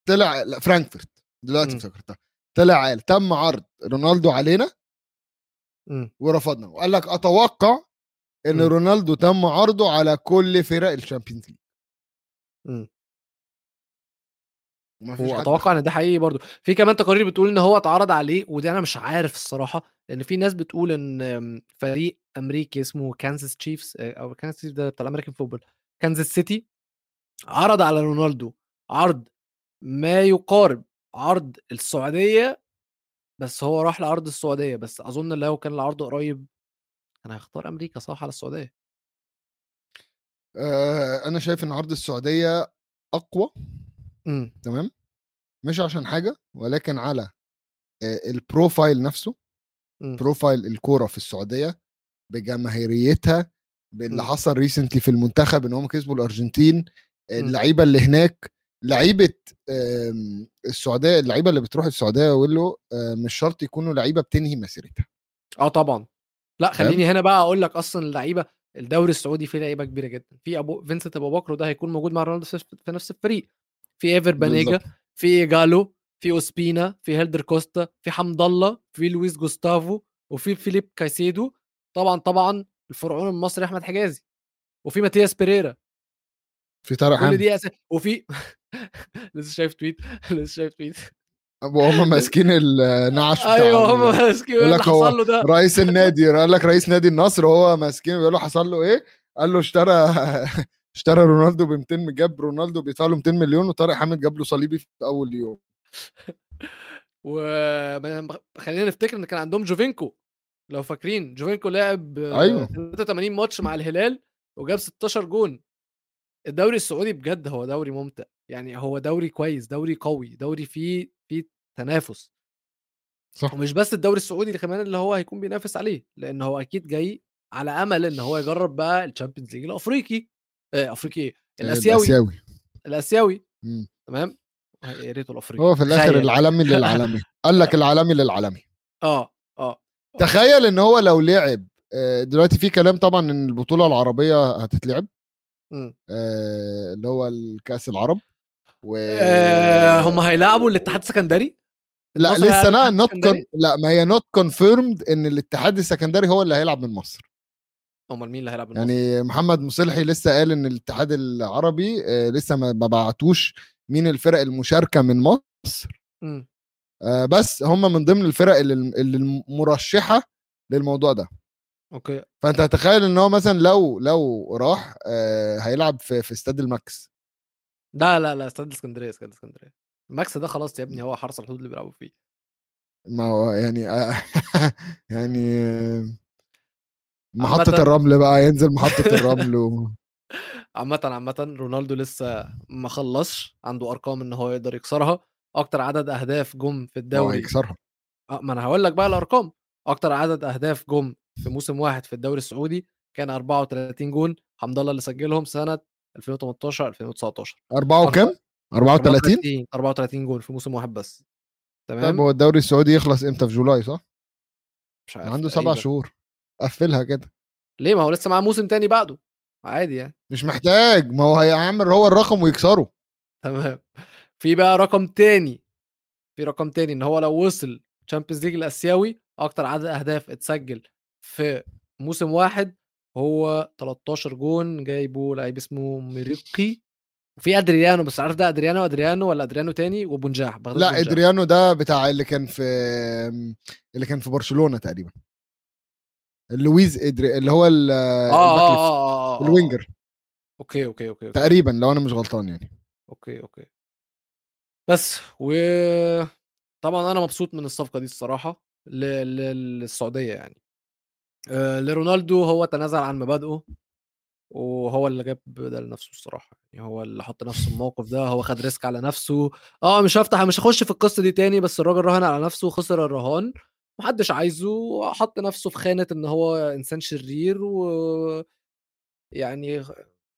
طلع لا فرانكفورت. دلوقتي. افتكرتها طلع قال تم عرض رونالدو علينا. ورفضنا. وقال لك أتوقع إن مم. رونالدو تم عرضه على كل فرق ال Champions League. حد واتوقع إن ده حقيقي برضو في كمان تقارير بتقول إن هو اتعرض عليه ودي أنا مش عارف الصراحة لأن في ناس بتقول إن فريق أمريكي اسمه كانزاس تشيفز أو كانزاس تشيفز ده بتاع ال American football كانزاس سيتي عرض على رونالدو عرض ما يقارب عرض السعودية بس هو راح لعرض السعودية بس أظن لو كان العرض قريب كان هيختار أمريكا صح على السعودية. آه أنا شايف إن عرض السعودية أقوى. إمم تمام مش عشان حاجة ولكن على ال profile نفسه مم. profile الكورة في السعودية بجماهيريتها باللي مم. حصل recently في المنتخب إن هم كسبوا الأرجنتين. اللعيبة اللي هناك لعيبة السعودية اللعيبة اللي بتروح السعودية ويلو آه، مش شرط يكونوا لعيبة بتنهي مسيرتها آه طبعا لأ؟ خليني هنا بقى أقول لك أصلا اللعيبة الدوري السعودي فيه لعيبة كبيرة جدا في أبو فينسنت أبو بكر وده هيكون موجود مع رونالدو في نفس الفريق في إيفر بانيجا. في جالو في أوسبينا في هيلدر كوستا في حمد الله في لويس جوستافو وفي فيليب كايسيدو. طبعا طبعا الفرعون المصري أحمد حجازي. وفي ماتياس بيريرا. في طارق كل حامد. دي أس... وفي لسه شايف tweet لسه شايف tweet. وهم ماسكين النعش أيوه هم ماسكين يقول اللي لك حصل له ده. رئيس النادي قال لك رئيس نادي النصر وهو ماسكين بيقول له حصل له إيه؟ قال له اشترى اشترى رونالدو ب 200 جاب رونالدو بيدفع له 200 مليون وطارق حامد جاب له صليبي في أول يوم. وخلينا نفتكر إن كان عندهم جوفينكو. لو فاكرين جوفينكو لعب أيوه. 83 ماتش مع الهلال وجاب 16 جون. الدوري السعودي بجد هو دوري ممتع. يعني هو دوري كويس دوري قوي دوري فيه فيه تنافس. صح. ومش بس الدوري السعودي اللي كمان اللي هو هيكون بينافس عليه لأن هو أكيد جاي على أمل إن هو يجرب بقى ال Champions League الأفريقي. افريقي إيه؟ الآسيوي الآسيوي الآسيوي. تمام يا ريته الأفريقي هو في الآخر. العالمي للعالمي قال لك العالمي للعالمي آه آه تخيل إن هو لو لعب آه، دلوقتي في كلام طبعا إن البطولة العربية هتتلعب. آه، اللي هو الكأس العرب و آه هم هيلعبوا الاتحاد السكندري لا لسه not con؟ لا ما هي not confirmed إن الاتحاد السكندري هو اللي هيلعب من مصر أمال مين اللي هيلعب مصر؟ يعني محمد مصلحي لسه قال إن الاتحاد العربي آه، لسه ما بعتوش مين الفرق المشاركة من مصر. مم. آه، بس هم من ضمن الفرق اللي المرشحة للموضوع ده. okay. فأنت هتخيل إن هو مثلا لو لو راح آه، هيلعب في في استاد المكس. لا لا لا استاد اسكندرية استاد اسكندرية. ماكس ده خلاص يا ابني هو حرس الحدود اللي بيلعبوا فيه. ما هو يعني يعني محطة الرمل بقى ينزل محطة الرمل و... عامة عامة رونالدو لسه ما خلصش عنده أرقام إن هو يقدر يكسرها. أكتر عدد أهداف جم في الدوري هيكسرها. آه، ما أنا هقول لك بقى الأرقام. أكتر عدد أهداف جم في موسم واحد في الدوري السعودي كان 34 جون حمد الله اللي سجلهم سنة 2018 2019 أربعة وكام؟ 34 34 جون في موسم واحد بس. طيب تمام هو الدوري السعودي يخلص إمتى؟ في July صح؟ مش عارف عنده سبع. شهور. قفلها كده. ليه؟ ما هو لسه معاه موسم تاني بعده. عادي يعني. مش محتاج. ما هو هيعمل هو الرقم ويكسره تمام. في بقى رقم تاني. في رقم تاني إن هو لو وصل Champions League الاسيوي أكتر عدد أهداف اتسجل في موسم واحد هو 13 جون جايبه لعيب اسمه موريكي. وفي أدريانو بس عارف ده أدريانو أدريانو ولا أدريانو تاني؟ وبنجاح لا بنجاح. أدريانو ده بتاع اللي كان في اللي كان في برشلونة تقريبا. لويز إدري اللي هو ال- ال back left. آه, آه, آه. ال winger. okay okay okay okay. تقريبا لو أنا مش غلطان يعني. okay okay. بس و طبعا أنا مبسوط من الصفقة دي الصراحة. للسعودية يعني. آه، لرونالدو هو تنازل عن مبادئه وهو اللي جاب ده لنفسه الصراحة يعني. هو اللي حط نفسه الموقف ده هو خد ريسك على نفسه. آه مش هفتح مش هخش في القصة دي تاني بس الراجل راهن على نفسه وخسر الرهان. محدش عايزه وحط نفسه في خانة إن هو إنسان شرير و يعني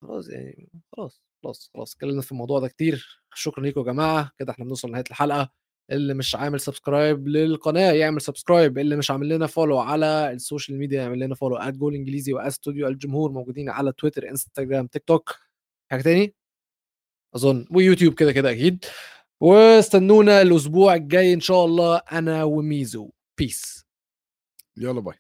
خلاص يعني خلاص خلاص خلاص اتكلمنا في الموضوع ده كتير. شكرا ليكم يا جماعة. كده إحنا بنوصل لنهاية الحلقة. اللي مش عامل subscribe للقناة يعمل subscribe اللي مش عامل لنا follow على ال social media يعمل لنا follow at goal إنجليزي واستوديو الجمهور موجودين على تويتر انستجرام تيك توك حاجة تاني؟ أظن. ويوتيوب كده كده أكيد. واستنونا الأسبوع الجاي إن شاء الله. أنا وميزو. peace يلا bye